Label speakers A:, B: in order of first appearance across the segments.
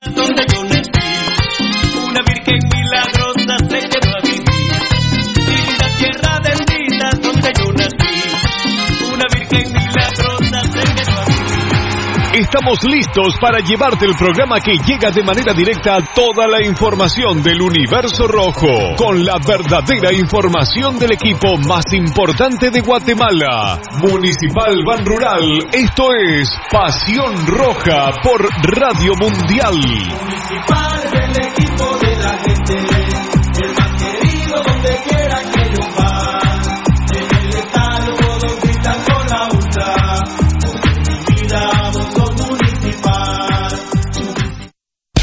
A: Donde yo nací, una virgen milagrosa
B: Estamos listos para llevarte el programa que llega de manera directa a toda la información del universo rojo, con la verdadera información del equipo más importante de Guatemala, Municipal Ban Rural. Esto es Pasión Roja por Radio Mundial.
A: Municipal del equipo de la gente, el más querido donde quiera que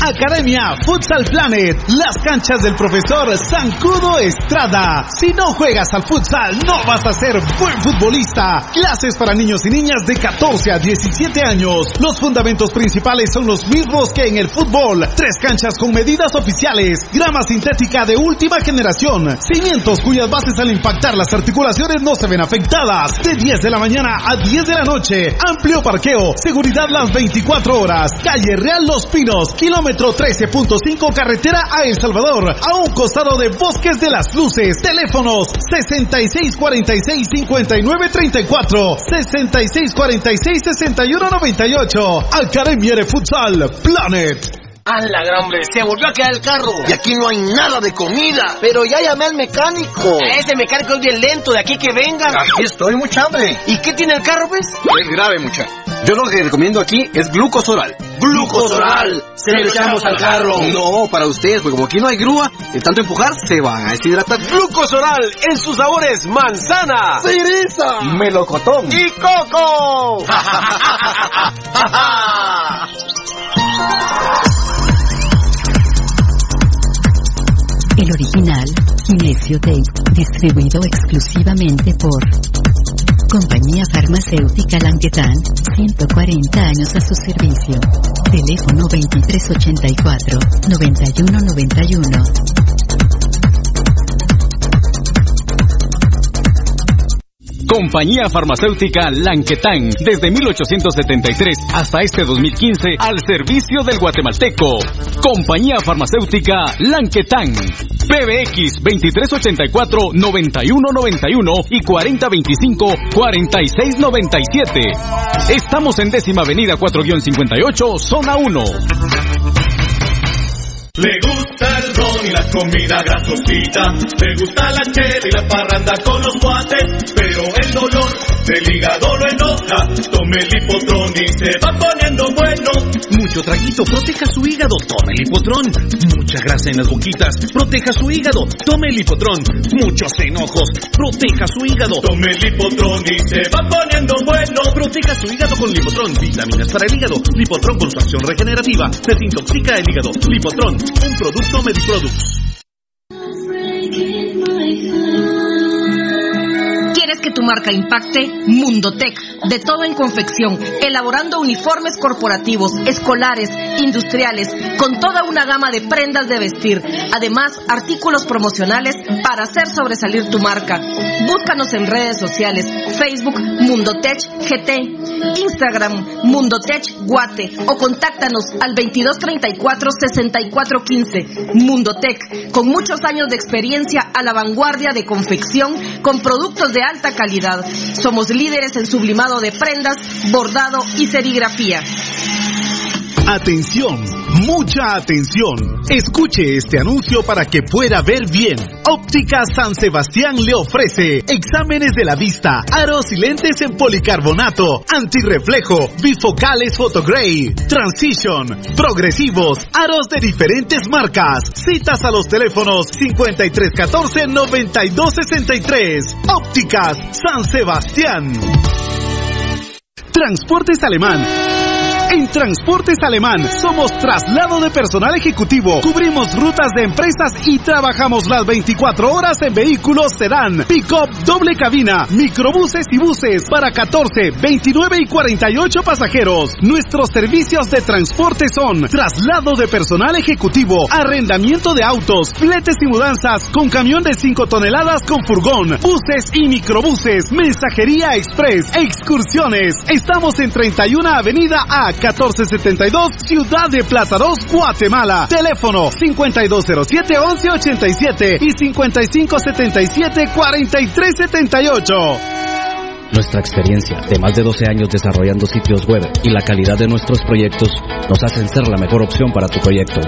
C: Academia Futsal Planet, las canchas del profesor Zancudo Estrada. Si no juegas al futsal, no vas a ser buen futbolista. Clases para niños y niñas de 14 a 17 años. Los fundamentos principales son los mismos que en el fútbol. Tres canchas con medidas oficiales. Grama sintética de última generación. Cimientos cuyas bases al impactar las articulaciones no se ven afectadas. De 10 de la mañana a 10 de la noche. Amplio parqueo. Seguridad las 24 horas. Calle Real Los Pinos. Kilómetro 13.5 carretera a El Salvador. A un costado de Bosques de las Luces. Teléfonos 6646-5934. 6646-6198. Academia de Futsal Planet.
D: ¡A la gran hombre! ¡Se volvió a quedar el carro!
E: Y aquí no hay nada de comida.
D: Pero ya llamé al mecánico. Ese mecánico es bien lento, de aquí que venga.
E: Aquí estoy, mucha hambre.
D: ¿Y qué tiene el carro, pues?
E: Es grave, mucha. Yo lo que recomiendo aquí es glucosoral.
D: ¡Glucosoral! Se lo echamos al carro.
E: No, para ustedes, porque como aquí no hay grúa, de tanto empujar se van a deshidratar.
F: Glucosoral en sus sabores manzana,
E: ¡Cereza!
F: melocotón y coco.
G: El original, Kinesio Tape, distribuido exclusivamente por Compañía Farmacéutica Languetan, 140 años a su servicio. Teléfono 2384-9191.
H: Compañía Farmacéutica Lanquetán, desde 1873 hasta este 2015, al servicio del guatemalteco. Compañía Farmacéutica Lanquetán. PBX 2384-9191 y 4025-4697. Estamos en décima avenida 4-58, zona 1.
A: Le gusta el ron y la comida grasosita, le gusta la chela y la parranda con los guates, pero el dolor del hígado lo enoja, tome el hipotrón y se va poniendo bueno.
C: Mucho traguito, proteja su hígado, tome el hipotrón. Mucha grasa en las boquitas, proteja su hígado, tome el hipotrón. Muchos enojos, proteja su hígado.
A: Tome el hipotrón y se va poniendo bueno.
C: Proteja su hígado con Lipotrón, vitaminas para el hígado. Lipotrón con su acción regenerativa, desintoxica el hígado. Lipotrón, un producto Mediproducts.
I: ¿Quieres que tu marca impacte? Mundotech, de todo en confección, elaborando uniformes corporativos, escolares, industriales, con toda una gama de prendas de vestir. Además, artículos promocionales para hacer sobresalir tu marca. Búscanos en redes sociales, Facebook Mundotech GT, Instagram Mundotech Guate o contáctanos al 2234-6415. Mundotech, con muchos años de experiencia a la vanguardia de confección con productos de alta calidad. Somos líderes en sublimado de prendas, bordado y serigrafía.
C: Atención, mucha atención. Escuche este anuncio para que pueda ver bien. Óptica San Sebastián le ofrece exámenes de la vista, aros y lentes en policarbonato, antirreflejo, bifocales photogray, transition, progresivos, aros de diferentes marcas. Citas a los teléfonos 5314-9263. Ópticas San Sebastián. Transportes Alemán. Transportes Alemán somos traslado de personal ejecutivo, cubrimos rutas de empresas y trabajamos las 24 horas en vehículos sedán, pick-up doble cabina, microbuses y buses para 14, 29 y 48 pasajeros. Nuestros servicios de transporte son traslado de personal ejecutivo, arrendamiento de autos, fletes y mudanzas con camión de 5 toneladas con furgón, buses y microbuses, mensajería express, excursiones. Estamos en 31 Avenida A, 1472, Ciudad de Plátanos, Guatemala. Teléfono 5207-1187 y 5577-4378.
J: Nuestra experiencia de más de 12 años desarrollando sitios web y la calidad de nuestros proyectos nos hacen ser la mejor opción para tu proyecto.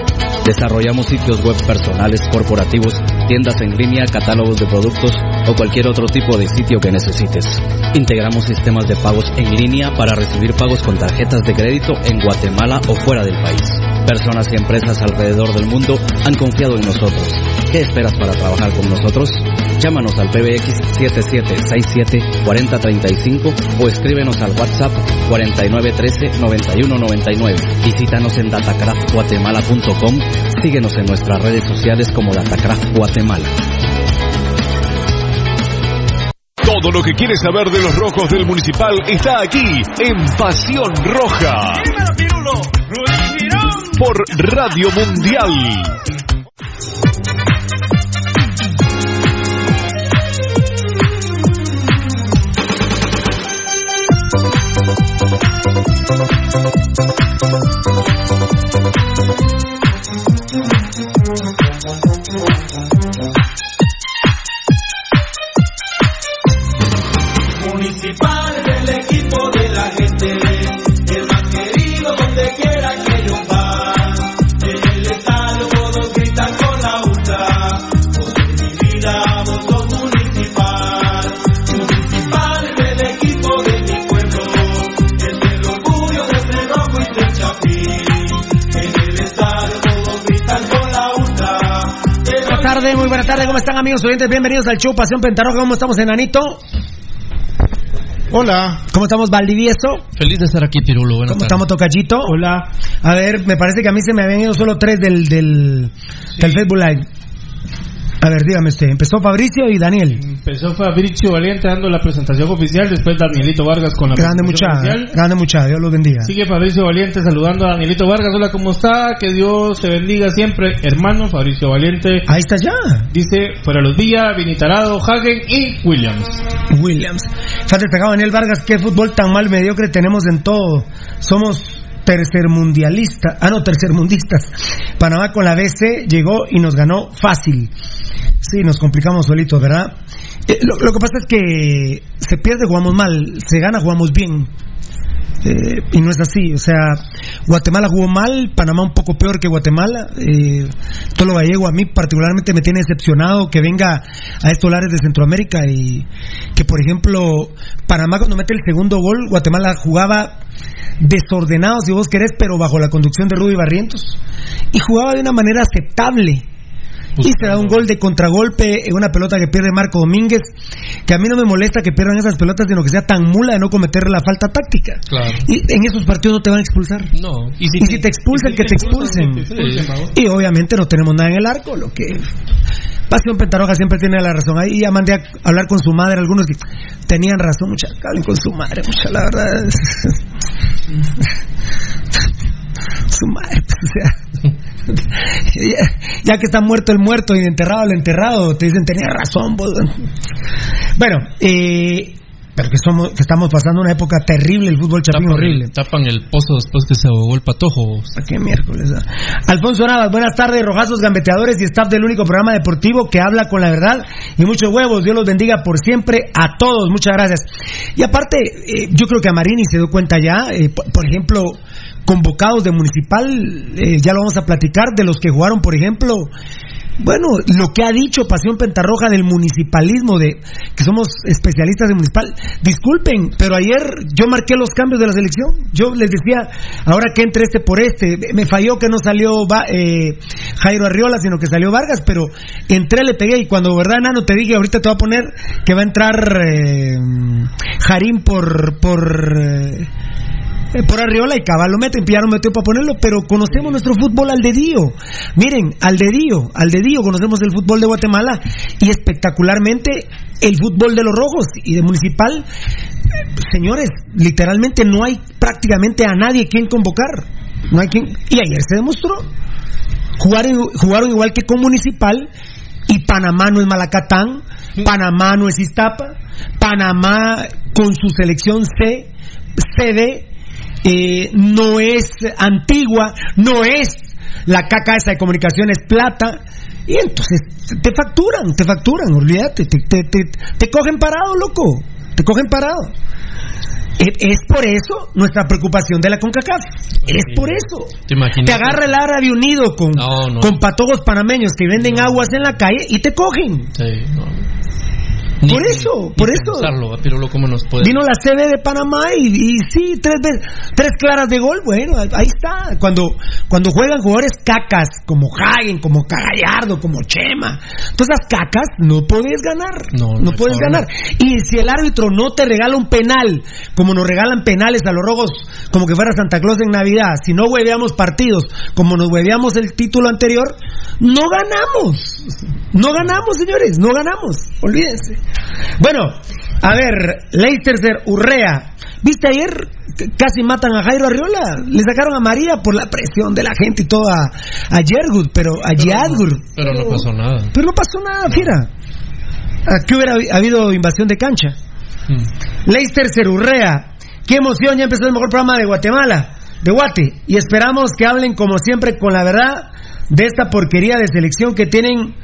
J: Desarrollamos sitios web personales, corporativos, tiendas en línea, catálogos de productos o cualquier otro tipo de sitio que necesites. Integramos sistemas de pagos en línea para recibir pagos con tarjetas de crédito en Guatemala o fuera del país. Personas y empresas alrededor del mundo han confiado en nosotros. ¿Qué esperas para trabajar con nosotros? Llámanos al PBX 7767-4035 o escríbenos al WhatsApp 4913-9199. Visítanos en datacraftguatemala.com. Síguenos en nuestras redes sociales como Datacraft Guatemala.
B: Todo lo que quieres saber de los rojos del municipal está aquí en Pasión Roja. Por Radio Mundial.
A: Municipal
K: están amigos oyentes? Bienvenidos al show Pasión Pentarroja, ¿cómo estamos enanito? Hola. ¿Cómo estamos Valdivieso?
L: Feliz de estar aquí, Pirulo. Buenas
K: ¿Cómo
L: tardes.
K: estamos Tocachito? Hola. A ver, me parece que a mí se me habían ido solo tres del, del, del Facebook Live. A ver, dígame usted. Empezó Fabricio y Daniel.
M: Empezó Fabricio Valiente dando la presentación oficial, después Danielito Vargas con la
K: Grande
M: presentación
K: mucha,
M: oficial.
K: grande mucha, Dios los bendiga.
M: Sigue Fabricio Valiente saludando a Danielito Vargas. Hola, ¿cómo está? Que Dios te bendiga siempre. Hermano Fabricio Valiente.
K: Ahí está ya.
M: Dice, fuera los Villa, Vinitarado, Hagen y Williams.
K: Williams. Está despegado Daniel Vargas, qué fútbol tan mal mediocre tenemos en todo. Somos tercermundialistas, ah no, tercermundistas. Panamá con la BC llegó y nos ganó fácil. Sí, nos complicamos solitos, ¿verdad? Eh, lo que pasa es que se pierde, jugamos mal, se gana, jugamos bien. Eh, y no es así, o sea, Guatemala jugó mal, Panamá un poco peor que Guatemala. Eh, todo lo gallego a mí particularmente me tiene decepcionado que venga a estos lares de Centroamérica y que, por ejemplo, Panamá cuando mete el segundo gol, Guatemala jugaba desordenado, si vos querés, pero bajo la conducción de Rudy Barrientos y jugaba de una manera aceptable. Y se da un gol de contragolpe en una pelota que pierde Marco Domínguez, que a mí no me molesta que pierdan esas pelotas, sino que sea tan mula de no cometer la falta táctica.
L: Claro.
K: Y en esos partidos no te van a expulsar.
L: No.
K: Y si, te expulsan, que te expulsen. Y obviamente no tenemos nada en el arco, lo que... Pasión Pentaroja siempre tiene la razón. Ahí ya mandé a hablar con su madre, algunos que tenían razón, mucha, hablen con su madre, mucha, la verdad. su madre, pues, o sea... ya, ya que está muerto el muerto y enterrado el enterrado, te dicen tenía razón. vos". Bueno, eh, pero que somos, que estamos pasando una época terrible, el fútbol chapín horrible.
L: Tapan el pozo después que se ahogó el patojo.
K: ¿A qué miércoles? ah? Alfonso Navas, buenas tardes, rojazos gambeteadores y staff del único programa deportivo que habla con la verdad y muchos huevos. Dios los bendiga por siempre a todos. Muchas gracias. Y aparte, eh, yo creo que a Marini se dio cuenta ya, eh, por, por ejemplo, convocados de municipal, eh, ya lo vamos a platicar, de los que jugaron, por ejemplo, bueno, lo que ha dicho Pasión Pentarroja del municipalismo, de que somos especialistas de municipal. Disculpen, pero ayer yo marqué los cambios de la selección. Yo les decía, ahora que entre este por este. Me falló que no salió eh, Jairo Arriola, sino que salió Vargas, pero entré, le pegué. Y cuando, verdad, Nano, te dije, ahorita te voy a poner que va a entrar eh, Jarín por. por eh, eh, por Arriola y Cabal lo meten, ya no metió para ponerlo, pero conocemos nuestro fútbol al dedío. Miren, al dedío, al dedío conocemos el fútbol de Guatemala y espectacularmente el fútbol de los rojos y de municipal. Señores, literalmente no hay prácticamente a nadie quien convocar. No hay quien, y ayer se demostró. Jugaron, jugaron igual que con municipal y Panamá no es Malacatán, Panamá no es Iztapa, Panamá con su selección C, CD eh, no es antigua, no es la caca esa de comunicaciones plata. Y entonces te facturan, te facturan, olvídate, te, te, te, te cogen parado, loco, te cogen parado. Es, es por eso nuestra preocupación de la CONCACAF. Es por eso.
L: ¿Te imaginas?
K: Te agarra el Árabe Unido con,
L: No, no.
K: con patojos panameños que venden aguas en la calle y te cogen.
L: Sí,
K: Por eso, por eso.
L: Pensarlo, ¿cómo nos puede?
K: Vino la CB de Panamá y, y sí, tres, veces, tres claras de gol. Bueno, ahí está. Cuando, cuando juegan jugadores cacas como Hagen, como Cagallardo, como Chema, todas esas cacas no puedes ganar.
L: No,
K: No,
L: no hay
K: puedes
L: forma.
K: ganar. Y si el árbitro no te regala un penal, como nos regalan penales a los rojos, como que fuera Santa Claus en Navidad, si no hueveamos partidos, como nos hueveamos el título anterior, no ganamos. No ganamos, señores, no ganamos. Olvídense. Bueno, a ver, Leicester Urrea. ¿Viste ayer? Casi matan a Jairo Arriola. Le sacaron a María por la presión de la gente y todo a, a pero a Yadgur.
L: Pero no pasó nada.
K: Pero no pasó nada, fiera. Aquí hubiera habi- habido invasión de cancha.
L: Mm.
K: Leicester Cerurrea. Qué emoción, ya empezó el mejor programa de Guatemala, de Guate. Y esperamos que hablen como siempre con la verdad de esta porquería de selección que tienen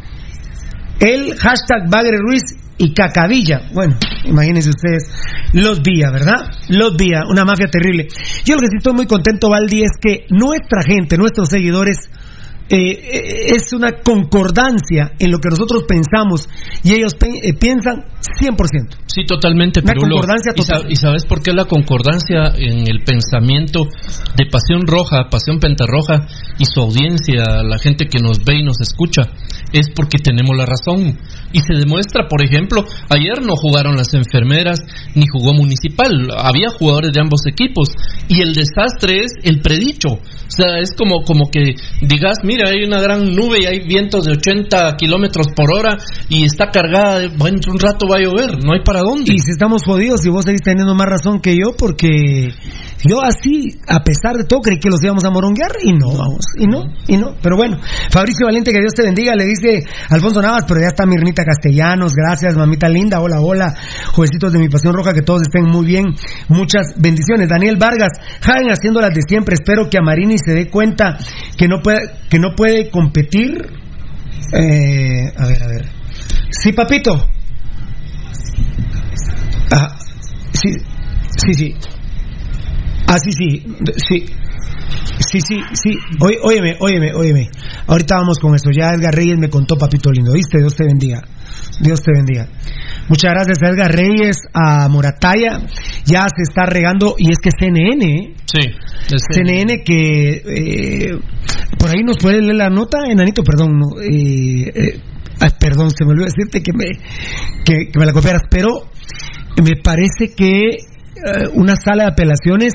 K: el hashtag Bagre Ruiz y Cacavilla. Bueno, imagínense ustedes los días, ¿verdad? Los días, una mafia terrible. Yo lo que sí estoy muy contento, Valdi, es que nuestra gente, nuestros seguidores, eh, eh, es una concordancia en lo que nosotros pensamos y ellos pe- eh, piensan 100%.
L: Sí, totalmente,
K: Una
L: Pirulo.
K: concordancia
L: ¿Y, sa-
K: total.
L: y sabes por qué la concordancia en el pensamiento de Pasión Roja, Pasión Pentarroja y su audiencia, la gente que nos ve y nos escucha? Es porque tenemos la razón. Y se demuestra, por ejemplo, ayer no jugaron las enfermeras ni jugó Municipal. Había jugadores de ambos equipos. Y el desastre es el predicho. O sea, es como, como que digas, mira, hay una gran nube y hay vientos de 80 kilómetros por hora y está cargada, de- bueno, un rato va a llover, no hay para dónde.
K: Y si estamos jodidos y vos seguís teniendo más razón que yo, porque yo así, a pesar de todo, creí que los íbamos a moronguear y no, vamos, y no, y no. Pero bueno, Fabricio Valente, que Dios te bendiga, le dice Alfonso Navas, pero ya está Mirnita Castellanos, gracias, mamita linda, hola, hola, jovencitos de mi pasión roja, que todos estén muy bien, muchas bendiciones. Daniel Vargas, Jaén haciendo las de siempre, espero que Amarini se dé cuenta que no puede, que no puede competir. Eh, a ver, a ver. Sí, papito. Ah, sí, sí, sí. Ah, sí, sí, sí. Sí, sí, sí. Oye, óyeme, óyeme, óyeme. Ahorita vamos con eso. Ya Edgar Reyes me contó, papito lindo. ¿Viste? Dios te bendiga. Dios te bendiga. Muchas gracias a Edgar Reyes, a Morataya. Ya se está regando, y es que CNN.
L: Sí.
K: CNN que eh, por ahí nos puede leer la nota, enanito, perdón, no, eh, eh, ay, perdón, se me olvidó decirte que me, que, que me la copiaras, pero me parece que eh, una sala de apelaciones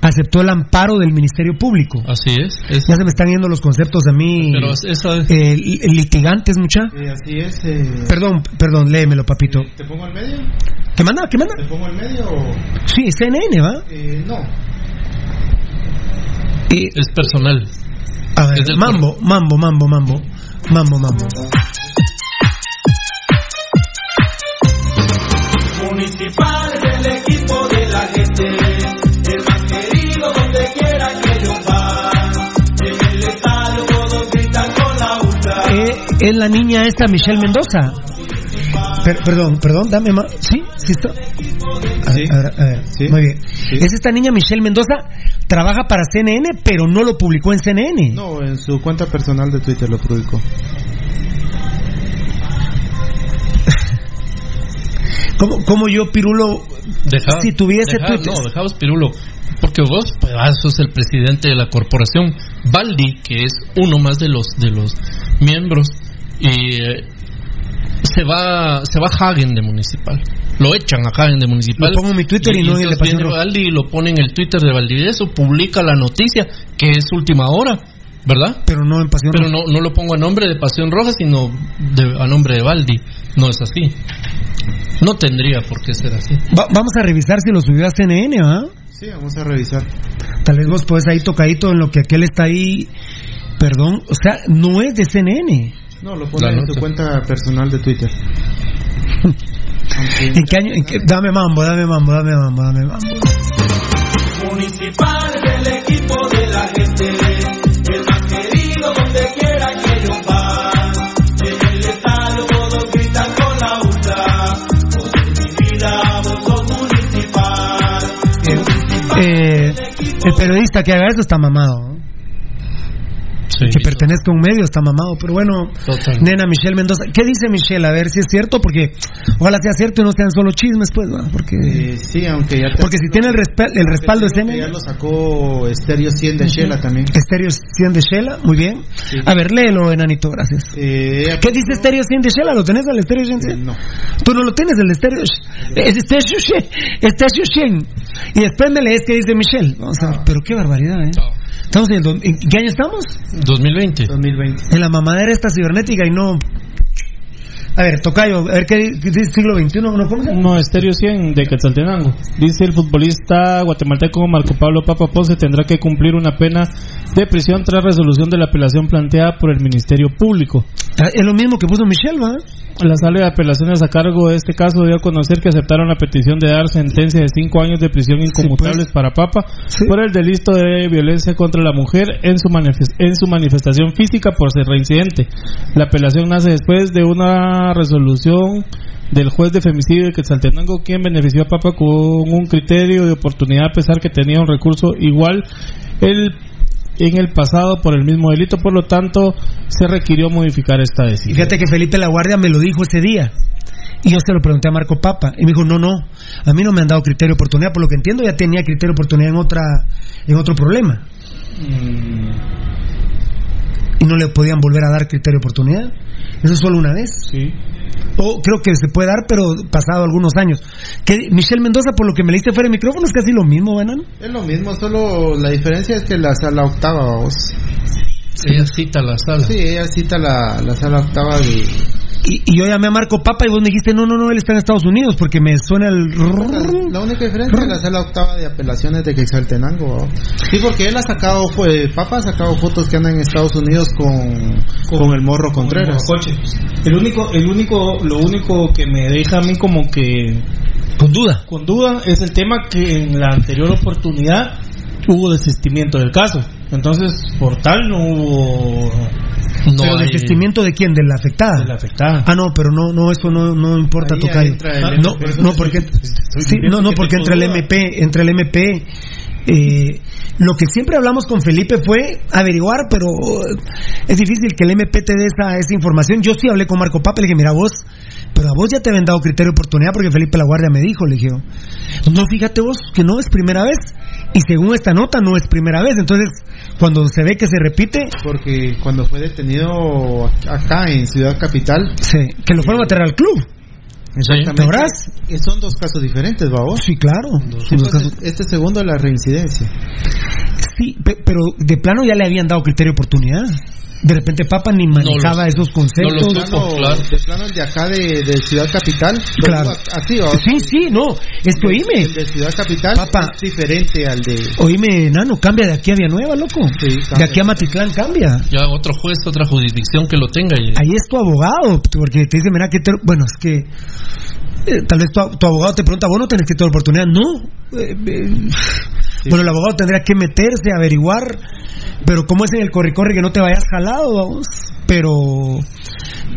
K: aceptó el amparo del Ministerio Público.
L: Así es. es-
K: Ya se me están yendo los conceptos a mí.
L: Pero eso es-
K: eh, li- litigantes, mucha.
F: así es. eh,
K: Perdón, perdón, léemelo, papito.
F: ¿Te pongo al medio?
K: ¿Qué manda? ¿Qué manda?
F: ¿Te pongo al medio o...?
K: Sí, CNN, ¿va?
F: Eh, no.
K: Y,
L: es personal.
K: a ver,
L: es del
K: mambo, mambo, mambo, mambo, mambo, mambo.
A: Municipal es el equipo de la gente,
K: es la niña esta, Michelle Mendoza. Per- perdón, perdón, dame más. ¿Sí? ¿Sí está? A ver, a ver, a ver. Muy bien. Es esta niña, Michelle Mendoza, trabaja para CNN, pero no lo publicó en CNN.
F: No, en su cuenta personal de Twitter lo publicó.
K: ¿Cómo, cómo yo, Pirulo,
L: Deja-
K: si tuviese Twitter?
L: No, dejaos Pirulo. Porque vos, pues, ah, sos el presidente de la corporación. Baldi, que es uno más de los de los miembros, y eh, se va se va Hagen de municipal. Lo echan a Hagen de municipal.
K: Lo pongo en mi Twitter y no
L: entonces
K: Pasión
L: viene
K: Roja.
L: Baldi y lo pone en el Twitter de Valdivieso, publica la noticia, que es última hora, ¿verdad?
K: Pero no en Pasión
L: Pero
K: Roja.
L: no, no lo pongo a nombre de Pasión Roja, sino de- a nombre de Baldi. No es así. No tendría por qué ser así.
K: Va- vamos a revisar si lo subió a CNN, ¿ah?
F: Sí, vamos a revisar.
K: Tal vez vos podés ahí tocadito en lo que aquel está ahí. Perdón, o sea, no es de CNN.
F: No, lo pone en su cuenta personal de Twitter.
K: ¿En qué año? en qué- Dame mambo, dame mambo, dame mambo, dame mambo.
A: Municipal es
K: Eh, el periodista que haga eso está mamado. ¿No? que pertenezca a un medio está mamado. Pero bueno, nena Michelle Mendoza. ¿Qué dice Michelle? A ver si es cierto, porque ojalá sea cierto y no sean solo chismes, pues, ¿va? Porque,
F: Eh, sí, aunque ya te-
K: porque si tiene el, respe- el respaldo de CNE.
F: Ya lo sacó Stereo 100 de Shela también.
K: Estéreo 100 de Shela, muy bien. A ver, léelo, enanito, gracias.
F: Eh,
K: ¿Qué dice Estéreo 100 de Shela? ¿Lo tenés el Estéreo 100?
F: no.
K: Tú no lo tienes, el Estéreo. Es Estéreo 100. Estéreo 100. Y después me lees que dice Michelle. Vamos a ver, pero qué barbaridad, ¿eh? Estamos en, el ¿en qué año estamos?
L: 2020.
F: 2020.
K: En la mamadera esta cibernética y no. A ver, Tocayo, a ver qué di- qué dice siglo XXI, ¿no? ¿Cómo se llama?
M: No, Estéreo 100 de Quetzaltenango. Dice el futbolista guatemalteco Marco Pablo Papa Ponce tendrá que cumplir una pena de prisión tras resolución de la apelación planteada por el Ministerio Público.
K: Ah, Es lo mismo que puso Michelle, ¿va?
M: La sala de apelaciones a cargo de este caso dio a conocer que aceptaron la petición de dar sentencia de cinco años de prisión inconmutables para Papa por el delito de violencia contra la mujer en su, en su manifestación física por ser reincidente. La apelación nace después de una resolución del juez de femicidio de Quetzaltenango quien benefició a Papa con un criterio de oportunidad a pesar que tenía un recurso igual. El en el pasado por el mismo delito, por lo tanto se requirió modificar esta decisión.
K: fíjate que Felipe La Guardia me lo dijo ese día. Y yo se lo pregunté a Marco Papa. Y me dijo, no, no, a mí no me han dado criterio de oportunidad. Por lo que entiendo, ya tenía criterio de oportunidad en, otra, en otro problema. Y no le podían volver a dar criterio de oportunidad. Eso es solo una vez.
M: Sí.
K: O creo que se puede dar, pero pasado algunos años. Que Michelle Mendoza, por lo que me leíste fuera de micrófono, es casi lo mismo, ¿verdad?
F: Es lo mismo, solo la diferencia es que la sala octava, vos.
L: Ella cita la sala.
F: Sí, ella cita la, la sala octava de...
K: Y, y yo llamé a Marco Papa y vos me dijiste, no, no, no, él está en Estados Unidos porque me suena el...
F: La única diferencia es la sala octava de apelaciones de Quetzaltenango. ¿va? Sí, porque él ha sacado, fue, Papa ha sacado fotos que andan en Estados Unidos con, con el morro Contreras.
M: coche. El único, el único, lo único que me deja a mí como que
K: con duda,
M: con duda es el tema que en la anterior oportunidad hubo desistimiento del caso. Entonces, por tal no hubo.
K: ¿Pero desistimiento de quién? ¿De la afectada?
M: De la afectada.
K: Ah, no, pero no, no, eso no, no importa,
M: MP.
K: No, no, porque, sí, no, no, porque entre el MP, entre el MP, eh, lo que siempre hablamos con Felipe fue averiguar, pero es difícil que el MP te dé esa, esa información. Yo sí hablé con Marco Papa, le dije, mira vos, pero a vos ya te habían dado criterio de oportunidad porque Felipe La Guardia me dijo, le dije, no, fíjate vos que no es primera vez. Y según esta nota no es primera vez. Entonces, cuando se ve que se repite...
F: Porque cuando fue detenido acá en Ciudad Capital...
K: Sí, que lo fueron a traer al club.
F: Exactamente. Son dos casos diferentes, ¿va
K: Sí, claro.
F: Sí, pues, Este segundo es la reincidencia.
K: Sí, pe- pero de plano ya le habían dado criterio de oportunidad. De repente Papa ni manejaba esos conceptos.
F: de, plano, de plano el de acá de, de Ciudad Capital.
K: Claro.
F: Así, ¿va?
K: Sí, sí, no. Es que oíme.
F: El de Ciudad Capital
K: Papá.
F: es diferente al de...
K: Oíme, Nano, cambia de aquí a Villanueva, loco. de aquí a Matitlán cambia.
L: Ya otro juez, otra jurisdicción que lo tenga. Y...
K: Ahí es tu abogado, porque te dice, mira, que te... bueno, es que eh, tal vez tu, tu abogado te pregunta, vos no tenés que tener oportunidad. No. Eh, eh, Bueno, el abogado tendría que meterse, averiguar, pero como es en el corre-corre que no te vayas jalado, vamos. Pero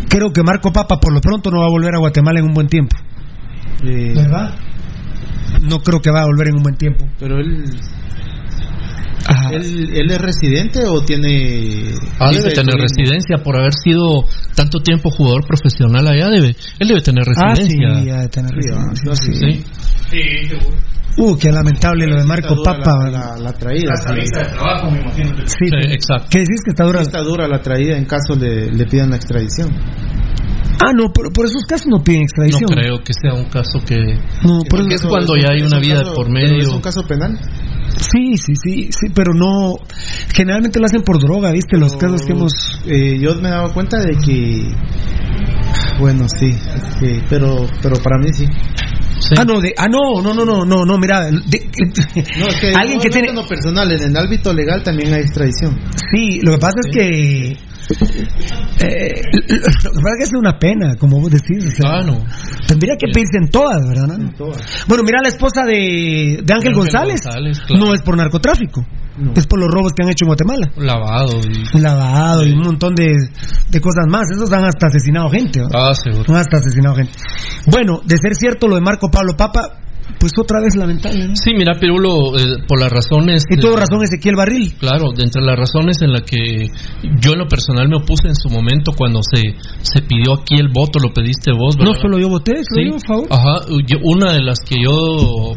K: creo que Marco Papa por lo pronto no va a volver a Guatemala en un buen tiempo.
F: Eh,
K: ¿Verdad? No creo que va a volver en un buen tiempo.
F: Pero él... ¿Él, él es residente o tiene...?
L: Ah, debe tener
F: turismo?
L: residencia por haber sido tanto tiempo jugador profesional allá. Debe, él debe tener
K: Ah, sí,
L: residencia.
K: ya debe tener
F: Sí,
K: residencia,
F: ah,
K: sí.
L: Sí.
M: Sí, seguro.
K: Uh, qué lamentable lo de Marco Papa.
F: La, la, la traída.
M: La de trabajo, me imagino. que-
K: Sí,
L: Sí, exacto.
K: ¿Qué decís que está dura?
F: Está dura la traída en caso le, le pidan la extradición.
K: Ah, no, por, por esos casos no piden
L: No
K: extradición.
L: creo que sea un caso que.
K: No, por
L: Porque
K: eso-
L: es cuando ya hay una
F: un
L: vida
F: caso-
L: por medio.
F: ¿Es un caso penal?
K: Sí, sí, sí, sí, pero no. Generalmente lo hacen por droga, ¿viste? Los casos que hemos.
F: Eh, yo me he dado cuenta de que... Bueno, sí, este, pero, pero para mí sí.
L: Sí.
K: Ah, no, de, ah, no, no, no, no, no, no, mira. de-
F: No, es que
K: alguien
F: no,
K: que tiene.
F: personal, en el ámbito legal también hay extradición.
K: Sí, lo que pasa es que Eh, lo que pasa es que es una pena, como vos decís. o sea,
L: Claro.
K: Tendría que pedirse en todas, ¿verdad? Bueno, mira la esposa de, de Ángel
L: Ángel
K: González.
L: González, claro.
K: No es por narcotráfico. Es por los robos que han hecho en Guatemala.
L: Lavado y...
K: Lavado y un montón de, de cosas más. Esos han hasta asesinado gente.
L: Ah, seguro.
K: Han hasta asesinado gente. Bueno, de ser cierto lo de Marco Pablo Papa, pues otra vez lamentable. ¿no?
L: Sí, mira, Pirulo, eh, por las razones...
K: Y tuvo razón Ezequiel Barril.
L: Claro, de entre las razones en las que yo en lo personal me opuse en su momento cuando se, se pidió aquí el voto, lo pediste vos, ¿verdad?
K: No solo yo voté, solo
L: Sí.
K: yo, por favor.
L: Ajá, yo- una de las que yo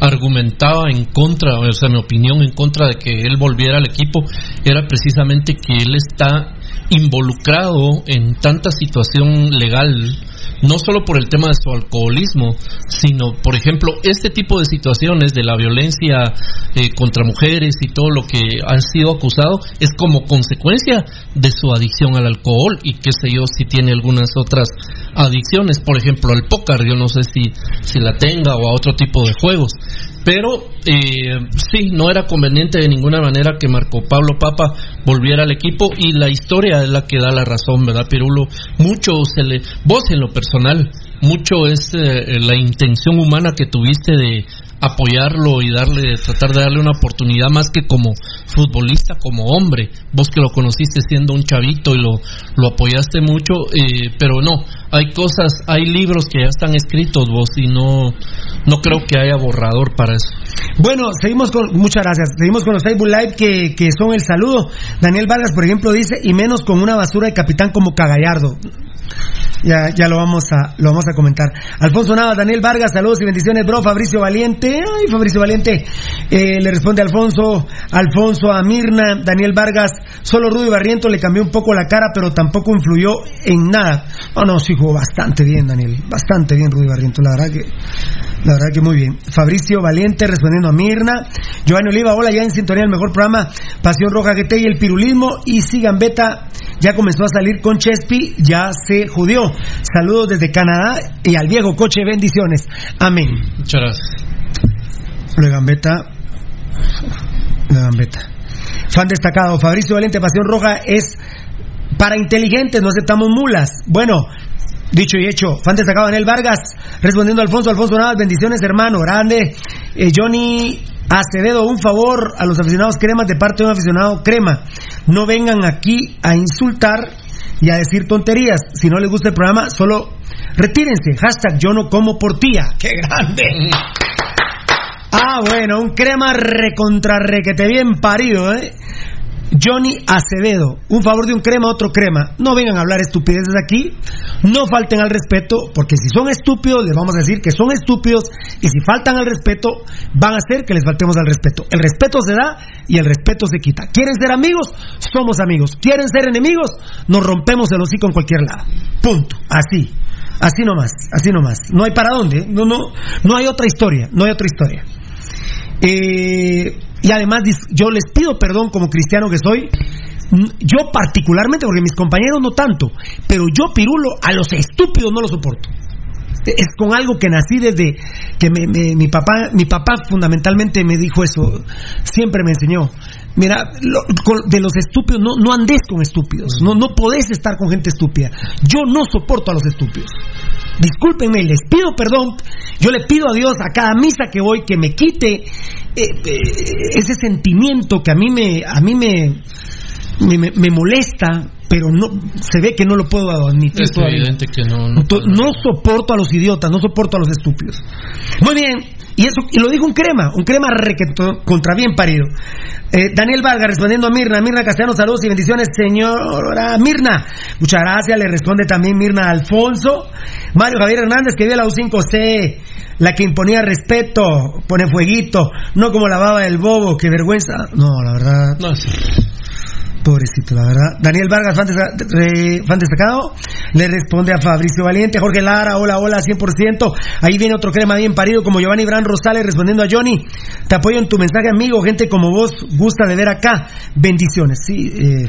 L: argumentaba en contra, o sea, mi opinión en contra de que él volviera al equipo era precisamente que él está involucrado en tanta situación legal, no solo por el tema de su alcoholismo, sino, por ejemplo, este tipo de situaciones de la violencia eh, contra mujeres y todo lo que ha sido acusado es como consecuencia de su adicción al alcohol y qué sé yo si tiene algunas otras adicciones, por ejemplo al póker, yo no sé si, si la tenga o a otro tipo de juegos. Pero eh, sí, no era conveniente de ninguna manera que Marco Pablo Papa volviera al equipo y la historia es la que da la razón, ¿verdad, Pirulo? Mucho se le... Vos en lo personal, mucho es eh, la intención humana que tuviste de apoyarlo y darle, tratar de darle una oportunidad más que como futbolista, como hombre. Vos que lo conociste siendo un chavito y lo, lo apoyaste mucho, eh, pero no, hay cosas, hay libros que ya están escritos vos y no, no creo que haya borrador para eso.
K: Bueno, seguimos con, muchas gracias. Seguimos con los Facebook Live que, que son el saludo. Daniel Vargas, por ejemplo, dice, y menos con una basura de capitán como Cagallardo. Ya, ya lo vamos a, lo vamos a comentar. Alfonso Navas, Daniel Vargas, saludos y bendiciones, bro. Fabricio Valiente, ay, Fabricio Valiente, eh, le responde Alfonso, Alfonso a Mirna, Daniel Vargas, solo Rudy Barriento le cambió un poco la cara, pero tampoco influyó en nada. No, no, sí jugó bastante bien, Daniel, bastante bien Rudy Barriento, la verdad que, la verdad que muy bien. Fabricio Valiente respondiendo a Mirna, Giovanni Oliva, hola, ya en sintonía el mejor programa, Pasión Roja GT y el pirulismo, y si Gambetta ya comenzó a salir con Chespi, ya se judió. Saludos desde Canadá y al viejo coche, bendiciones. Amén.
L: Muchas gracias.
K: Lo de Gambetta. Lo de. Fan destacado, Fabricio Valente, Pasión Roja es para inteligentes, no aceptamos mulas. Bueno, dicho y hecho, fan destacado Daniel Vargas, respondiendo a Alfonso, Alfonso Navas, bendiciones hermano, grande. Eh, Johnny Acevedo, un favor a los aficionados cremas de parte de un aficionado crema. No vengan aquí a insultar y a decir tonterías. Si no les gusta el programa, solo retírense. Hashtag yo no como por tía. ¡Qué grande! Ah, bueno, un crema recontra requete bien parido, ¿eh? Johnny Acevedo, un favor de un crema, otro crema. No vengan a hablar estupideces aquí, no falten al respeto, porque si son estúpidos, les vamos a decir que son estúpidos, y si faltan al respeto, van a hacer que les faltemos al respeto. El respeto se da y el respeto se quita. ¿Quieren ser amigos? Somos amigos. ¿Quieren ser enemigos? Nos rompemos el hocico en cualquier lado. Punto. Así. Así nomás, así nomás. No hay para dónde, ¿eh? no, no, no hay otra historia, no hay otra historia. Eh, y además yo les pido perdón como cristiano que soy, yo particularmente, porque mis compañeros no tanto, pero yo pirulo a los estúpidos no lo soporto. Es con algo que nací desde que me- mi papá, mi papá fundamentalmente me dijo eso, siempre me enseñó. Mira, lo- de los estúpidos, no, no andes con estúpidos, no, no podés estar con gente estúpida. Yo no soporto a los estúpidos. Discúlpenme, les pido perdón. Yo le pido a Dios a cada misa que voy que me quite eh, eh, ese sentimiento que a mí me, a mí me, me, me- me molesta, pero no se ve que no lo puedo admitir
L: Es
K: todavía.
L: evidente que no. No
K: soporto a los idiotas, no soporto a los estúpidos. Muy bien, y eso y lo dijo un crema, un crema requeto- contra bien parido. Eh, Daniel Vargas respondiendo a Mirna, Mirna Castellanos, saludos y bendiciones, señora Mirna. Muchas gracias, le responde también Mirna Alfonso. Mario Javier Hernández, que vio la U5C, la que imponía respeto, pone fueguito, no como la baba del bobo, qué vergüenza. No, la verdad.
L: No, sí.
K: Pobrecito, la verdad. Daniel Vargas, fan, fan destacado, le responde a Fabricio Valiente, Jorge Lara, hola, hola, 100%. Ahí viene otro crema bien parido, como Giovanni Bran Rosales respondiendo a Johnny. Te apoyo en tu mensaje, amigo. Gente como vos gusta de ver acá. Bendiciones, sí. eh.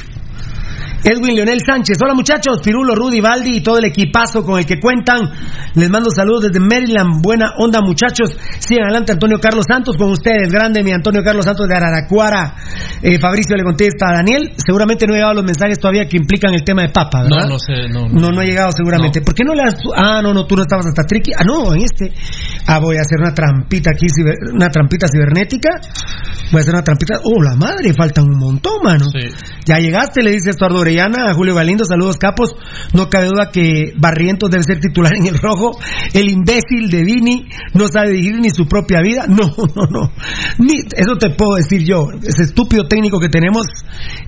K: Edwin Leonel Sánchez. Hola muchachos, Pirulo, Rudy, Baldi y todo el equipazo con el que cuentan. Les mando saludos desde Maryland. Buena onda muchachos. Sigan adelante Antonio Carlos Santos con ustedes. Grande mi Antonio Carlos Santos de Araracuara. Eh, Fabricio le contesta a Daniel. Seguramente no ha llegado los mensajes todavía que implican el tema de papa, ¿verdad?
L: No, no sé, no.
K: No, no ha llegado seguramente. ¿Por qué no le has... Ah, no, no, tú no estabas hasta triqui. Ah, no, en este. Ah, voy a hacer una trampita aquí, ciber- una trampita cibernética. Voy a hacer una trampita. Oh, la madre, faltan un montón, mano. Ya llegaste, le dice Estuardo A Julio Galindo. Saludos, capos. No cabe duda que Barrientos debe ser titular en el rojo. El imbécil de Vini no sabe dirigir ni su propia vida. No, no, no. Ni, eso te puedo decir yo. Ese estúpido técnico que tenemos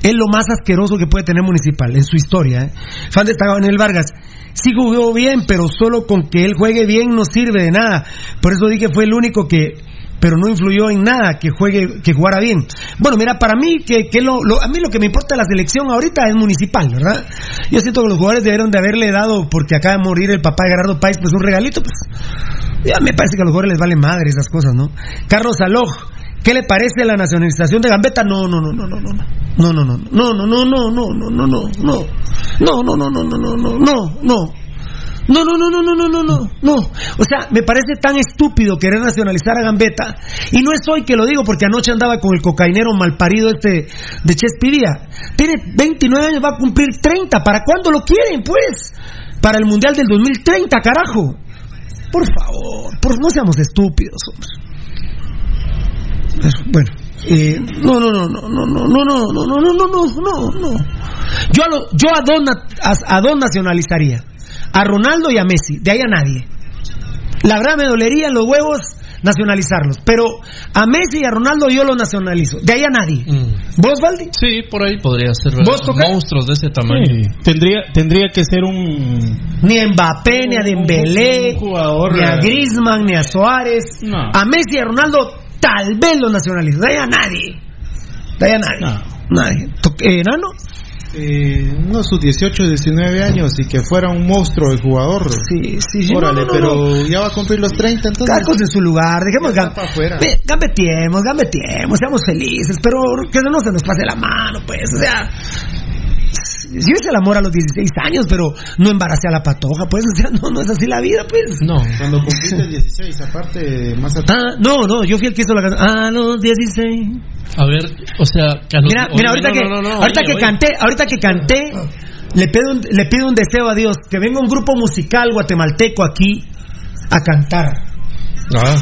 K: es lo más asqueroso que puede tener Municipal en su historia. ¿eh? Fan destacado en el Vargas. Sí jugó bien, pero solo con que él juegue bien no sirve de nada. Por eso dije fue el único que pero no influyó en nada que juegue que jugara bien. Bueno, mira, para mí que, que lo, lo- a mí lo que me importa de la selección ahorita es municipal, ¿verdad? Yo siento que los jugadores debieron de haberle dado porque acaba de morir el papá de Gerardo Páez pues un regalito, pues. Ya me parece que a los jugadores les vale madre esas cosas, ¿no? Carlos Aloj, ¿qué le parece la nacionalización de Gambetta? No, no, no, no, no, no. No, no, no, no, no, no, no, no, no, no, no, no. No, no, no, no, no, no, no, no, no. No, no, no, no, no, no, no, no. O sea, me parece tan estúpido querer nacionalizar a Gambetta. Y no es hoy que lo digo, porque anoche andaba con el cocainero malparido este de Chespidía. Tiene 29 años, va a cumplir 30. ¿Para cuándo lo quieren, pues? Para el Mundial del 2030, carajo. Por favor, por, no seamos estúpidos, hombre. Bueno, eh, no, no, no, no, no, no, no, no, no, no, no, no, no, no. Yo a, lo- yo a dos, na- a, a dos nacionalizaría. A Ronaldo y a Messi. De ahí a nadie. La verdad me dolería en los huevos nacionalizarlos. Pero a Messi y a Ronaldo yo los nacionalizo. De ahí a nadie. ¿Vos, Valdi?
L: Sí, por ahí podría ser
K: ¿Vos,
L: monstruos de ese tamaño.
M: Sí, tendría, tendría que ser un.
K: Ni a Mbappé, ni a Dembélé,
M: un jugador,
K: ni a
M: eh,
K: Griezmann, ni a Suárez.
M: No.
K: A Messi y a Ronaldo tal vez los nacionalizo. De ahí a nadie. De ahí a nadie. Nadie. To- eh, ¿Nano?
F: Eh, no, sus 18, 19 años y que fuera un monstruo de jugador.
K: Sí, sí, sí.
F: Órale,
K: no, no,
F: pero
K: no.
F: ya va a cumplir los 30, entonces.
K: Cada cosa en su lugar, dejemos gambetiemos, gambetiemos, seamos felices, pero que no se nos pase la mano, pues, o sea, yo hice el amor a los 16 años, pero no embaracé a la patoja, pues, o sea, no, no es así la vida, pues.
L: No.
F: Cuando cumpliste 16, aparte, más atrás.
K: Ah, no, no, yo fui el que hizo la canción. A los 16.
L: A ver, o sea, que a los-
K: Mira,
L: oye,
K: mira, ahorita
L: no,
K: que,
L: no, no, no,
K: ahorita
L: oye,
K: que
L: oye.
K: canté, ahorita que canté, le pido, un, le pido un deseo a Dios, que venga un grupo musical guatemalteco aquí a cantar.
L: Ah,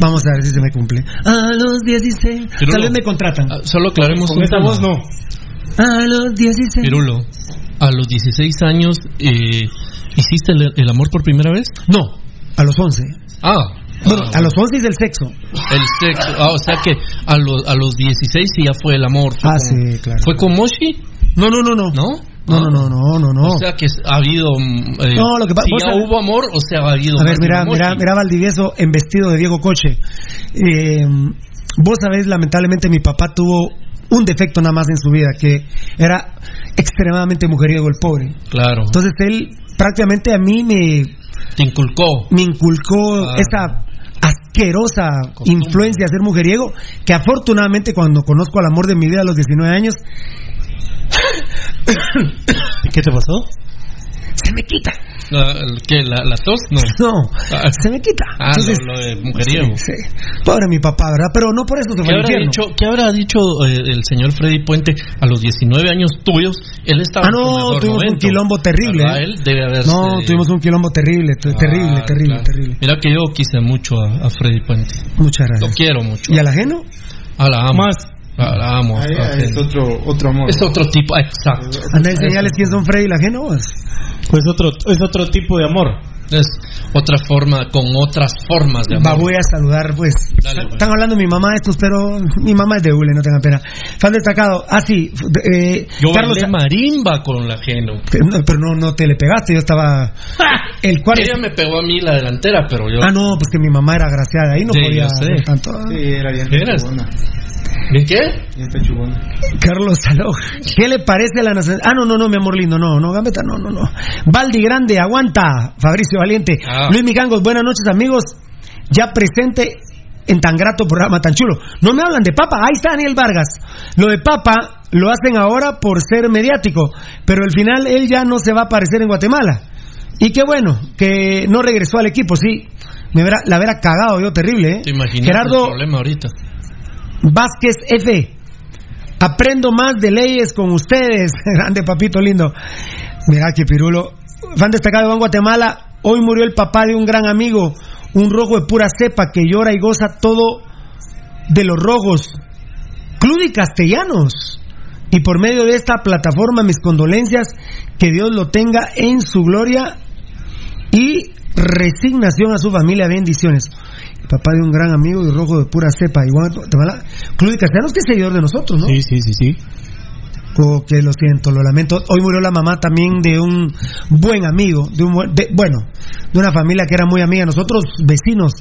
K: Vamos a ver si se me cumple. A los 16.
L: Pirulo.
K: Tal vez me contratan.
L: ah, solo aclaremos
M: Con
L: tema.
M: voz no.
K: A los 16.
L: Pirulo, a los 16 años, eh, ¿hiciste el, el amor por primera vez?
K: No, a los 11.
L: Ah.
K: Bueno,
L: ah,
K: a los 11 es el sexo.
L: El sexo. Ah, o sea que a los, a los 16 sí ya fue el amor. Fue
K: Ah,
L: con-
K: sí, claro.
L: ¿Fue con Moshi?
K: No, no, no, no.
L: ¿No?
K: No, no, no, no, no, no.
L: O sea que ha habido. eh,
K: No, lo que pa-
L: si ya hubo amor, o sea, ha habido.
K: A ver, mira, mira, mira Valdivieso en vestido de Diego Coche. Eh, vos sabés, lamentablemente mi papá tuvo un defecto nada más en su vida, que era extremadamente mujeriego el pobre.
L: Claro.
K: Entonces él prácticamente a mí me,
L: Te inculcó.
K: me inculcó esa asquerosa
L: Costumbre.
K: influencia de ser mujeriego, que afortunadamente cuando conozco al amor de mi vida a los 19 años,
M: ¿Qué te pasó?
K: Se me quita.
L: El- ¿Qué? ¿La, la tos? No.
K: No,
L: Ah.
K: se me quita.
L: Ah,
K: Entonces,
L: lo, lo de mujeriego.
K: Sí, sí. Pobre mi papá, ¿verdad? Pero no por eso se
L: ¿Qué habrá, dicho, ¿Qué habrá dicho eh, el señor Freddy Puente a los 19 años tuyos? Él estaba
K: Ah, no, tuvimos un quilombo terrible. ¿eh?
L: Él debe haber.
K: No, tuvimos un quilombo terrible, te- terrible,
L: Ah,
K: terrible,
L: claro.
K: terrible.
L: Mira que yo quise mucho a, a Freddy Puente.
K: Muchas
L: Lo
K: gracias.
L: quiero mucho.
K: ¿Y al ajeno?
L: Ah, la amo.
M: Más.
L: La, la amo.
F: Ahí
L: a
F: es otro, otro amor.
L: Es otro tipo, exacto.
K: Anda a enseñarles quién son Freddy y el ajeno. vos.
M: Pues otro, es otro tipo de amor.
L: Es otra forma, con otras formas de
K: Va,
L: amor.
K: voy a saludar, pues.
L: Dale, pues.
K: Están hablando mi mamá estos, pero mi mamá es de Ule, no tengan pena. Fan destacado. Ah, sí. eh,
L: Yo
K: Carlos.
L: bailé marimba con el ajeno.
K: No, pero no, no te le pegaste, yo estaba. El cual.
L: Ella me pegó a mí la delantera, pero yo.
K: Ah, no, pues que mi mamá era agraciada, ahí no
L: Sí,
K: podía
L: yo sé.
K: hacer tanto.
F: Sí, era bien
L: ¿Bien qué?
K: Carlos Saló, ¿qué le parece la nacional? Ah, no, no, no, mi amor lindo, no, no, Gambetta, no, no, no. Baldi Grande, aguanta. Fabricio Valiente.
L: Ah.
K: Luis Migangos, buenas noches, amigos. Ya presente en tan grato programa, tan chulo. No me hablan de Papa, ahí está Daniel Vargas. Lo de Papa, lo hacen ahora por ser mediático, pero al final él ya no se va a aparecer en Guatemala. Y qué bueno que no regresó al equipo, sí. Me la verá cagado yo terrible, ¿eh?
L: ¿Te
K: Gerardo
L: el problema ahorita?
K: Vázquez F. Aprendo más de leyes con ustedes. Grande papito lindo. Mira que pirulo. Fan destacado de Ban Guatemala. Hoy murió el papá de un gran amigo, un rojo de pura cepa que llora y goza todo de los rojos. Cludi Castellanos. Y por medio de esta plataforma, mis condolencias, que Dios lo tenga en su gloria y resignación a su familia. Bendiciones. Papá de un gran amigo y rojo de pura cepa. Igual, Guatemala. Cludi Castellanos, que es seguidor de nosotros, ¿no?
M: Sí, sí, sí, sí.
K: Oh, que lo siento, lo lamento. Hoy murió la mamá también de un buen amigo, de un buen- de- bueno, de una familia que era muy amiga. Nosotros, vecinos,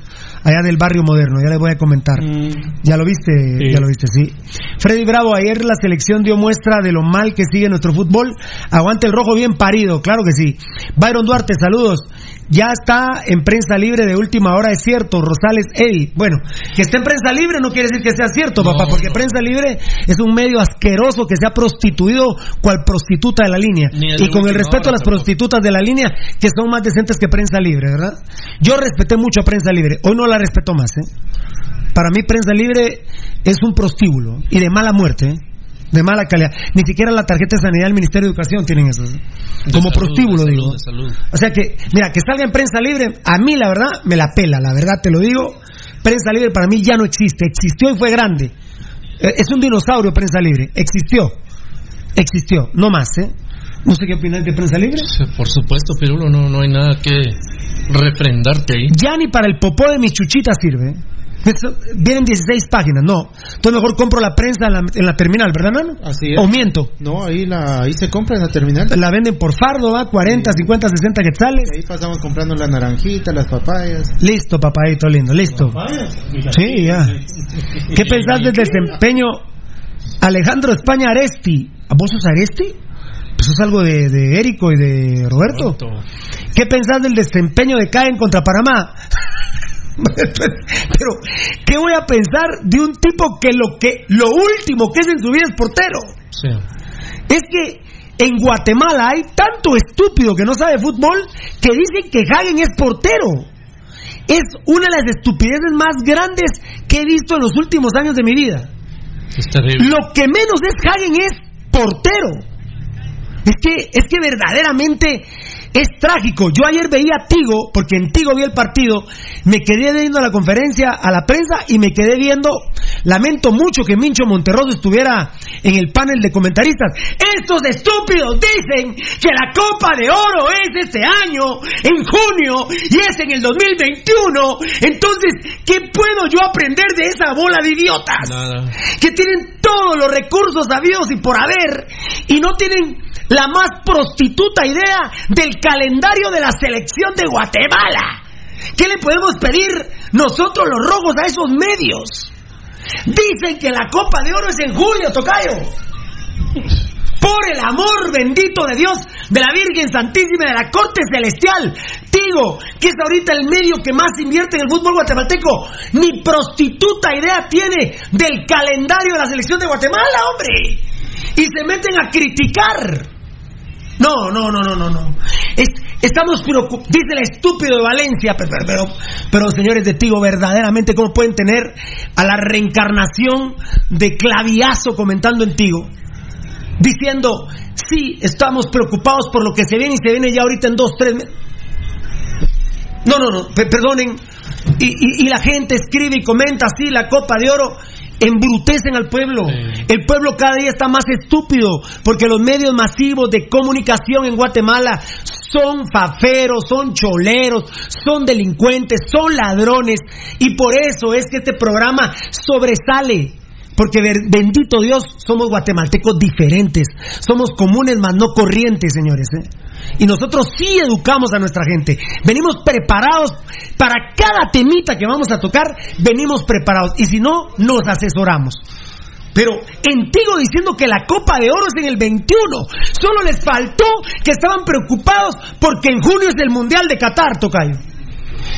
K: allá del barrio moderno, ya les voy a comentar. Ya lo viste,
M: Sí.
K: ya lo viste, sí. Freddy Bravo, ayer la selección dio muestra de lo mal que sigue nuestro fútbol. Aguante el rojo bien parido, claro que sí. Byron Duarte, saludos. Ya está en prensa libre de última hora, es cierto. Rosales Eddie. Bueno, que esté en prensa libre no quiere decir que sea cierto, papá, porque prensa libre es un medio asqueroso que se ha prostituido cual prostituta de la línea. Y con el respeto a las prostitutas de la línea, que son más decentes que prensa libre, ¿verdad? Yo respeté mucho a prensa libre, hoy no la respeto más, ¿eh? Para mí prensa libre es un prostíbulo y de mala muerte, ¿eh? De mala calidad. Ni siquiera la tarjeta de sanidad del Ministerio de Educación tienen eso. ¿eh? Como
L: salud,
K: prostíbulo, digo. O sea que, mira, que salga en prensa libre, a mí la verdad me la pela, la verdad te lo digo. Prensa libre para mí ya no existe, existió y fue grande. Eh, Es un dinosaurio prensa libre, existió, existió, no más, ¿eh? No sé qué opinas de prensa libre.
L: Por supuesto, Pirulo, no, no hay nada que refrendarte ahí.
K: Ya ni para el popó de mis chuchitas sirve. Vienen 16 páginas, no. Entonces mejor compro la prensa en la, en la terminal, ¿verdad, Nano?
F: Así es.
K: O miento.
F: No, ahí, la, ahí se compra en la terminal.
K: La venden por fardo, ¿va? 40, 50, 60 quetzales.
F: Ahí pasamos comprando la naranjita, las papayas.
K: Listo, papadito lindo, listo. Sí, ya. ¿Qué pensás del desempeño Alejandro España Aresti? ¿A vos sos Aresti? Pues es algo de, de Érico y de Roberto. ¿Qué pensás del desempeño de Caen contra Panamá? Pero, ¿qué voy a pensar de un tipo que lo que lo último que es en su vida es portero?
L: Sí.
K: Es que en Guatemala hay tanto estúpido que no sabe fútbol que dicen que Hagen es portero. Es una de las estupideces más grandes que he visto en los últimos años de mi vida.
L: Es.
K: Lo que menos es Hagen es portero. Es que, es que verdaderamente es trágico. Yo ayer veía a Tigo, porque en Tigo vi el partido, me quedé viendo la conferencia a la prensa y me quedé viendo, lamento mucho que Mincho Monterroso estuviera en el panel de comentaristas. Estos estúpidos dicen que la Copa de Oro es este año, en junio, y es en el 2021. Entonces, ¿qué puedo yo aprender de esa bola de idiotas?
L: Nada.
K: que tienen todos los recursos habidos y por haber y no tienen la más prostituta idea del calendario de la selección de Guatemala. ¿Qué le podemos pedir nosotros los rojos a esos medios? Dicen que la Copa de Oro es en julio, Tocayo. Por el amor bendito de Dios, de la Virgen Santísima de la Corte Celestial. Digo, que es ahorita el medio que más invierte en el fútbol guatemalteco. Ni prostituta idea tiene del calendario de la selección de Guatemala, hombre. Y se meten a criticar. No, no, no, no, no, no. Es- estamos preocupados. Dice el estúpido de Valencia, pero, pero, pero, señores de Tigo, verdaderamente, ¿cómo pueden tener a la reencarnación de claviazo comentando en Tigo? Diciendo, sí, estamos preocupados por lo que se viene y se viene ya ahorita en dos, tres meses. No, no, no, pe- perdonen. Y, la gente escribe y comenta así la Copa de Oro. Embrutecen al pueblo. El pueblo cada día está más estúpido porque los medios masivos de comunicación en Guatemala son faferos, son choleros, son delincuentes, son ladrones. Y por eso es que este programa sobresale. Porque bendito Dios, somos guatemaltecos diferentes. Somos comunes, más no corrientes, señores. ¿eh? Y nosotros sí educamos a nuestra gente. Venimos preparados para cada temita que vamos a tocar. Venimos preparados. Y si no, nos asesoramos. Pero Entigo diciendo que la Copa de Oro es en el 21. Solo les faltó que estaban preocupados porque en junio es el Mundial de Qatar, Tocayo.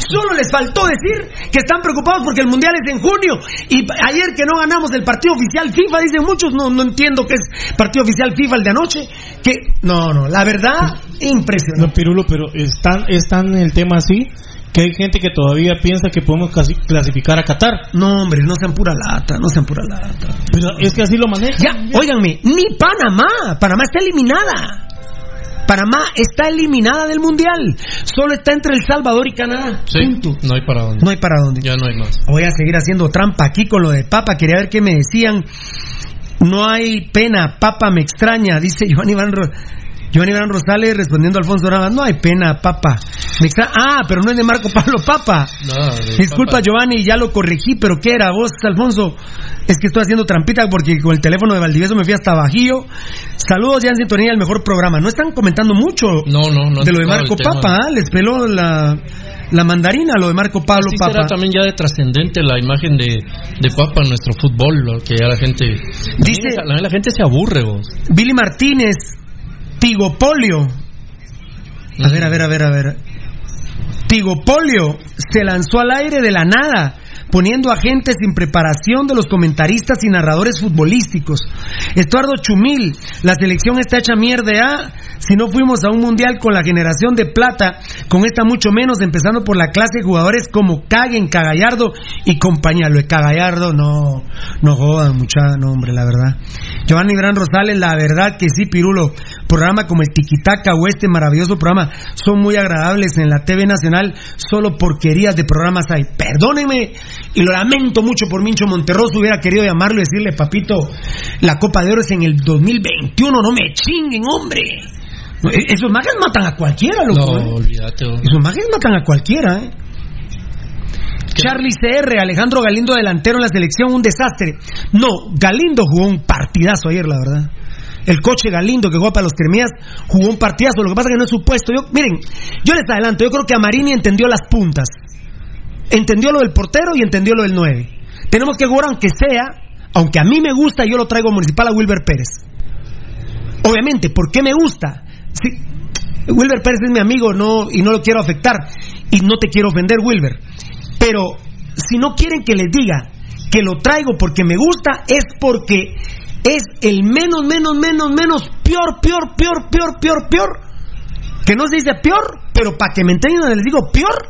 K: Solo les faltó decir que están preocupados porque el mundial es en junio. Y ayer que no ganamos el partido oficial FIFA, dicen muchos, no, no entiendo qué es partido oficial FIFA el de anoche. Que no, no, la verdad, impresionante.
M: No, Pirulo, pero es tan, es tan el tema así que hay gente que todavía piensa que podemos clasificar a Qatar.
K: No, hombre, no sean pura lata, no sean pura lata.
M: Pero es que así lo manejan.
K: Ya, óiganme, ni Panamá. Panamá está eliminada. Panamá está eliminada del mundial. Solo está entre El Salvador y Canadá.
L: Sí,
K: Punto.
L: no hay para dónde.
K: No hay para dónde.
L: Ya no hay más.
K: Voy a seguir haciendo trampa aquí con lo de Papa. Quería ver qué me decían. No hay pena, Papa me extraña, dice Giovanni Iván, Ro- Giovanni Iván Rosales respondiendo a Alfonso Navas. No hay pena, Papa. Ah, pero no es de Marco Pablo Papa. Disculpa
L: Papa.
K: Giovanni, ya lo corregí, pero ¿qué era vos, Alfonso? Es que estoy haciendo trampita porque con el teléfono de Valdivieso me fui hasta Bajío. Saludos ya en sintonía del mejor programa. No están comentando mucho
L: No, no, no.
K: de lo de Marco
L: el.
K: Papa, ¿ah? les peló la, la mandarina lo de Marco Pablo
L: Así
K: Papa.
L: será también ya de trascendente la imagen de, de Papa en nuestro fútbol, lo que ya la gente...
K: Dice-
L: la, la gente se aburre, vos.
K: Billy Martínez, Tigopolio. A ver, a ver, a ver, a ver. Tigopolio se lanzó al aire de la nada, poniendo a gente sin preparación de los comentaristas y narradores futbolísticos. Eduardo Chumil, la selección está hecha mierda, ¿ah? Si no fuimos a un mundial con la generación de plata, con esta mucho menos, empezando por la clase de jugadores como Caguen, Cagallardo y compañía. Lo de Cagallardo, no, no jodan, mucha, no, hombre, la verdad. Giovanni Gran Rosales, la verdad que sí, Pirulo. Programa como el Tiquitaca o este maravilloso programa son muy agradables en la TV Nacional, solo porquerías de programas hay. Perdónenme y lo lamento mucho por Mincho Monterroso. Hubiera querido llamarlo y decirle, papito, la Copa de Oro es en el 2021, no me chinguen, hombre. E- Esos mages matan a cualquiera, loco.
L: No,
K: ¿eh?
L: olvídate.
K: Esos mages matan a cualquiera, ¿eh? Charlie CR, Alejandro Galindo delantero en la selección, un desastre. No, Galindo jugó un partidazo ayer, la verdad. El coche Galindo que juega para los cremías jugó un partidazo. Lo que pasa es que no es su puesto. Yo, miren, yo les adelanto, yo creo que Amarini entendió las puntas. Entendió lo del portero y entendió lo del 9. Tenemos que jugar aunque sea, aunque a mí me gusta, yo lo traigo municipal a Wilber Pérez. Obviamente, ¿por qué me gusta? Wilber Pérez es mi amigo no, y no lo quiero afectar. Y no te quiero ofender, Wilber. Pero si no quieren que les diga que lo traigo porque me gusta, es porque es el menos, menos, menos, menos, peor, peor, peor, peor, peor, peor. Que no se dice peor, pero para que me entiendan les digo peor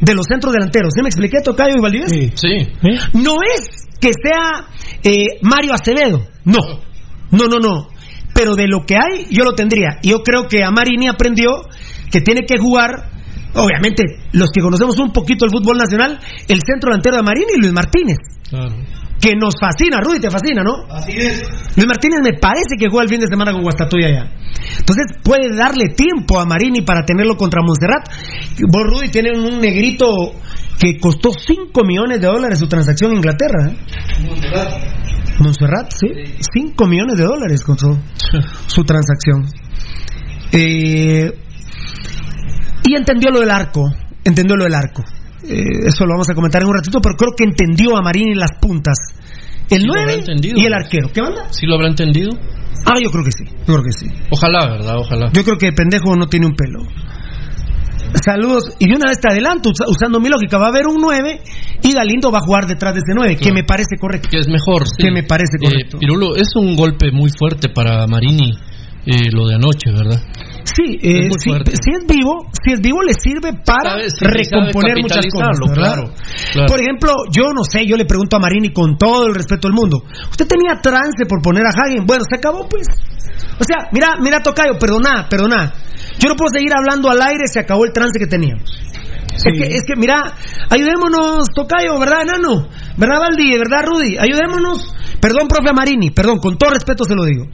K: de los centros delanteros. ¿Sí me expliqué, Tocayo y Valdivieso?
L: Sí.
K: No es que sea eh, Mario Acevedo, no, no, no, no. Pero de lo que hay, yo lo tendría. Y yo creo que Amarini aprendió que tiene que jugar, obviamente, los que conocemos un poquito el fútbol nacional, el centro delantero de Amarini y Luis Martínez.
L: Claro.
K: Que nos fascina, Rudy, te fascina, ¿no?
F: Así es.
K: Luis Martínez me parece que juega el fin de semana con Guastatoya ya. Entonces puede darle tiempo a Marini para tenerlo contra Montserrat. Vos, Rudy, tienen un negrito que costó 5 millones de dólares su transacción en Inglaterra. ¿eh? Montserrat, sí. 5 millones de dólares costó su transacción. Eh, y entendió lo del arco. Entendió lo del arco. Eh, eso lo vamos a comentar en un ratito, pero creo que entendió a Marini las puntas. El
L: Sí, lo habrá
K: 9
L: entendido.
K: y el arquero. ¿Qué onda?
L: ¿Sí lo habrá entendido?
K: Ah, yo creo que sí. Yo creo que sí.
L: Ojalá, ¿verdad? Ojalá.
K: Yo creo que pendejo no tiene un pelo. Saludos. Y de una vez te adelanto, usa- usando mi lógica, va a haber un 9 y Galindo va a jugar detrás de ese 9, que me parece correcto.
L: Que es mejor. sí.
K: Que me parece
L: Eh,
K: correcto.
L: Pirulo, es un golpe muy fuerte para Marini eh, lo de anoche, ¿verdad?
K: Sí, eh, si, si es vivo, si es vivo le sirve para
L: Sabe- sí,
K: recomponer muchas cosas,
L: claro, claro.
K: Por ejemplo, yo no sé, yo le pregunto a Marini con todo el respeto del mundo, ¿usted tenía trance por poner a Hagen? Bueno, se acabó pues. O sea, mira, mira Tocayo, perdona, perdona. Yo no puedo seguir hablando al aire, se acabó el trance que teníamos. Es, que, es que, mira, ayudémonos, Tocayo, ¿verdad, enano? ¿Verdad, Valdi? ¿Verdad, Rudy? Ayudémonos. Perdón, profe Marini, perdón, con todo respeto se lo digo.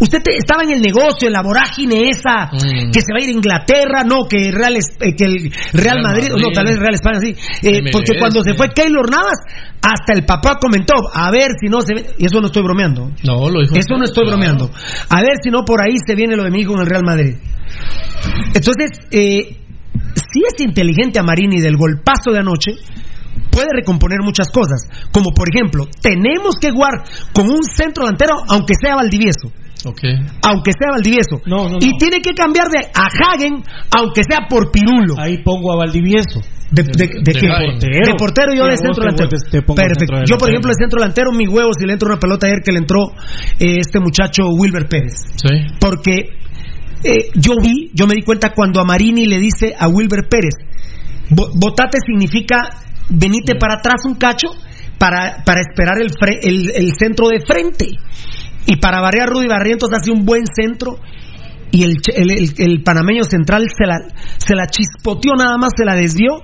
K: Usted te- estaba en el negocio, en la vorágine esa,
L: Mm.
K: que se va a ir a Inglaterra, no, que, Real, eh, que el Real,
L: Real
K: Madrid,
L: Madrid.
K: no, tal vez Real España, sí. Eh, porque cuando se fue Keylor Navas, hasta el papá comentó, a ver si no se ve, y eso no estoy bromeando.
L: No, lo dijo.
K: Eso no estoy
L: Claro.
K: bromeando. A ver si no por ahí se viene lo de mi hijo en el Real Madrid. Entonces, eh, si es inteligente a Marini del golpazo de anoche, puede recomponer muchas cosas. Como por ejemplo, tenemos que jugar con un centro delantero, aunque sea Valdivieso.
L: Ok.
K: Aunque sea Valdivieso.
M: No, no,
K: Y
M: no.
K: tiene que cambiar de a Hagen, aunque sea por Pirulo.
M: Ahí pongo a Valdivieso.
K: ¿De, de, de,
M: de
K: qué?
M: portero.
K: Yo de centro
M: te
K: delantero.
M: te
K: Perfecto.
M: centro
K: Yo, por ejemplo, de centro delantero, mi huevo, si le entró una pelota ayer que le entró eh, este muchacho Wilber Pérez.
L: Sí.
K: Porque eh, yo vi, yo me di cuenta cuando a Marini le dice a Wilber Pérez, "Bo- botate significa venite para atrás un cacho para, para esperar el, fre- el, el centro de frente. Y para variar Rudy Barrientos hace un buen centro y el, el, el- el panameño central se la, se la chispoteó nada más, se la desvió,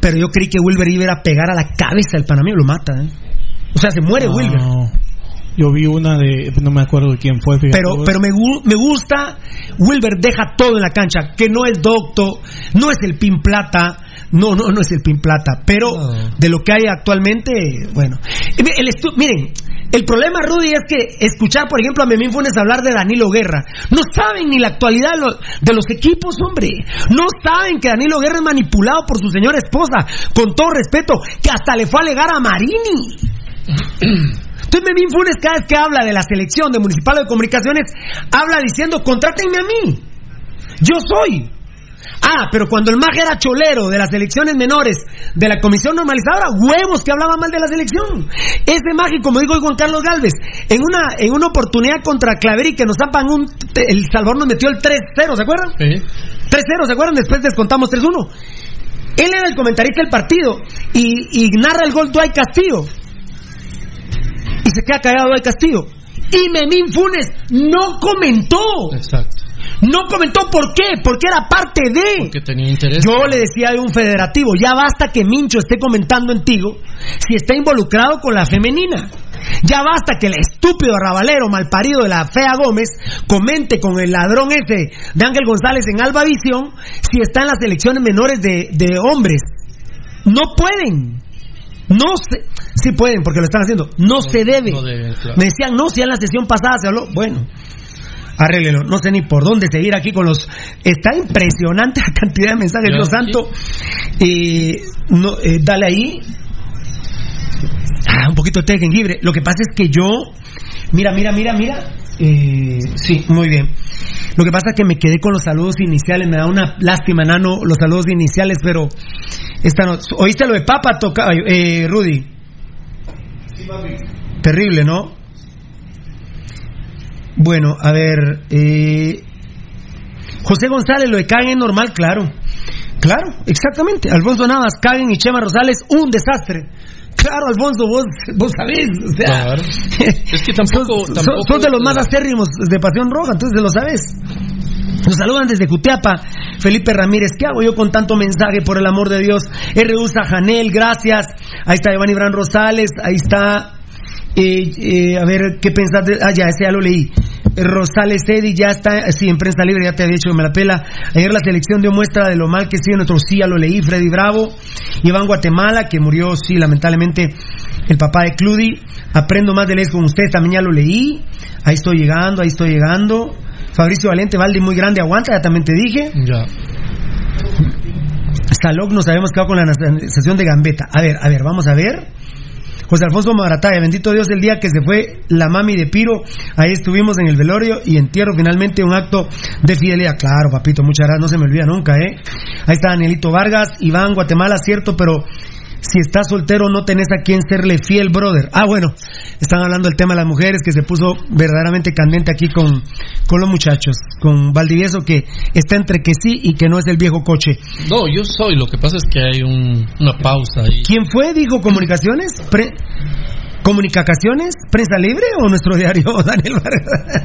K: pero yo creí que Wilber iba a pegar a la cabeza del panameño, lo mata. ¿eh? O sea, se muere
M: No.
K: Wilber.
M: Yo vi una de. No me acuerdo de quién fue.
K: Pero, pero me, me gusta, Wilber deja todo en la cancha, que no es docto, no es el pin plata, no, no, no es el pin plata, pero de lo que hay actualmente, bueno. El miren, el problema, Rudy, es que escuchar, por ejemplo, a Memín Funes hablar de Danilo Guerra, no saben ni la actualidad de los, equipos, hombre. No saben que Danilo Guerra es manipulado por su señora esposa, con todo respeto, que hasta le fue a alegar a Marini. Entonces Memín Funes cada vez que habla de la selección de Municipal de Comunicaciones, habla diciendo, contrátenme a mí. Yo soy. Ah, pero cuando el mag era cholero de las selecciones menores de la comisión normalizadora, huevos que hablaba mal de la selección. Ese mag, como dijo hoy Juan Carlos Galvez, en una, en una oportunidad contra Claveri que nos tapan un. El Salvador nos metió el 3-0, ¿se acuerdan?
L: Sí.
K: 3-0, ¿se acuerdan? Después descontamos 3-1. Él era el comentarista del partido y, y narra el gol Dwight Castillo. Y se queda callado Dwight Castillo. Y Memín Funes no comentó.
L: Exacto.
K: No comentó por qué, porque era parte de.
L: Que tenía interés.
K: Yo le decía a un federativo, ya basta que Mincho esté comentando en Tigo si está involucrado con la femenina. Ya basta que el estúpido rabalero malparido de la Fea Gómez comente con el ladrón ese de Ángel González en Alba Visión si está en las elecciones menores de, de hombres. No pueden. No se, sí pueden porque lo están haciendo. No, se debe.
L: no debe, claro.
K: Me decían, no, si en la sesión pasada se habló. Bueno, arréglelo. No sé ni por dónde seguir aquí con los. Está impresionante la cantidad de mensajes, Dios santo. Y no, eh, dale ahí. Ah, un poquito de té de jengibre. Lo que pasa es que yo. Mira, mira, mira, mira. Eh, sí, muy bien. Lo que pasa es que me quedé con los saludos iniciales. Me da una lástima, Nano, los saludos iniciales, pero. Esta no, ¿Oíste lo de Papa, toca, eh, Rudy? Terrible, ¿no? Bueno, a ver. Eh, José González, lo de Caguen es normal, claro. Claro, exactamente. Alfonso Navas, Caguen y Chema Rosales, un desastre. Claro, Alfonso, vos, vos sabés. O sea,
L: Claro. Es que tampoco.
K: sos,
L: tampoco
K: sos de los más acérrimos de Pasión Roja, entonces lo sabes. Nos saludan desde Cutiapa, Felipe Ramírez. ¿Qué hago yo con tanto mensaje, por el amor de Dios? R.U. Janel, gracias. Ahí está Giovanni Bran Rosales, ahí está. eh, eh, a ver, ¿qué pensás? De, ah, ya, ese ya lo leí. Eh, Rosales Eddy ya está, sí, en prensa libre, ya te había dicho que me la pela. Ayer la selección dio muestra de lo mal que sigue nuestro sí, ya lo leí. Freddy Bravo, Iván Guatemala, que murió, sí, lamentablemente, el papá de Cludy. Aprendo más de leyes con ustedes, también ya lo leí. Ahí estoy llegando, ahí estoy llegando. Fabricio Valente, Valde muy grande, aguanta, ya también te dije.
L: Ya.
K: Salok nos habíamos quedado con la nacionalización de Gambetta. A ver, a ver, vamos a ver. José Alfonso Marataya, bendito Dios el día que se fue la mami de Piro, ahí estuvimos en el velorio y entierro finalmente un acto de fidelidad. Claro, papito, muchas gracias, no se me olvida nunca, ¿eh? Ahí está Danielito Vargas, Iván, Guatemala, cierto, pero si estás soltero no tenés a quien serle fiel, brother. Ah, bueno, están hablando del tema de las mujeres que se puso verdaderamente candente aquí con, con los muchachos, con Valdivieso que está entre que sí y que no es el viejo coche.
L: No, yo soy. Lo que pasa es que hay un- una pausa ahí.
K: ¿Quién fue? Dijo comunicaciones. Pre- ¿Comunicaciones? ¿Prensa libre o nuestro diario, Daniel Vargas?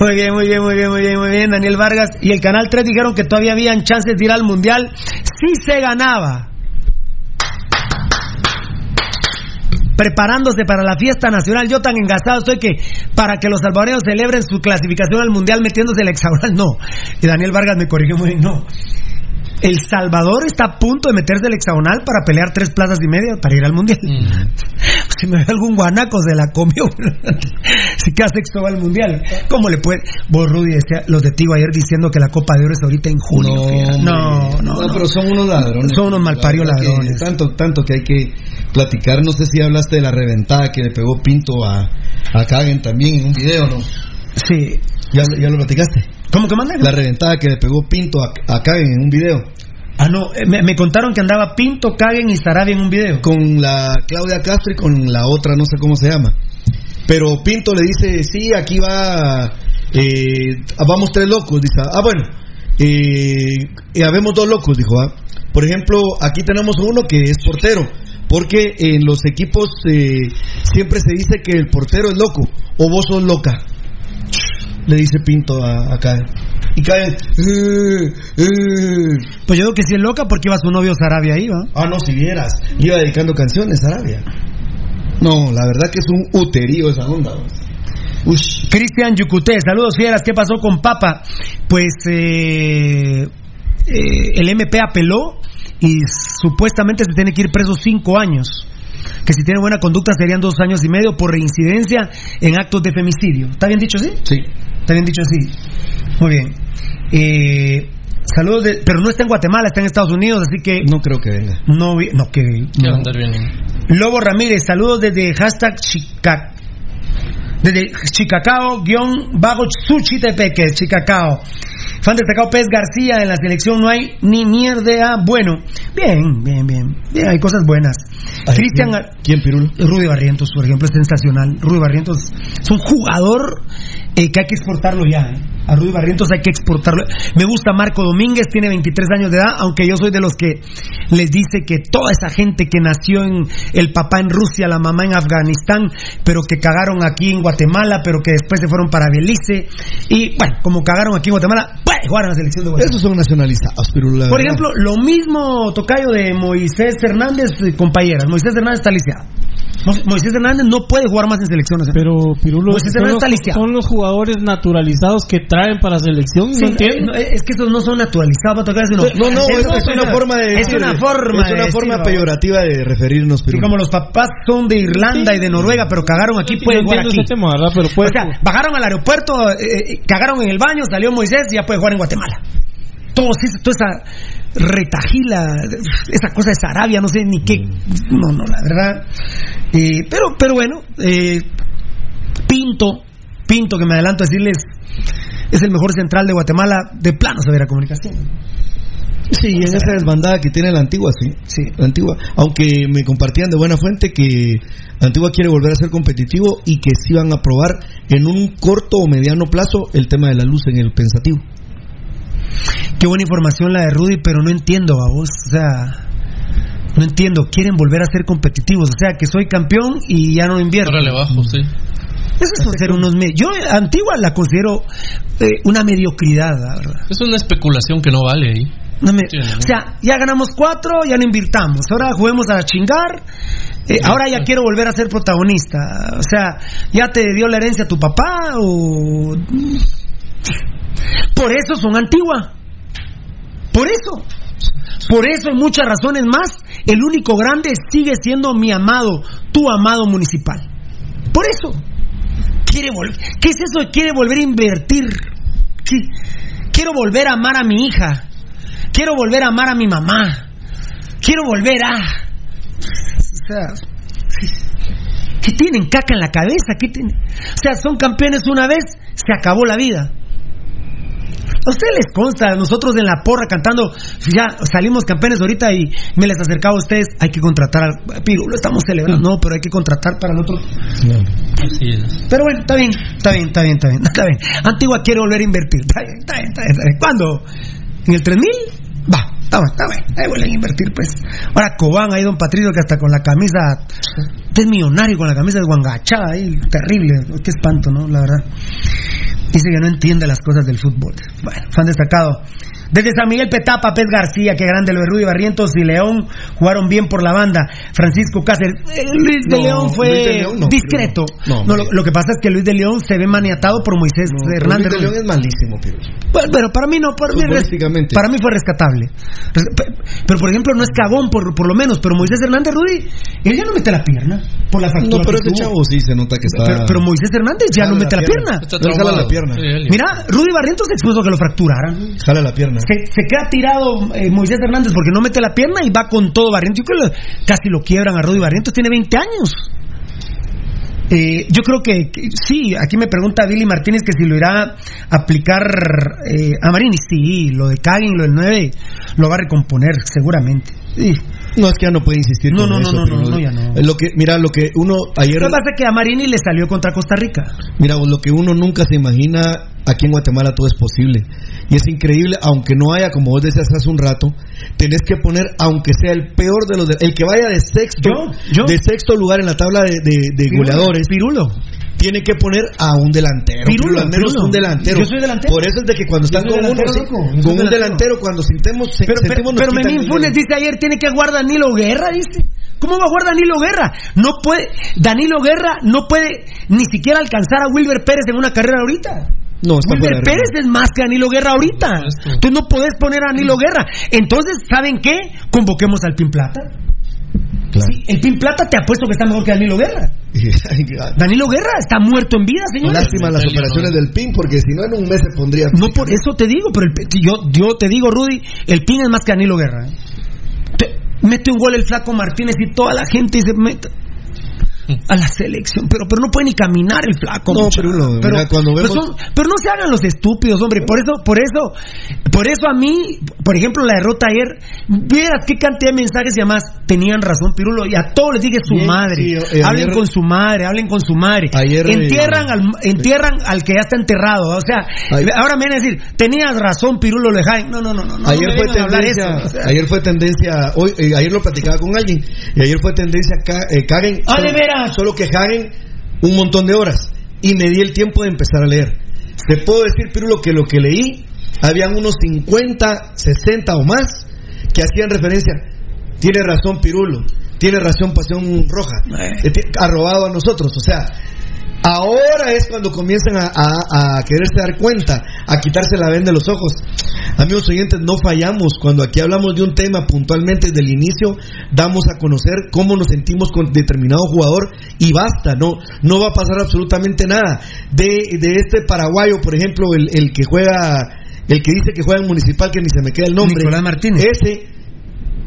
K: muy bien, muy bien, muy bien, muy bien, muy bien, Daniel Vargas. Y el Canal 3 dijeron que todavía habían chances de ir al Mundial si se ganaba. Preparándose para la fiesta nacional, yo tan engasado estoy que para que los salvadoreños celebren su clasificación al mundial metiéndose el hexagonal, no. Y Daniel Vargas me corrigió muy bien, no. El Salvador está a punto de meterse el hexagonal para pelear tres plazas y media para ir al mundial. Si me ve algún guanaco se la comió. si queda sexto va al mundial. ¿Cómo le puede? Vos, Rudy, decía- los de Tigo ayer diciendo que la Copa de Oro es ahorita en junio.
N: No,
K: no, no, no.
N: pero son unos ladrones.
K: Son unos malparios
N: que
K: ladrones.
N: Tanto, tanto que hay que platicar. No sé si hablaste de la reventada que le pegó Pinto a, a Kagen también en un video, ¿no?
K: Sí.
N: ¿Ya, ya lo platicaste?
K: ¿Cómo que manda?
N: La reventada que le pegó Pinto a, a Kagen en un video.
K: Ah, no, eh, me, me contaron que andaba Pinto, Caguen y Sarabia en un video.
N: Con la Claudia Castro y con la otra, no sé cómo se llama. Pero Pinto le dice, sí, aquí va, eh, vamos tres locos. Dice, ah, bueno, eh, eh, habemos dos locos, dijo. ah. Por ejemplo, aquí tenemos uno que es portero. Porque en los equipos eh, siempre se dice que el portero es loco o vos sos loca. Le dice Pinto a, a. Y Caen. "Eh, eh".
K: Pues yo digo que sí es loca porque iba su novio Sarabia ahí, ¿va?
N: Ah, no, si vieras. Iba dedicando canciones a Arabia. No, la verdad que es un uterío esa onda.
K: Cristian Yucuté, saludos fieras, ¿qué pasó con Papa? Pues eh, eh, el MP apeló y supuestamente se tiene que ir preso cinco años. Que si tiene buena conducta serían dos años y medio por reincidencia en actos de femicidio. ¿Está bien dicho así?
N: Sí.
K: Está bien dicho así. Muy bien. Eh, saludos, de- pero no está en Guatemala, está en Estados Unidos, así que
N: No creo que venga.
K: no, no que no.
L: andar bien.
K: Lobo Ramírez, saludos desde hashtag Chica, desde Chicacao, guion bajo Suchitepeque, Chicacao. Fan destacado Pez García, en la selección no hay ni mierda. Bueno, bien, bien, bien. Bien, hay cosas buenas. Cristian
N: ¿quién- ¿Quién, Pirulo?
K: Rudy Barrientos, por ejemplo, es sensacional. Rudy Barrientos es un jugador eh, que hay que exportarlo ya. eh. A Rudy Barrientos hay que exportarlo. Me gusta Marco Domínguez, tiene 23 años de edad, aunque yo soy de los que les dice que toda esa gente que nació en el papá en Rusia, la mamá en Afganistán, pero que cagaron aquí en Guatemala, pero que después se fueron para Belice, y bueno, como cagaron aquí en Guatemala, pues jugar en la selección de Guatemala.
N: Esos son nacionalizados, Pirulo. la
K: Por ejemplo, lo mismo tocayo de Moisés Hernández, eh, compañeras. Moisés Hernández está lisiado. Mo- Moisés Hernández no puede jugar más en selecciones.
M: Pero Pirulo,
K: Moisés Hernández está lisiado.
M: son los jugadores naturalizados que traen para selección,
K: Sí,
M: no entiendo.
K: no, es que estos no son naturalizados, sino-
N: No, no, es, es una forma de
K: Es una forma
N: Es una
K: de
N: forma
K: decir,
N: peyorativa de referirnos,
K: Y
N: Pirulo.
K: como los papás son de Irlanda y de Noruega, pero cagaron aquí,
M: Sí,
K: pueden jugar
M: entiendo
K: aquí.
M: ese tema, ¿verdad? Pero puede-
K: O sea, bajaron al aeropuerto, eh, eh, cagaron en el baño, salió Moisés y ya puede jugar en Guatemala. Todo, toda esa retajila, esa cosa de Sarabia, no sé ni qué. No, no, la verdad. Eh, pero, pero bueno, eh, Pinto, Pinto, que me adelanto a decirles, es el mejor central de Guatemala, de plano saber a comunicación.
N: Sí, en esa desbandada que tiene la antigua, sí.
K: Sí.
N: La antigua. Aunque me compartían de buena fuente que la antigua quiere volver a ser competitivo y que sí van a probar en un corto o mediano plazo el tema de la luz en el pensativo.
K: Qué buena información la de Rudy, pero no entiendo a vos. O sea, no entiendo. Quieren volver a ser competitivos. O sea, que soy campeón y ya no invierto.
L: Órale bajo, sí.
K: Eso es ser unos. me- Yo, Antigua, la considero eh, una mediocridad, la verdad.
L: Es una especulación que no vale ahí.
K: No me-
L: Sí, ¿no?
K: o sea, ya ganamos cuatro, ya no invirtamos. Ahora juguemos a chingar. eh, ahora ya quiero volver a ser protagonista. O sea, ya te dio la herencia tu papá o. Por eso son antigua. Por eso. Por eso, en muchas razones más, el único grande sigue siendo mi amado, tu amado municipal. Por eso. ¿Qué es eso de quiere volver a invertir? Quiero volver a amar a mi hija. Quiero volver a amar a mi mamá. Quiero volver a. O sea. ¿Qué tienen caca en la cabeza? ¿Qué tienen? O sea, son campeones una vez, se acabó la vida. A ustedes les consta, nosotros en la porra cantando, ya salimos campeones ahorita y me les acercaba a ustedes, hay que contratar al Pirulo, estamos celebrando, no, pero hay que contratar para.
L: Así es.
K: Pero bueno, está bien, está bien, está bien, está bien, está bien. Antigua quiere volver a invertir, está bien, está bien, está bien. está bien. ¿Cuándo? ¿En el 3000? Va, está bien, está bien, ahí vuelven a invertir pues. Ahora Cobán, ahí don Patricio que hasta con la camisa, usted es millonario con la camisa de guangachada ahí, terrible, qué espanto, ¿no? La verdad. Dice que no entiende las cosas del fútbol. Bueno, fan destacado. Desde San Miguel Petapa, Pez García, que grande lo de Rudy Barrientos y León jugaron bien por la banda. Francisco Cáceres. Eh, Luis de
N: No,
K: León fue
N: Luis de León no,
K: discreto.
N: no,
K: lo, lo que pasa es que Luis de León se ve maniatado por Moisés Hernández.
N: Luis de León es malísimo.
K: Bueno, pero para mí no, para mí, para fue rescatable. Res- pe- Pero por ejemplo no es cagón por, por lo menos, pero Moisés Hernández Rudy, él ya no mete la pierna por la fractura.
N: No, pero ese chavo sí se nota que está.
K: Pero, pero Moisés Hernández ya no
N: la
K: mete la
N: pierna.
K: pierna.
L: Está
N: la pierna.
L: Sí, él-
K: Mira, Rudy Barrientos se expuso a que lo fracturaran.
N: Jala la pierna.
K: Se, se queda tirado eh, Moisés Hernández porque no mete la pierna y va con todo Barrientos. Yo creo que casi lo quiebran a Rudy Barrientos, tiene 20 años. Eh, yo creo que, sí, aquí me pregunta Billy Martínez que si lo irá a aplicar eh, a Marini. Sí, lo de Kagen, lo del 9, lo va a recomponer seguramente. Sí.
N: No, es que ya no puede insistir
K: No,
N: con
K: no, no,
N: eso,
K: no, no, no, ya no.
N: Lo que, mira, lo que uno ayer...
K: Lo que pasa que a Marini le salió contra Costa Rica.
N: Mira, vos, lo que uno nunca se imagina, aquí en Guatemala todo es posible. Y es increíble, aunque no haya, como vos decías hace un rato, tenés que poner, aunque sea el peor de los... de- el que vaya de sexto, de sexto lugar en la tabla de, de- de
K: Pirulo,
N: goleadores,
K: Pirulo.
N: Tiene que poner a un delantero.
K: Pirulo,
N: al menos
K: Pirulo.
N: un delantero.
K: Yo soy delantero.
N: Por eso es de que cuando están con uno, sí, con un
K: delantero.
N: delantero, cuando sintemos, se-
K: Pero, pero,
N: sentimos
K: pero Memín Funes dice ayer tiene que jugar Danilo Guerra, dice. ¿Cómo va a jugar Danilo Guerra? No puede, Danilo Guerra no puede ni siquiera alcanzar a Wilber Pérez en una carrera ahorita.
N: No, está
K: Wilber Pérez es más que Danilo Guerra ahorita. Tú no podés poner a Danilo Guerra. Entonces, ¿saben qué? Convoquemos al Pin Plata. Sí, el Pin Plata te apuesto que está mejor que Danilo Guerra. Danilo Guerra está muerto en vida, señor.
N: Lástima las operaciones del PIN, porque si no en un mes se pondría.
K: No, por eso te digo, pero el- yo, yo te digo, Rudy, el pin es más que Danilo Guerra. ¿eh? Te- mete un gol el flaco Martínez y toda la gente dice, mete a la selección, pero pero no puede ni caminar el flaco.
N: No, pero no, mira, cuando
K: pero, son- pero no se hagan los estúpidos, hombre. Por eso, por eso, por eso a mí, por ejemplo, la derrota ayer, vieras qué cantidad de mensajes y además tenían razón, Pirulo, y a todos les dije su
N: Bien,
K: madre.
N: eh,
K: hablen
N: ayer-
K: con su madre, hablen con su madre.
N: Ayer, eh,
K: entierran al entierran al que ya está enterrado, o sea,
N: Ayer-
K: ahora me van a decir, tenías razón, Pirulo Lejain. No, no, no, no. no
N: ayer
K: me
N: fue tendencia,
K: eso, o sea.
N: ayer fue tendencia, hoy, eh, ayer lo platicaba con alguien, y ayer fue tendencia Ka- eh, Karen,
K: Ah, de veras.
N: Solo que Karen un montón de horas, y me di el tiempo de empezar a leer. Te puedo decir, Pirulo, que lo que leí, habían unos 50, 60 o más, que hacían referencia, tiene razón Pirulo, tiene razón Pasión Roja, eh, ti- ha robado a nosotros, o sea, Ahora es cuando comienzan a, a- a quererse dar cuenta, a quitarse la venda de los ojos. Amigos oyentes, no fallamos. Cuando aquí hablamos de un tema puntualmente desde el inicio, damos a conocer cómo nos sentimos con determinado jugador y basta, no, no va a pasar absolutamente nada. De, de este paraguayo, por ejemplo, el, el que juega, el que dice que juega en Municipal, que ni se me queda el nombre.
K: Nicolás Martínez.
N: Ese,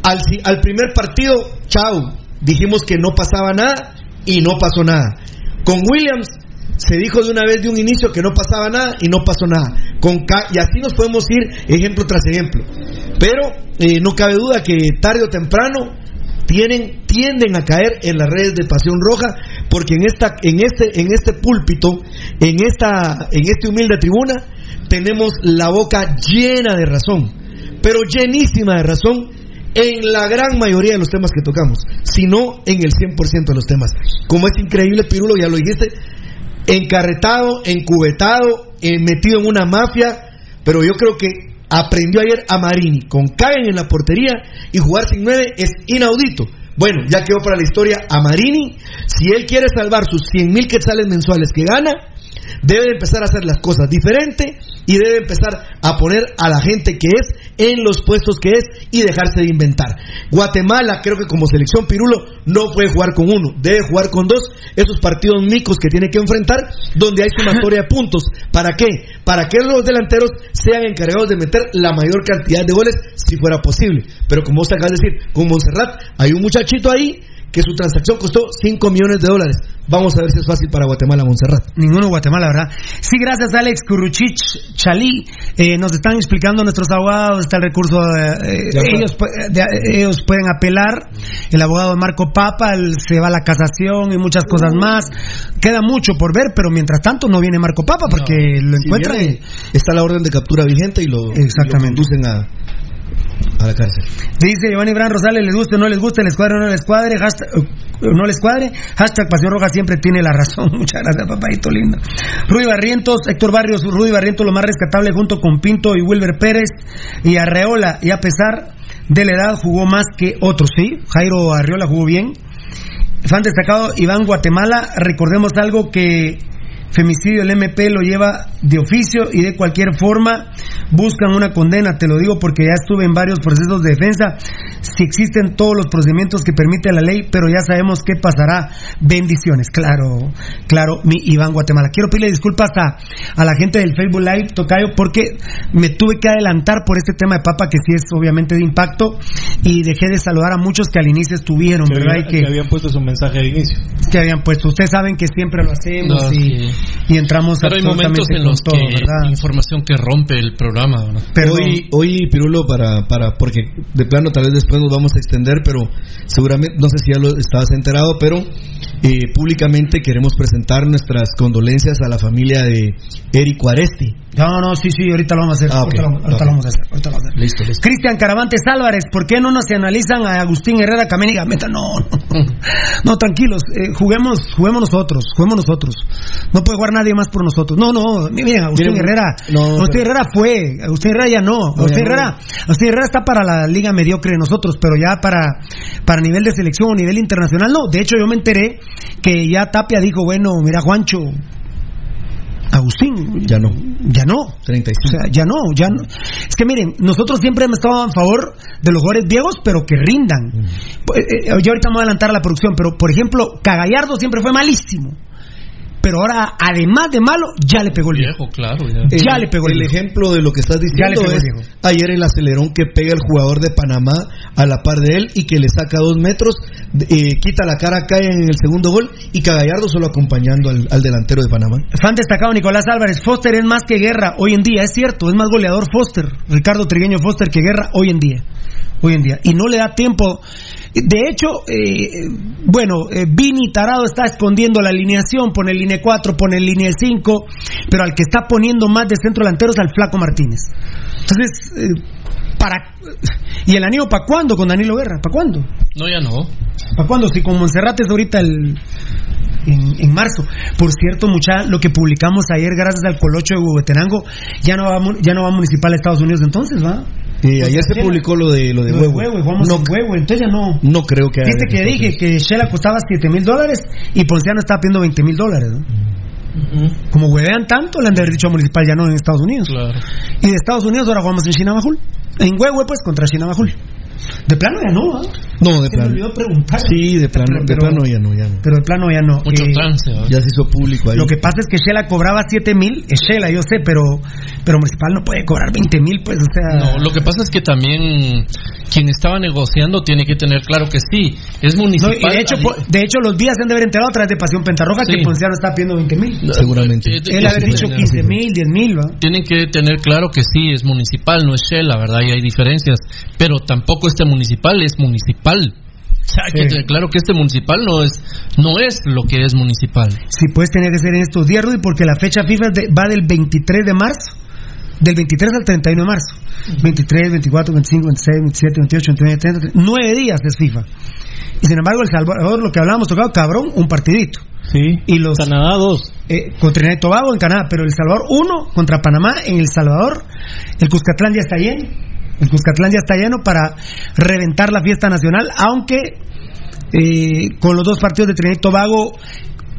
N: al, si- al primer partido, chao, dijimos que no pasaba nada y no pasó nada. Con Williams se dijo de una vez de un inicio que no pasaba nada y no pasó nada. Con y así nos podemos ir ejemplo tras ejemplo. Pero eh, no cabe duda que tarde o temprano tienen, tienden a caer en las redes de Pasión Roja, porque en esta, en este, en este púlpito, en esta, en este humilde tribuna, tenemos la boca llena de razón, pero llenísima de razón en la gran mayoría de los temas que tocamos, si no en el 100% de los temas. Como es increíble, Pirulo, ya lo dijiste, encarretado, encubetado, eh, metido en una mafia, pero yo creo que aprendió ayer a Marini, con Caen en la portería y jugar sin nueve es inaudito. Bueno, ya quedó para la historia a Marini, si él quiere salvar sus 100 mil quetzales mensuales que gana, debe de empezar a hacer las cosas diferente y debe empezar a poner a la gente que es en los puestos que es y dejarse de inventar. Guatemala, creo que como selección Pirulo, no puede jugar con uno, debe jugar con dos, esos partidos micos que tiene que enfrentar, donde hay sumatoria de puntos. ¿Para qué? Para que los delanteros sean encargados de meter la mayor cantidad de goles si fuera posible. Pero como vos acabas de decir, con Montserrat, hay un muchachito ahí que su transacción costó 5 millones de dólares. Vamos a ver si es fácil para Guatemala, Montserrat.
K: Ninguno Guatemala, ¿verdad? Sí, gracias Alex Kuruchich Chalí. Eh, nos están explicando nuestros abogados, está el recurso, eh, eh, ellos, de- ellos pueden apelar. El abogado Marco Papa se va a la casación y muchas cosas más. Queda mucho por ver, pero mientras tanto no viene Marco Papa porque lo
N: Si
K: encuentran.
N: viene, está la orden de captura vigente y lo,
K: Exactamente.
N: lo conducen a, a la cárcel.
K: Dice Giovanni Bran Rosales, les guste o no les guste, les cuadre o no les cuadre, hashtag, eh, no les cuadre, hashtag Pasión Roja siempre tiene la razón. Muchas gracias, papadito lindo. Rudy Barrientos, Héctor Barrios, Rudy Barrientos, lo más rescatable junto con Pinto y Wilber Pérez y Arreola, y a pesar de la edad jugó más que otros, ¿sí? Jairo Arreola jugó bien. Fan destacado Iván Guatemala, recordemos algo que femicidio el MP lo lleva de oficio y de cualquier forma buscan una condena, te lo digo porque ya estuve en varios procesos de defensa, si existen todos los procedimientos que permite la ley, pero ya sabemos qué pasará. Bendiciones, claro, claro, mi Iván Guatemala. Quiero pedirle disculpas a, a la gente del Facebook Live, Tocayo, porque me tuve que adelantar por este tema de papa que sí es obviamente de impacto y dejé de saludar a muchos que al inicio estuvieron,
M: Que,
K: ¿verdad?
M: había-
K: Y que,
M: que habían puesto su mensaje de inicio.
K: que habían puesto. Ustedes saben que siempre lo hacemos
L: No,
K: y,
L: sí.
K: Y entramos
L: Pero hay momentos
K: absolutamente
L: en los
K: todo,
L: que
K: ¿verdad?
L: información que rompe el programa. ¿verdad?
N: Hoy, hoy, Pirulo, para, para, porque de plano tal vez después nos vamos a extender, pero seguramente, no sé si ya lo estabas enterado, pero eh, públicamente queremos presentar nuestras condolencias a la familia de Eric Aresti.
K: No, no, sí, sí, ahorita lo vamos a hacer.
N: Ah,
K: ahorita, lo, ahorita lo vamos a hacer. ahorita lo vamos a hacer.
N: Listo, listo.
K: Cristian Caravantes Álvarez, ¿por qué no nos analizan a Agustín Herrera Cameniga? Meta, no, no, no, tranquilos, eh, juguemos, juguemos nosotros, juguemos nosotros. No puede jugar nadie más por nosotros. No, no, miren, Agustín
N: Miren,
K: Herrera,
N: no,
K: Agustín
N: pero-
K: Herrera fue, Agustín Herrera ya no, Agustín
N: no.
K: Herrera, Agustín Herrera está para la liga mediocre de nosotros, pero ya para, para nivel de selección o nivel internacional, no. De hecho, yo me enteré que ya Tapia dijo, bueno, mira, Juancho, Agustín,
N: Ya no.
K: ya no.
N: 35.
K: O sea, ya no, ya no. Es que miren, nosotros siempre hemos estado a favor de los jugadores viejos, pero que rindan. Pues, eh, yo ahorita me voy a adelantar a la producción, pero por ejemplo, Cagallardo siempre fue malísimo. Pero ahora, además de malo, ya le pegó el viejo.
L: Viejo, claro. ya.
N: Eh,
K: Ya le pegó el
N: el
K: viejo.
N: ejemplo de lo que estás
K: Ya le
N: diciendo
K: pegó el
N: es
K: viejo.
N: ayer el acelerón que pega el jugador de Panamá a la par de él y que le saca dos metros, eh, quita la cara, cae en el segundo gol y Cagallardo solo acompañando al, al delantero de Panamá.
K: Fan destacado Nicolás Álvarez, Foster es más que Guerra hoy en día, es cierto, es más goleador Foster, Ricardo Trigueño Foster que Guerra hoy en día, hoy en día, y no le da tiempo. De hecho, eh, bueno, eh, Vini Tarado está escondiendo la alineación, pone línea 4, pone línea 5, pero al que está poniendo más de centro delantero es al Flaco Martínez. Entonces, eh, para ¿y el anillo para cuándo con Danilo Guerra? ¿Para cuándo?
L: No, ya no.
K: ¿Para cuándo? Si con Monserrate es ahorita el, en, en marzo. Por cierto, mucha lo que publicamos ayer gracias al Colocho de Huehuetenango, ya no va ya no va municipal a Estados Unidos entonces, ¿va?
N: Eh, ayer se publicó lo de lo de huevo.
K: Huehue, jugamos
N: no,
K: en Huehue, entonces ya no.
N: no creo que haya
K: Viste que dije que Shela costaba 7 mil dólares y Ponciano estaba pidiendo 20 mil dólares, ¿no? Como huevean tanto, le han de haber dicho a municipal ya no en Estados Unidos.
L: Claro.
K: Y de Estados Unidos ahora jugamos en Chinamajul. En Huehue, pues, contra Chinamajul. De plano ya no, ¿ah?
N: No, de
K: Se me
N: plano.
K: olvidó preguntar.
N: Sí, de plano, de plano ya no, ya no.
K: Pero de plano ya no.
L: Mucho
K: Eh,
L: trance. ¿verdad?
N: Ya se hizo público ahí.
K: Lo que pasa es que Shela cobraba 7 mil, es Shela, yo sé, pero, pero Municipal no puede cobrar 20 mil, pues, o sea.
L: No, lo que pasa es que también quien estaba negociando tiene que tener claro que sí, es
K: No,
L: municipal.
K: y de hecho, de hecho, los días se han de haber enterado a través de Pasión Pentarroja
L: Sí.
K: que Ponciano está pidiendo 20 mil.
N: Seguramente.
L: Eh,
K: Él haber dicho
L: tienen-
K: 15 mil, 10 mil, ¿va?
L: Tienen que tener claro que sí, es municipal, no es Shell, la verdad, y hay diferencias. Pero tampoco este municipal es municipal. O sea, que claro que este municipal no es, no es lo que es municipal.
K: Sí, pues tenía que ser en estos días, Rudy, porque la fecha FIFA de- va del 23 de marzo. Del 23 al 31 de marzo. 23, 24, 25, 26, 27, 28, 29, 30, 9 días es FIFA. Y sin embargo, El Salvador, lo que hablábamos, tocado cabrón, un partidito.
M: Sí.
K: Y los
M: Canadá 2.
K: eh, contra Trinidad y Tobago en Canadá, pero El Salvador 1 contra Panamá en El Salvador. El Cuscatlán ya está lleno. El Cuscatlán ya está lleno para reventar la fiesta nacional, aunque eh, con los dos partidos de Trinidad y Tobago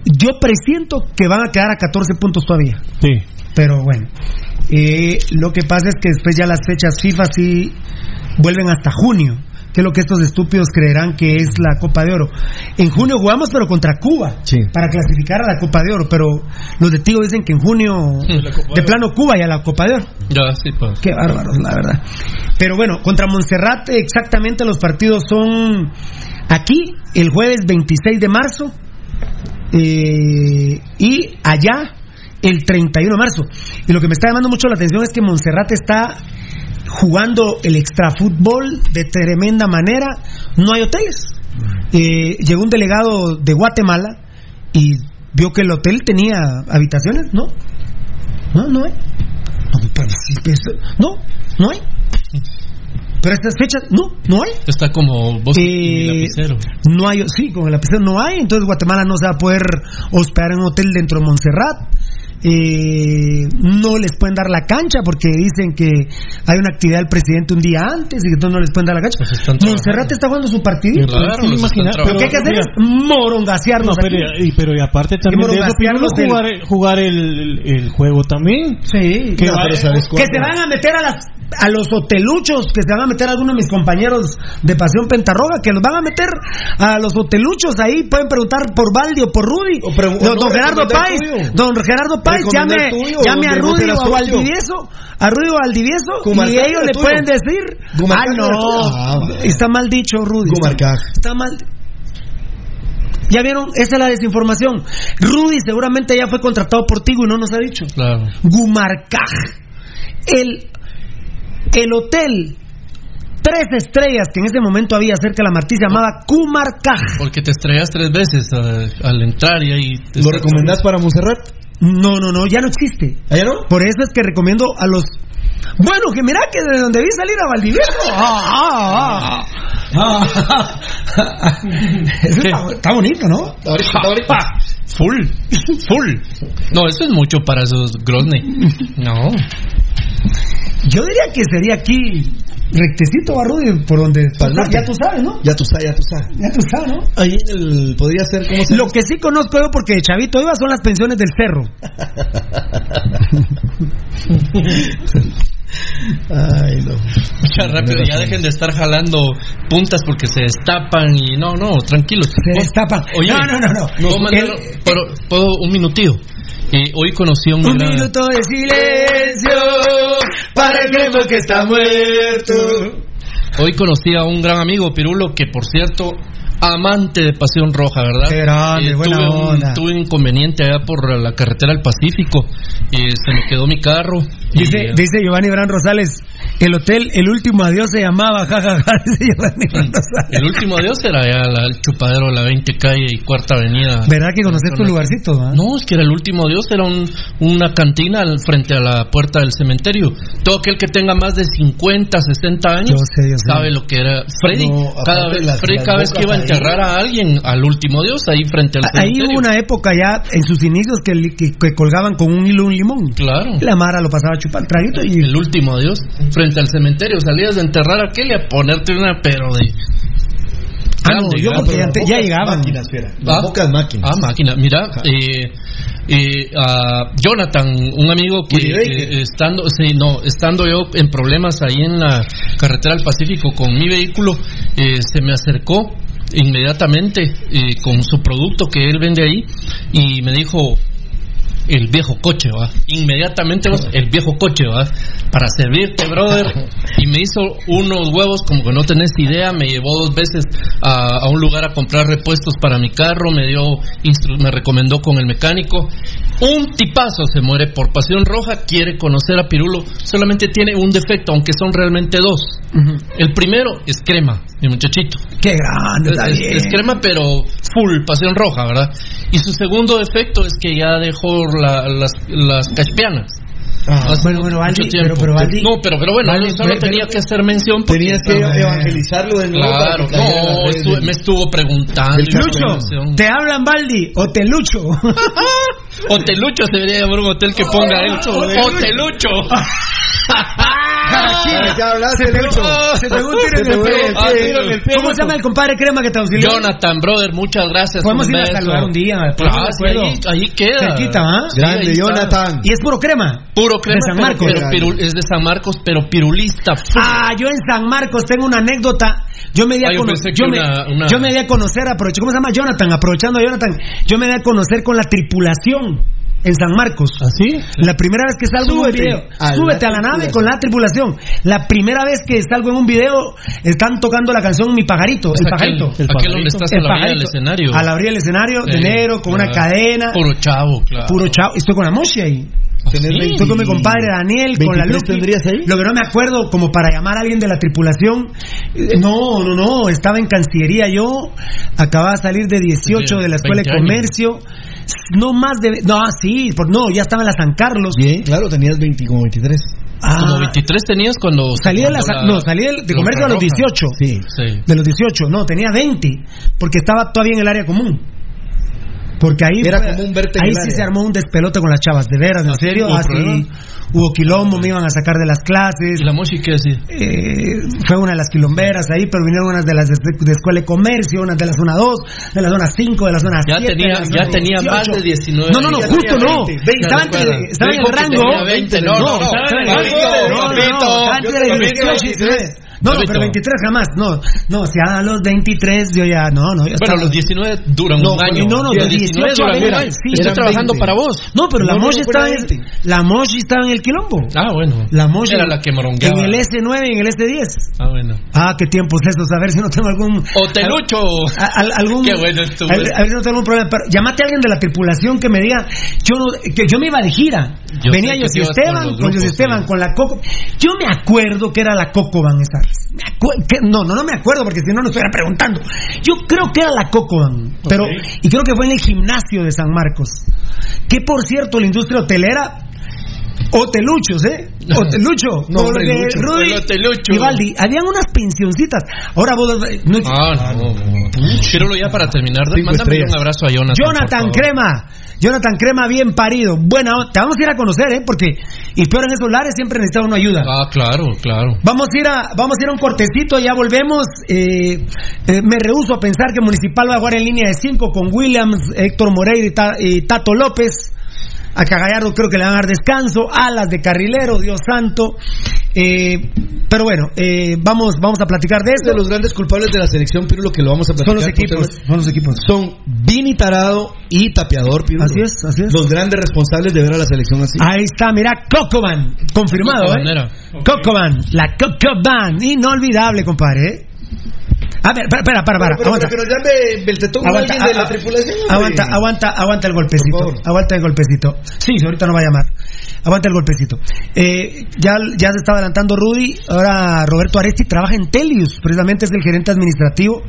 K: yo presiento que van a quedar a 14 puntos todavía.
M: Sí.
K: Pero bueno, eh, lo que pasa es que después ya las fechas FIFA sí vuelven hasta junio, que es lo que estos estúpidos creerán que es la Copa de Oro. En junio jugamos, pero contra Cuba,
N: Sí.
K: para clasificar a la Copa de Oro, pero los de Tigo dicen que en junio, de plano Cuba y a la Copa de Oro.
L: Ya, sí, pues.
K: Qué bárbaros, la verdad. Pero bueno, contra Montserrat exactamente los partidos son aquí el jueves 26 de marzo eh, y allá el 31 de marzo. Y lo que me está llamando mucho la atención es que Montserrat está jugando el extrafútbol de tremenda manera. No hay hoteles. Eh, llegó un delegado de Guatemala y vio que el hotel tenía habitaciones. No, no, no hay. No, pues, no, hay. Pero estas fechas, no, no hay.
L: Está como vos y
K: Eh,
L: lapicero.
K: No hay, sí, con el lapicero no hay, entonces Guatemala no se va a poder hospedar en un hotel dentro de Montserrat. Eh, no les pueden dar la cancha porque dicen que hay una actividad del presidente un día antes y que entonces no les pueden dar la cancha. Monserrat está jugando su partidito. ¿sí?
L: los
K: Imagina-
L: están
K: pero ¿qué hay que hacer? Es morongasearnos
M: No, pero,
K: aquí.
M: y, pero y aparte también de eso, jugar, jugar el, el- el juego también.
K: Sí.
M: Que
K: No,
M: va-
K: pero ¿sabes que se van a meter a las a los hoteluchos, que se van a meter algunos de mis compañeros de Pasión Pentarroga, que los van a meter a los hoteluchos ahí, pueden preguntar por Valdi o por Rudy. don,
N: no,
K: don Gerardo Páez, don Gerardo Páez,
N: Recomendar
K: llame, a Rudy o a. Valdivieso, a Rudy o a Valdivieso, y ellos le
N: tuyo.
K: pueden decir, ah
N: Gumarcaj tuyo.
K: no,
N: Ah, vale.
K: está mal dicho Rudy.
N: Gumarcaj.
K: Está mal. Ya vieron, esa es la desinformación. Rudy seguramente ya fue contratado por Tigo y no nos ha dicho.
L: Claro.
K: Gumarcaj. El, el hotel tres estrellas que en ese momento había cerca de la Martí se llamaba Cumarcaj.
L: Porque te estrellas tres veces al entrar y ahí. te-
N: ¿Lo recomendás para Monserrat?
K: No, no, no, ya no existe.
N: ¿Allá no?
K: Por eso es que recomiendo a los. Bueno, que mira que de donde vi salir a Valdivieso. Ah, ah, ah. Ah. Eso está, está bonito, ¿no?
N: Ahorita, ahorita.
L: Full, full. No, eso es mucho para esos Grozny. No.
K: Yo diría que sería aquí rectecito Barrudy por donde ya tú sabes, ¿no?
N: Ya tú sabes, ya tú sabes.
K: Ya tú sabes, ¿no?
N: Ahí el, podría ser, ¿cómo se
K: Lo que sí conozco yo porque chavito iba son las pensiones del cerro.
N: Ay, no.
L: Ya rápido, ya dejen de estar jalando puntas porque se destapan y no, no, tranquilos.
K: Se destapan.
L: Oye,
K: No, no, no, no.
L: ¿puedo, mandar-
K: El-
L: puedo- puedo un minutillo? Eh, hoy conocí a un,
K: Un
L: gran-
K: minuto de silencio para el tiempo que está muerto.
L: Hoy conocí a un gran amigo, Pirulo, que por cierto, amante de Pasión Roja, ¿verdad?
K: Qué grande, buena
L: tuve, un,
K: onda.
L: tuve un inconveniente allá por la carretera del Pacífico. eh, se me quedó mi carro. y,
K: Dice,
L: eh,
K: dice Giovanni Bran Rosales, el hotel, el último adiós se llamaba, jajaja, Rosales.
L: el último adiós era allá la- el chupadero de la 20 calle y cuarta avenida.
K: ¿Verdad que conoces tu lugarcito?
L: No, es que era el último adiós, era un- una cantina al- frente a la puerta del cementerio. Todo aquel que tenga más de 50, 60 años
K: Yo sé, yo sé.
L: sabe lo que era. Freddy,
N: No,
L: cada, vez,
N: las-
L: Freddy
N: las
L: cada vez que iba a
N: ahí.
L: enterrar a alguien al último adiós, ahí frente al
K: Ahí
L: cementerio.
K: hubo una época ya, en sus inicios, que, li- que- que colgaban con un hilo un limón.
L: Claro.
K: La Mara lo pasaba a chupar traguito y...
L: El último adiós, frente al cementerio. Salías de enterrar a aquel y a ponerte una, pero de.
K: Ah, no, yo porque ya, ya llegaban.
N: Máquinas, fiera.
L: Ah.
N: Las bocas máquinas.
L: Ah, máquina. Mira, eh, eh, a Jonathan, un amigo que eh, estando, sí, no, estando yo en problemas ahí en la carretera del Pacífico con mi vehículo, eh, se me acercó inmediatamente eh, con su producto que él vende ahí y me dijo el viejo coche, va. Inmediatamente vos, el viejo coche, va. Para servirte, brother. Y me hizo unos huevos como que no tenés idea. Me llevó dos veces a, a un lugar a comprar repuestos para mi carro. Me dio, instru- me recomendó con el mecánico. Un tipazo se muere por pasión roja. Quiere conocer a Pirulo. Solamente tiene un defecto, aunque son realmente dos. El primero es crema, mi muchachito.
K: Qué grande, está
L: Es,
K: bien.
L: es crema, pero full, pasión roja, ¿verdad? Y su segundo defecto es que ya dejó la- las, las caspianas.
K: Ah, bueno, bueno, Valdi, pero- pero Valdi-
L: no, pero, pero bueno,
K: Valdi,
L: solo
K: pero-
L: tenía que hacer mención. porque-
N: Tenías que evangelizarlo de nuevo.
L: Claro, no, estuve- me estuvo preguntando.
N: Lucho.
K: Te hablan Baldi o te lucho.
L: Hotelucho se debería llamar un hotel que ponga él.
N: Ya hablaste,
K: se pegó,
N: Lucho.
K: se pegó un tiro en
N: Se
K: el
N: pegó
K: pie.
N: el
L: Ah,
K: ¿Cómo se llama el compadre crema que te auxilió?
L: Jonathan, brother, muchas gracias.
K: Podemos ir a saludar un día.
L: Claro, ahí, queda.
K: ¿ah?
N: Grande. Jonathan.
K: Y es puro crema.
L: Puro crema,
K: De San Marcos.
L: pero pirul- es de San Marcos, pero pirulista.
K: Ah, yo en San Marcos tengo una anécdota. Yo me di a
L: Ah, yo
K: conocer. Yo, me-
L: una- una-
K: yo me di a conocer, aprovecho. ¿Cómo se llama Jonathan? Aprovechando a Jonathan. Yo me di a conocer con la tripulación en San Marcos.
M: ¿Así?
K: La primera vez que salgo en un video,
N: a la
K: súbete a la nave con la tripulación. La primera vez que salgo en un video, están tocando la canción Mi Pajarito,
L: Es
K: el
L: aquel-
K: pajarito.
L: aquel
M: pajarito.
L: donde estás a
K: El
L: la orilla del
K: pajarito.
L: escenario.
K: A la orilla del escenario, de negro, con una cadena.
L: Puro chavo, claro.
K: Puro chavo. Estoy con la mochi ahí.
L: Sí.
N: 20
K: Estoy con mi compadre Daniel, con la
N: 23
K: Lucky.
N: tendrías ahí?
K: Lo que no me acuerdo, como para llamar a alguien de la tripulación. eh, No, no, no. Estaba en Cancillería yo. Acababa de salir de 18 de la Escuela de
L: 20 años.
K: No más de. No, sí, por, no, ya estaba en la San Carlos.
N: Bien, claro, tenías 20, como 23.
K: Ah,
L: Como 23 tenías cuando...
K: salí de, la, San- no, salí de, de comercio a los
L: Roja.
K: 18.
N: Sí.
L: Sí.
K: De los 18, no, tenía 20. Porque estaba todavía en el área común. Porque ahí
N: Era
K: fue-
N: como un
K: ahí sí se armó un despelote con las chavas, de veras, en serio,
L: hubo
K: así
L: problema.
K: hubo quilombo, me iban a sacar de las clases.
L: ¿Y la qué decía?
K: Eh, fue una de las quilomberas ahí, pero vinieron unas de las de, de escuela de comercio, unas de la zona 2, de la zona 5, de la zona
L: Ya
K: 7.
L: tenía- ya
K: zona
L: tenía más
K: 18.
L: de 19.
K: No, no, no,
L: Ya
K: justo no.
L: 20, 20.
K: Estaba, en el rango.
L: tenía 20, no, no,
K: estaba en el
L: no. No,
K: No, no,
L: papito.
K: estaba entre
L: Yo
K: 18 y 19. No, no, pero 23 jamás. No, no, si a los 23 yo ya, no, no. yo
L: Bueno,
K: estaba-
L: los 19 duran
K: no,
L: un año.
K: No, no,
L: Los
K: de 18 a
L: duran un
K: 20.
L: año. Estoy trabajando
K: 20.
L: para vos.
K: No, pero la
L: No, no,
K: Moshi estaba en
L: 20.
K: la Moshi estaba en el quilombo.
L: Ah, bueno.
K: La Moshi
L: Era la que morongueaba.
K: En el S9 y en el S10.
L: Ah, bueno.
K: Ah, qué tiempos esos, a ver si no tengo algún
L: Hotelucho.
K: a- al- algún
L: Qué bueno estuvo.
K: a, a ver si no tengo algún problema, pero llamate a alguien de la tripulación que me diga, yo no, que yo me iba de gira.
L: Yo
K: Venía José Esteban,
L: con
K: José Esteban, con la Coco. Yo me acuerdo que era la Cocoban esa vez. No, no, no me acuerdo porque si no no estuviera preguntando. Yo creo que era la Cocoban, pero y creo que fue en el gimnasio de San Marcos. Que por cierto, la industria hotelera Hoteluchos, ¿eh? Hotelucho.
N: No, hombre, Lucho.
K: Rudy
L: hotelucho.
K: habían unas pensioncitas. Ahora vos no,
L: Ah, no, no. Quiero ya para terminar. Mándame un abrazo a Jonathan.
K: Jonathan
L: por favor.
K: Crema. Jonathan Crema, bien parido. Buena, onda. te vamos a ir a conocer, ¿eh? Porque, y peor en esos lares, siempre necesita uno ayuda.
L: Ah, claro, claro.
K: Vamos a ir a, vamos a ir a un cortecito, ya volvemos. Eh, eh, me rehuso a pensar que Municipal va a jugar en línea de 5 con Williams, Héctor Moreira y, Ta- y Tato López. A Cagallardo creo que le van a dar descanso. Alas de carrilero, Dios santo. Eh, pero bueno, eh, vamos, vamos a platicar de
N: Es de
K: esto.
N: los grandes culpables de la selección, Pirulo, que lo vamos a platicar.
K: Son los equipos, son los equipos.
N: Son Vini Tarado y Tapeador, Pirulo.
K: Así es, así es.
N: Los grandes responsables de ver a la selección así.
K: Ahí está, mira, Cocoban, confirmado,
L: Cocoban
K: ¿eh?
L: era.
K: Cocoban, la Cocoban, inolvidable, compadre, ¿eh? A ver, para, para, para, para,
N: pero,
K: aguanta.
N: pero, pero ya me
K: Aguanta,
N: alguien de la tripulación.
K: aguanta, aguanta, aguanta el golpecito. Aguanta el golpecito. Sí, ahorita no va a llamar. Aguanta el golpecito. Eh, ya, ya se está adelantando Rudy. Ahora Roberto Aresti trabaja en Telius. Precisamente es el gerente administrativo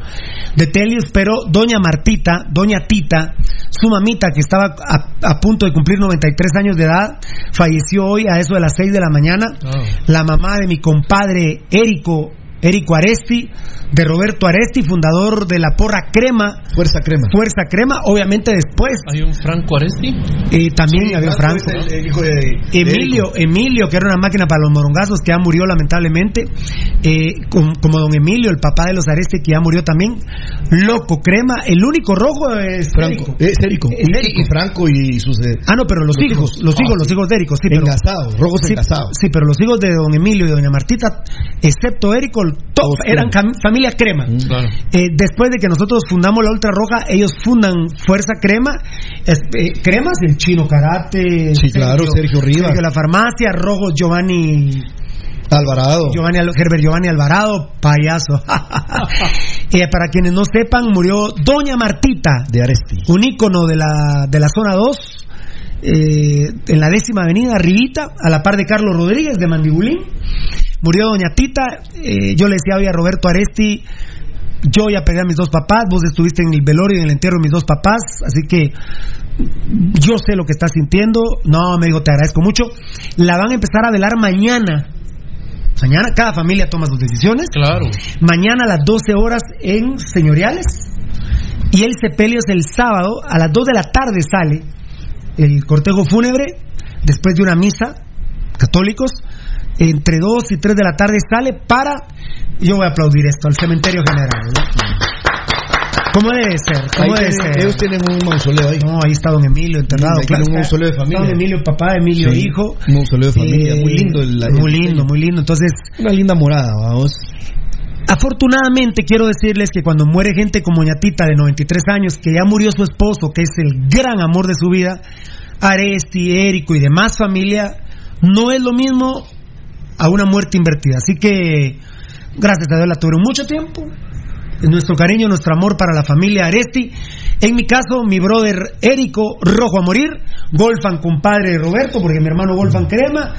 K: de Telius. Pero doña Martita, doña Tita, su mamita que estaba a, a punto de cumplir 93 años de edad, falleció hoy a eso de las 6 de la mañana.
L: Ah.
K: La mamá de mi compadre Érico. Érico Aresti, de Roberto Aresti, fundador de la Porra Crema,
N: Fuerza Crema.
K: Fuerza Crema, obviamente después
L: Hay un Franco Aresti.
K: eh, también había Franco.
N: es el, el hijo de, de
K: Emilio, Emilio, que era una máquina para los morongazos, que ya murió lamentablemente, eh, com- como don Emilio, el papá de los Areste, que ya murió también, Loco Crema, el único rojo es
N: Franco. Es Érico.
K: Es
N: Y,
K: Érico.
N: y Franco y sus. eh,
K: Ah, no, pero los,
N: Los
K: hijos,
N: hijos.
K: los hijos,
N: Ah,
K: los hijos de Érico, sí,
N: rojos
K: sí,
N: engasados.
K: sí, pero los hijos de don Emilio y doña Martita, excepto Érico, top,
N: Todos
K: eran cam- familia Crema.
L: Claro.
K: Eh, después de que nosotros fundamos la Ultra Roja, ellos fundan Fuerza Crema. Eh, Cremas, el chino karate.
N: Sí, claro, Sergio Rivas.
K: Sergio La Farmacia, Rojos Giovanni.
N: Alvarado.
K: Giovanni Herbert Giovanni Alvarado, payaso. Eh, para quienes no sepan, murió Doña Martita,
N: De Aresti.
K: un ícono de la, de la zona 2, eh, en la décima avenida, arribita, a la par de Carlos Rodríguez de Mandibulín. Murió Doña Tita, eh, yo le decía hoy a Roberto Aresti, yo ya pedí a mis dos papás, vos estuviste en el velorio y en el entierro de mis dos papás, así que yo sé lo que estás sintiendo. No, me dijo, te agradezco mucho. La van a empezar a velar mañana. Mañana cada familia toma sus decisiones.
L: Claro.
K: Mañana a las 12 horas en Señoriales. Y el sepelio es el sábado, a las 2 de la tarde sale el cortejo fúnebre, después de una misa, católicos, entre 2 y 3 de la tarde sale para, yo voy a aplaudir esto, al cementerio general. ¿no? ¿Cómo debe ser? ¿Cómo debe
N: tienen-
K: ser?
N: ellos tienen un mausoleo ahí.
K: No, ahí está don Emilio enterrado.
N: Ahí tienen un mausoleo de familia.
K: Don Emilio, papá, Emilio,
N: Sí,
K: hijo.
N: un mausoleo de familia,
K: Eh,
N: muy lindo el-
K: muy lindo, muy lindo. Entonces,
N: Una linda morada, vamos.
K: Afortunadamente quiero decirles que cuando muere gente como ñatita de 93 años, que ya murió su esposo, que es el gran amor de su vida, Aresti, Érico y demás familia, no es lo mismo a una muerte invertida. Así que, gracias a Dios la tuvieron mucho tiempo. Nuestro cariño, nuestro amor para la familia Aresti. En mi caso, mi brother Érico, rojo a morir. Golfan compadre Roberto, porque mi hermano Golfan Crema.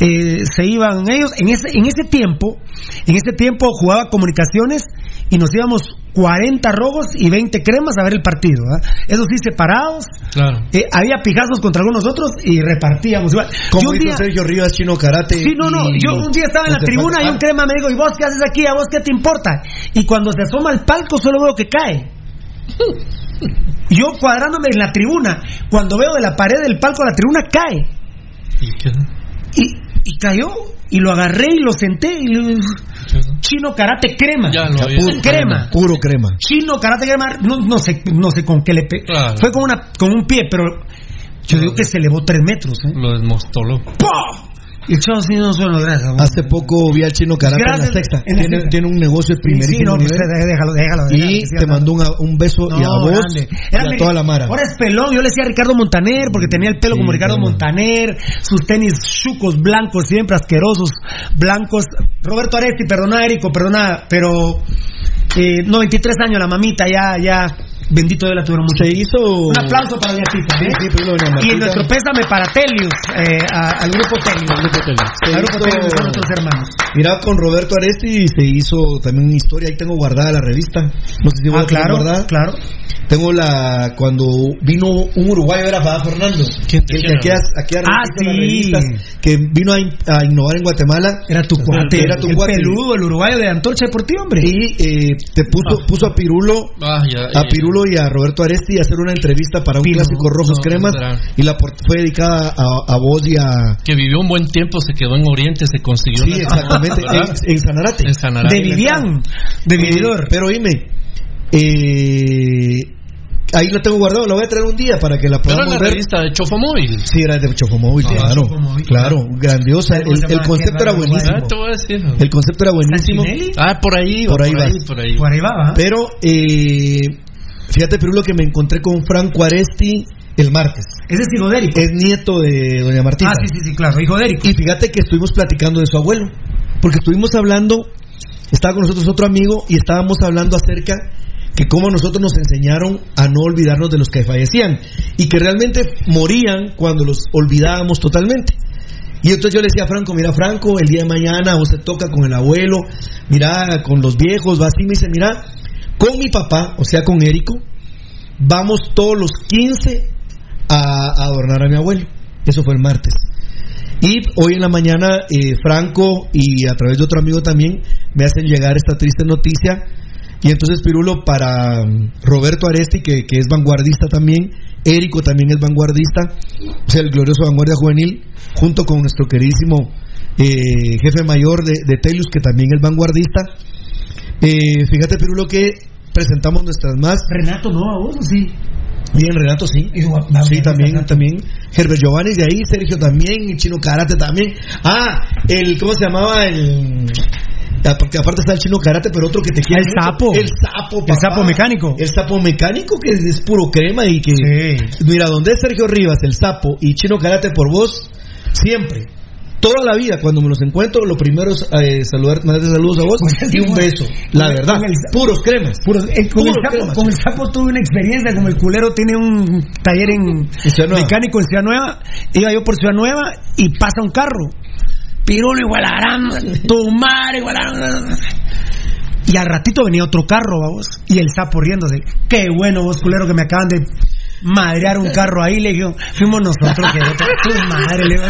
K: eh, se iban ellos. En ese, en ese tiempo, en ese tiempo jugaba comunicaciones y nos íbamos 40 rojos y 20 cremas a ver el partido. ¿ah? Eso sí, separados.
L: Claro.
K: Eh, había pijazos contra algunos otros y repartíamos igual. Yo
N: Como
K: un
N: hizo
K: día-
N: Sergio Rivas, Chino Karate.
K: Sí, no, no.
N: y-
K: Yo un día estaba en la
N: de
K: tribuna y un crema me dijo, ¿y vos qué haces aquí? ¿A vos qué te importa? Y cuando se asoma al palco solo veo que cae. Yo cuadrándome en la tribuna, cuando veo de la pared del palco la tribuna cae.
L: ¿Y qué?
K: Y, y cayó, y lo agarré y lo senté. Y lo- Chino karate crema.
L: Ya lo había-
K: Puro crema.
N: Puro crema.
K: Chino karate crema. No, no sé, no sé con qué le pe-
L: Claro.
K: Fue con una, con un pie, pero yo digo que se elevó tres metros. ¿eh?
L: Lo desmostoló.
K: ¡Pah! Y sí no suena gracias.
N: Hace poco vi al chino karate en la sexta.
K: En la
N: Tiene, un negocio de
K: Sí, sí,
N: primerísimo
K: no,
N: nivel.
K: déjalo, déjalo, déjalo,
N: y te mandó un, un beso y a vos
K: grande.
N: y
K: Era
N: a toda la mara.
K: Ahora es pelón. Yo le decía a Ricardo Montaner porque tenía el pelo
N: Sí,
K: como Ricardo. Montaner, sus tenis chucos, blancos, siempre asquerosos, blancos. Roberto Aresti, perdona, Érico, perdona, pero eh, no, 23 años la mamita, ya, ya. Bendito de la tuvieron mucho.
N: Se hizo.
K: Un aplauso para Doña Tita, ¿eh?
N: Sí,
K: Y nuestro pésame para Telius, eh, a- al grupo Telius. Al grupo Telius.
N: Se
K: Al grupo
N: hizo-
K: Telius son nuestros hermanos.
N: Mira, con Roberto Aresti se hizo también una historia. Ahí tengo guardada la revista. No sé si vos
K: Ah, claro,
N: guardada.
K: claro.
N: Tengo la. Cuando vino un uruguayo, era para Fernando.
L: ¿Quién-
N: El que aquí, aquí
K: Ah, sí.
N: revistas, Que vino a, in- a innovar en Guatemala.
K: Era tu cuate,
N: Era tu
K: el
N: cuate.
K: peludo, el uruguayo de Antorcha Deportiva, hombre.
N: Y eh, te puso, puso a Pirulo
L: Ah, ya,
N: a
L: eh,
N: Y a Roberto Aresti a hacer una entrevista para un
K: Pino,
N: clásico rojos
L: no,
N: cremas y la fue dedicada a, a vos y a
L: que vivió un buen tiempo, se quedó en Oriente, se consiguió.
N: sí exactamente en, en Sanarate
L: En Sanarate.
K: de Vivian, de Vividor.
N: pero oíme eh, ahí la tengo guardado la voy a traer un día para que la
L: Pero
N: podamos
L: la
N: ver
L: revista de Chofomóvil.
N: sí era de Chofomóvil
L: Ah,
N: claro
K: Chofomóvil.
N: claro grandiosa el,
K: ¿Cómo se
N: el concepto era buenísimo
L: Ah, te voy a decir.
N: el concepto era buenísimo.
L: Ah, por ahí, va,
N: Por ahí
L: por
N: va.
L: ahí, por ahí.
K: Por ahí va, ¿va?
N: pero eh, fíjate Pirulo que me encontré con Franco Aresti el martes
K: Ese es hijo de Eric.
N: es nieto de doña Martina
K: Ah, sí, sí, sí, claro, hijo de Eric.
N: Y fíjate que estuvimos platicando de su abuelo, porque estuvimos hablando, estaba con nosotros otro amigo y estábamos hablando acerca que cómo nosotros nos enseñaron a no olvidarnos de los que fallecían y que realmente morían cuando los olvidábamos totalmente. Y entonces yo le decía a Franco, mira Franco, el día de mañana vos te toca con el abuelo, mira con los viejos, va así, me dice, mira, con mi papá, o sea con Érico, vamos todos los 15 a, adornar a mi abuelo. Eso fue el martes. Y hoy en la mañana eh, Franco y a través de otro amigo también me hacen llegar esta triste noticia. Y entonces Pirulo para mm, Roberto Aresti, que, es vanguardista también, Érico también es vanguardista, o sea, el glorioso vanguardia juvenil, junto con nuestro queridísimo eh, jefe mayor de, de Telius, que también es vanguardista. Eh, fíjate Pirulo que presentamos nuestras más
K: Renato, no, a vos, ¿o sí.
N: Bien, Renato, sí. Sí, también,
K: Renato.
N: también. Herbert Giovanni de ahí, Sergio también, y Chino Karate también. Ah, el, ¿cómo se llamaba? El. ah, Porque aparte está el chino karate, pero otro que te quiere.
K: El
N: mucho.
K: sapo.
N: El sapo,
K: El
N: papá.
K: sapo mecánico.
N: El sapo mecánico que es puro crema y que.
K: Sí.
N: Mira, donde es Sergio Rivas, el sapo y chino karate por vos, siempre. Toda la vida, cuando me los encuentro, lo primero es eh, saludar, mandarte saludos a vos y un beso. La verdad,
K: con el-
N: puros cremas.
K: Puros- eh, con, el sapo,
N: cremas.
K: con el sapo tuve una experiencia, como el culero tiene un taller en
N: Ciudad Nueva.
K: mecánico en Ciudad Nueva, iba yo por Ciudad Nueva y pasa un carro. Pirulo igual a gran, tu madre igual a gran. Y al ratito venía otro carro, vamos, y el sapo riéndose. Qué bueno vos, culero, que me acaban de madrear un carro ahí, le digo, fuimos nosotros que tu madre, le digo.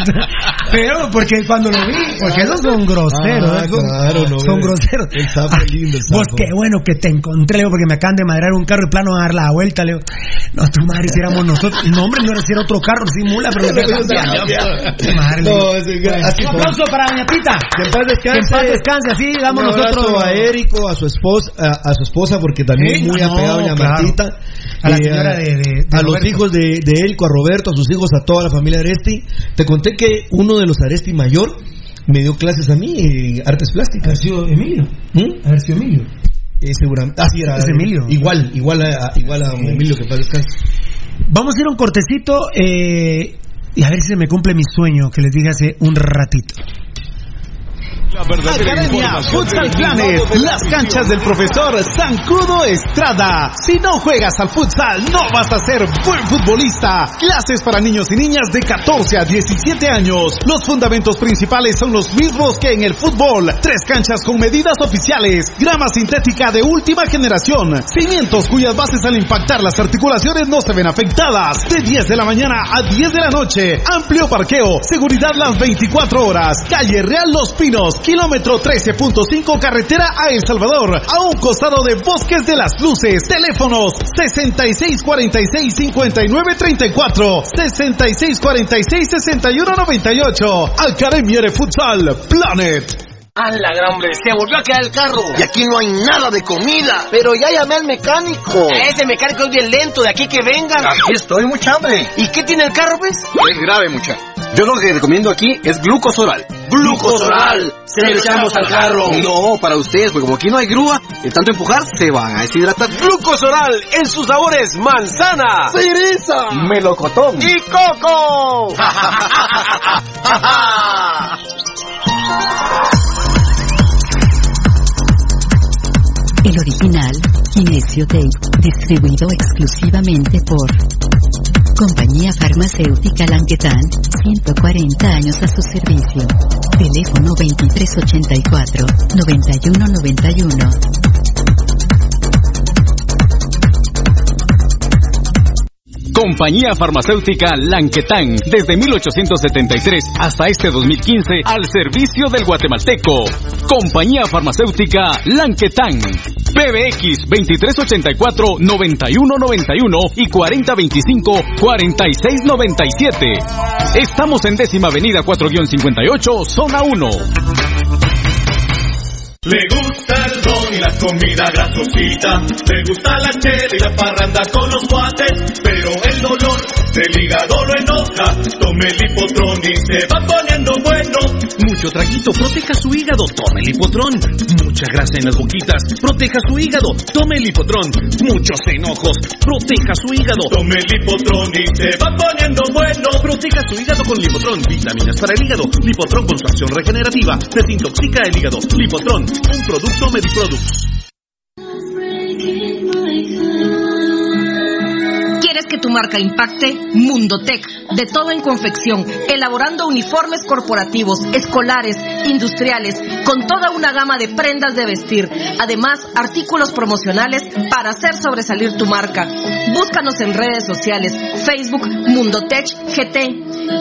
K: Pero porque cuando lo vi, porque esos son groseros,
N: Ah,
K: ¿eh? son,
N: claro, no,
K: son
N: eh.
K: groseros.
N: El sapo
K: Ah,
N: es lindo, el
K: Vos
N: sapo.
K: qué bueno que te encontré, le digo, porque me acaban de madrear un carro y plano a dar la vuelta, le digo, no, tu madre hiciéramos nosotros, no hombre, no era si era otro carro, sí mula, pero
N: Pero
K: no madre,
N: No, así
K: Un aplauso para Doña Tita.
N: Que en paz descanse.
K: Que en paz descanse, así damos nosotros
N: a Érico, a su esposa, a, a su esposa porque también es muy apegado a doña
K: claro.
N: Martita.
K: A la
N: Eh,
K: señora de- de- de
N: a los hijos de, de Érico, a Roberto, a sus hijos, a toda la familia Aresti. Te conté que uno de los Aresti mayor me dio clases a mí en artes plásticas.
K: Sido Emilio.
N: ¿Mm?
K: Sido Emilio.
N: Eh, seguramente. Ah, sí, era
K: Es Emilio.
N: Igual, igual a, igual a don Emilio que descanse.
K: Vamos a ir a un cortecito eh, y a ver si se me cumple mi sueño que les dije hace un ratito.
C: Academia Futsal Planet, las canchas del profesor Zancudo Estrada. Si no juegas al futsal, no vas a ser buen futbolista. Clases para niños y niñas de 14 a 17 años. Los fundamentos principales son los mismos que en el fútbol. Tres canchas con medidas oficiales. Grama sintética de última generación. Cimientos cuyas bases al impactar las articulaciones no se ven afectadas. De 10 de la mañana a 10 de la noche. Amplio parqueo. Seguridad las 24 horas. Calle Real Los Pinos. Kilómetro 13.5 carretera a El Salvador, a un costado de Bosques de las Luces. Teléfonos 6646-5934, 6646-6198. Academia de Futsal Planet.
D: ¡A la gran hombre! Se volvió a quedar el carro. Y aquí no hay nada de comida. Pero ya llamé al mecánico. Ese mecánico es bien lento. De aquí que vengan.
E: Aquí estoy, mucha hambre.
D: ¿Y qué tiene el carro, pues?
E: Es grave, mucha. Yo lo que recomiendo aquí es glucosoral.
D: ¡Glucosoral! Se le echamos al carro.
E: No, para ustedes, porque como aquí no hay grúa, de tanto empujar se van a deshidratar.
O: Glucosoral en sus sabores manzana,
D: cereza,
E: melocotón
O: y coco.
G: El original, Kinesio Tape, distribuido exclusivamente por Compañía Farmacéutica Languetan, 140 años a su servicio. Teléfono 2384-9191.
H: Compañía Farmacéutica Lanquetán, desde 1873 hasta este 2015, al servicio del guatemalteco. Compañía Farmacéutica Lanquetán. PBX 2384-9191 y 4025-4697. Estamos en décima avenida 4-58, zona 1.
A: Le gusta el ron y la comida grasosita. Le gusta la chela y la parranda con los guates. Pero el hígado lo enoja. Tome el hipotrón y se va poniendo bueno.
P: Mucho traguito, proteja su hígado, tome el hipotrón. Mucha grasa en las boquitas, proteja su hígado, tome el hipotrón. Muchos enojos, proteja su hígado.
A: Tome el hipotrón y se va poniendo bueno.
P: Proteja su hígado con Lipotrón, vitaminas para el hígado. Lipotrón con su acción regenerativa, desintoxica el hígado. Lipotrón, un producto Mediproducts.
I: ¿Quieres que tu marca impacte? Mundotech, de todo en confección, elaborando uniformes corporativos, escolares, industriales, con toda una gama de prendas de vestir, además artículos promocionales para hacer sobresalir tu marca. Búscanos en redes sociales, Facebook Mundotech GT,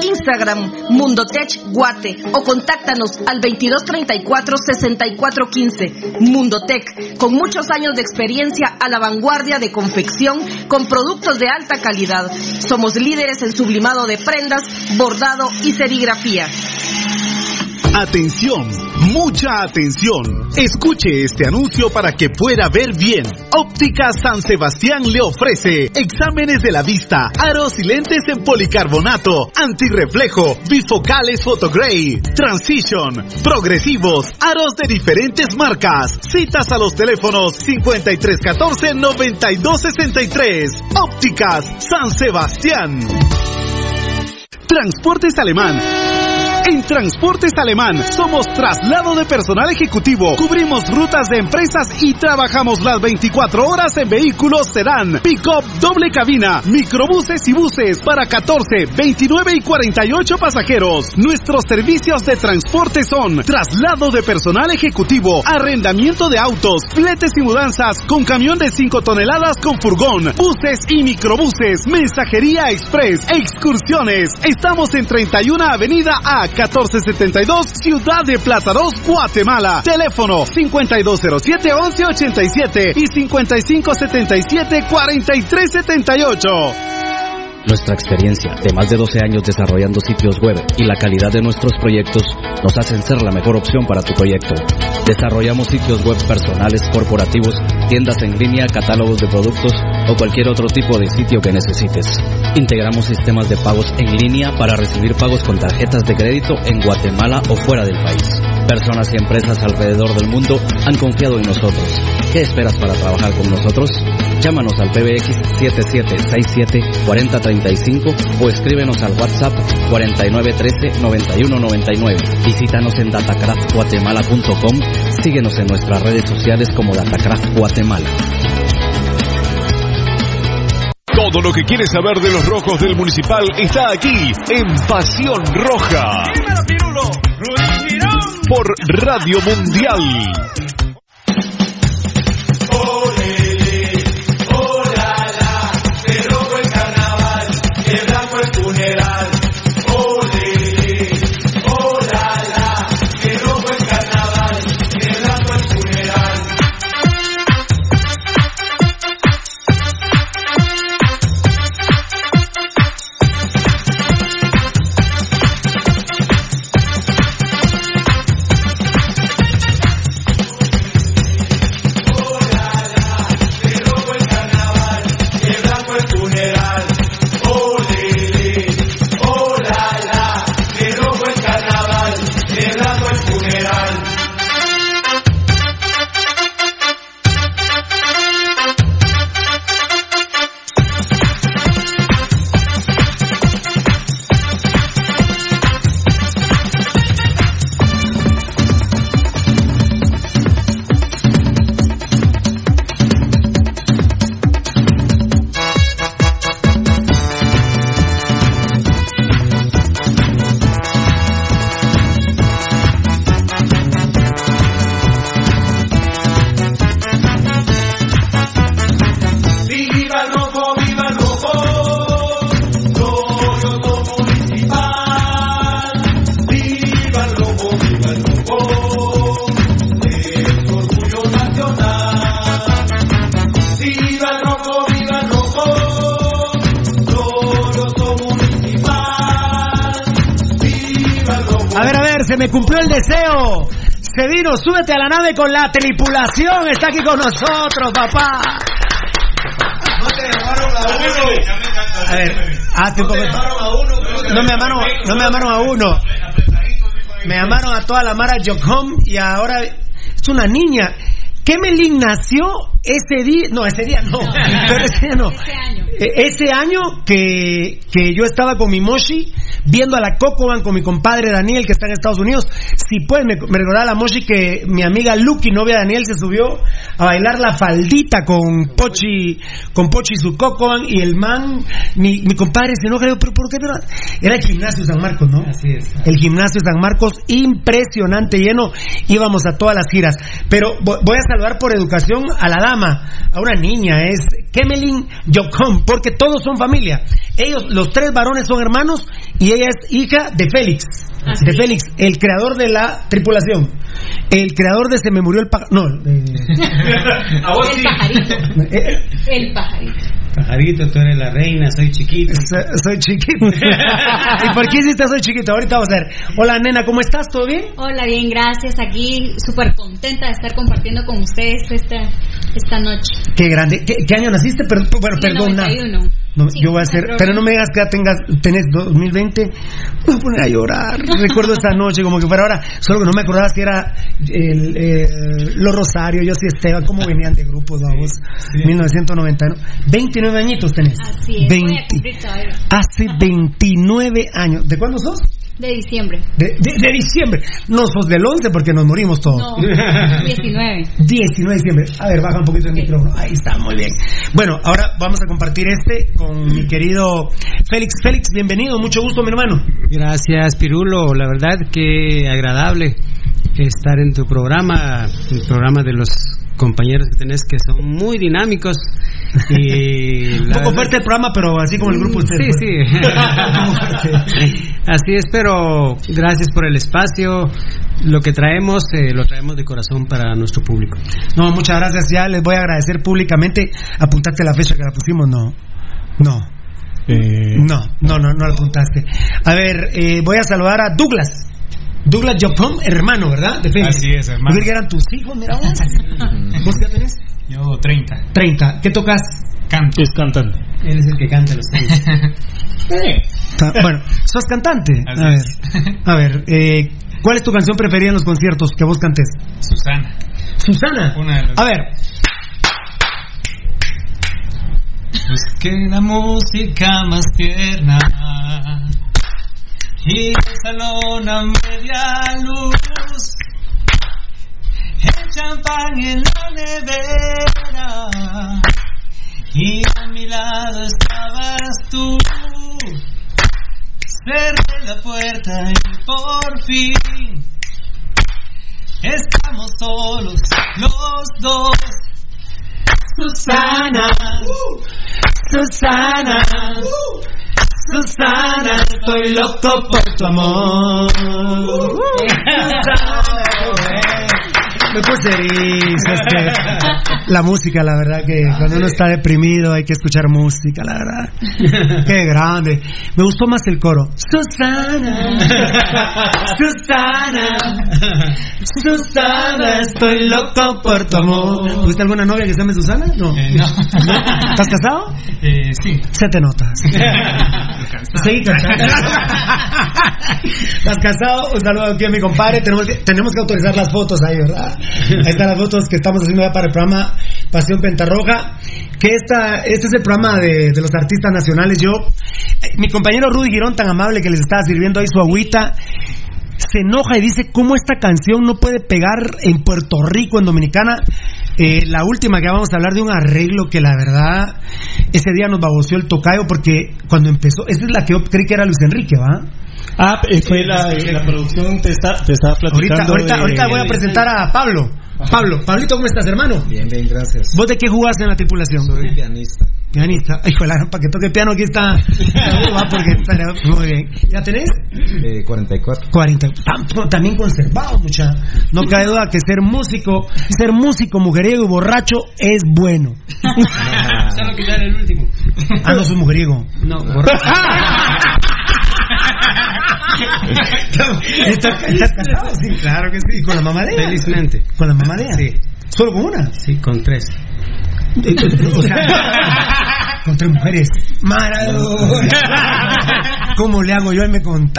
I: Instagram Mundotech Guate o contáctanos al 2234-6415. Mundotech, con muchos años de experiencia a la vanguardia de confección con productos de alta calidad. Somos líderes en sublimado de prendas, bordado y serigrafía.
C: Atención, mucha atención. Escuche este anuncio para que pueda ver bien. Óptica San Sebastián le ofrece exámenes de la vista, aros y lentes en policarbonato, antirreflejo, bifocales photogray, transition, progresivos, aros de diferentes marcas. Citas a los teléfonos 5314-9263. Ópticas San Sebastián. Transportes Alemán. En Transportes Alemán somos traslado de personal ejecutivo, cubrimos rutas de empresas y trabajamos las 24 horas en vehículos sedán, pick-up, doble cabina, microbuses y buses para 14, 29 y 48 pasajeros. Nuestros servicios de transporte son traslado de personal ejecutivo, arrendamiento de autos, fletes y mudanzas con camión de 5 toneladas con furgón, buses y microbuses, mensajería express, excursiones. Estamos en 31 Avenida A 1472, Ciudad de Plátanos, Guatemala. Teléfono 5207-1187 y 5577-4378.
J: Nuestra experiencia de más de 12 años desarrollando sitios web y la calidad de nuestros proyectos nos hacen ser la mejor opción para tu proyecto. Desarrollamos sitios web personales, corporativos, tiendas en línea, catálogos de productos o cualquier otro tipo de sitio que necesites. Integramos sistemas de pagos en línea para recibir pagos con tarjetas de crédito en Guatemala o fuera del país. Personas y empresas alrededor del mundo han confiado en nosotros. ¿Qué esperas para trabajar con nosotros? Llámanos al PBX 7767-4035 o escríbenos al WhatsApp 4913-9199. Visítanos en datacraftguatemala.com. Síguenos en nuestras redes sociales como Datacraft Guatemala.
B: Todo lo que quieres saber de los rojos del municipal está aquí en Pasión Roja. Por Radio Mundial.
K: Súbete a la nave con la tripulación. Está aquí con nosotros, papá.
A: No te llamaron a uno.
K: A ver, hace un poco. No me llamaron, no me llamaron a uno. Me llamaron a toda la Mara Jocom y ahora es una niña. Kemelin nació ese día, no, ese día no, pero ese día no. Eh, Ese año que, que yo estaba con mi Moshi, viendo a la Cocoban con mi compadre Daniel, que está en Estados Unidos. Si pues, me, me recordaba la Moshi que mi amiga Lucky, novia Daniel, se subió a bailar la faldita con Pochi, con Pochi y su Cocoban, y el man, mi, mi compadre se enoja, pero ¿por qué? Pero era el gimnasio San Marcos, ¿no? Así es. El gimnasio San Marcos, impresionante, lleno, íbamos a todas las giras. Pero vo- voy a saludar por educación a la dama, a una niña, es Kemelin Yocom, porque todos son familia. Ellos, los tres varones son hermanos y ella es hija de Félix.
Q: Así
K: de. Félix, el creador de la tripulación. El creador de Se me murió el pájaro. No, eh,
Q: El pajarito.
K: eh,
Q: El pajarito.
R: Pajarito, tú eres la reina, soy chiquito.
K: Soy, soy chiquito. ¿Y por qué hiciste soy chiquito? Ahorita vamos a ver. Hola, nena, ¿cómo estás? ¿Todo bien?
Q: Hola, bien, gracias. Aquí súper contenta de estar compartiendo con ustedes esta, esta noche.
K: Qué grande. ¿Qué, qué año naciste? Per- bueno, perdona.
Q: 91.
K: No,
Q: Sí,
K: yo voy a hacer, pero no me digas que ya tengas, tenés 2020, me voy a poner a llorar. Recuerdo esta noche como que fuera ahora, solo que no me acordaba si era el, eh, Los Rosario, yo sí Esteban, cómo venían de grupos, vamos, 1999. 29 añitos tenés.
Q: Así es.
K: 20.
Q: Voy a cumplir todavía.
K: Hace 29 años. ¿De cuándo sos?
Q: De diciembre.
K: De, de- de diciembre. No sos del 11 porque nos morimos todos.
Q: No, 19.
K: 19 de diciembre. A ver, baja un poquito el micrófono. Ahí está, muy bien. Bueno, ahora vamos a compartir este con mi querido Félix. Félix, bienvenido, mucho gusto, mi hermano.
R: Gracias, Pirulo. La verdad que agradable estar en tu programa, el programa de los compañeros que tenés que son muy dinámicos y
K: Un poco
R: verdad-
K: fuerte el programa, pero así como el grupo usted.
R: Sí, sí. Así es, pero gracias por el espacio. Lo que traemos, eh, lo traemos de corazón para nuestro público.
K: No, muchas gracias. Ya les voy a agradecer públicamente. Apuntaste la fecha que la pusimos, no. No. No, no, no, no la apuntaste. A ver, eh, voy a saludar a Douglas. Douglas Jopom, hermano, ¿verdad? De Félix.
S: Así es, hermano.
K: Yo creí que eran tus hijos, mira vos. ¿Vos qué tenés?
S: Yo 30.
K: 30. ¿Qué tocas?
S: Canto.
M: Es cantante.
K: Él es el que canta los temas. Bueno, sos cantante.
S: Así
K: A ver,
S: es.
K: a ver eh, ¿cuál es tu canción preferida en los conciertos que vos cantes?
S: Susana.
K: Susana.
S: Una de las-
K: A ver,
S: Pues que la música más tierna y el salón a media luz, el champán en la nevera y a mi lado estabas tú. Cerré la puerta y por fin estamos solos los dos. Susana,
K: Susana, Susana, estoy loco por tu amor. Me puse erizo, es que la música, la verdad que cuando uno está deprimido hay que escuchar música, la verdad. Qué grande. Me gustó más el coro. Susana, Susana, Susana, estoy loco por tu amor. ¿Tuviste alguna novia que se llame Susana? No. ¿Estás casado?
S: Eh, sí.
K: Se te nota. Seguí cantando. ¿Estás casado? Un saludo aquí a mi compadre. Tenemos que, tenemos que autorizar las fotos ahí, ¿verdad? Ahí están las fotos que estamos haciendo ya para el programa Pasión Pentarroja. Que esta, este es el programa de, los artistas nacionales. Yo, eh, mi compañero Rudy Girón, tan amable que les estaba sirviendo ahí su agüita, se enoja y dice cómo esta canción no puede pegar en Puerto Rico, en Dominicana. Eh, la última que vamos a hablar de un arreglo que la verdad ese día nos baboseó el tocayo porque cuando empezó, esa es la que yo creí que era Luis Enrique, ¿va?
M: Ah, eh, fue la, la producción, te, está, te estaba
K: Ahorita,
M: platicando.
K: ahorita,
M: de-
K: ahorita voy a presentar a Pablo. Pablo, Pablito, ¿cómo estás, hermano?
T: Bien, bien, gracias.
K: ¿Vos de qué jugás en la tripulación?
T: Soy pianista.
K: Pianista. Gran, para que toque piano aquí está. Va, porque está- muy bien. ¿Ya tenés?
T: Eh, 44.
K: 40. Tam- También conservado, mucha. No cabe duda que ser músico, ser músico, mujeriego y borracho es bueno.
R: Solo quitar el último.
K: Ah, no soy mujeriego.
R: No, borracho.
K: ¿Estás, estás casado? Sí, claro que sí. ¿Con la mamadera?
R: Felizmente.
K: ¿Con la mamadera?
R: Sí.
K: ¿Solo con una?
R: Sí, con tres.
K: O sea, con tres mujeres. Maradona. ¿Cómo le hago yo? Ahí me hombre.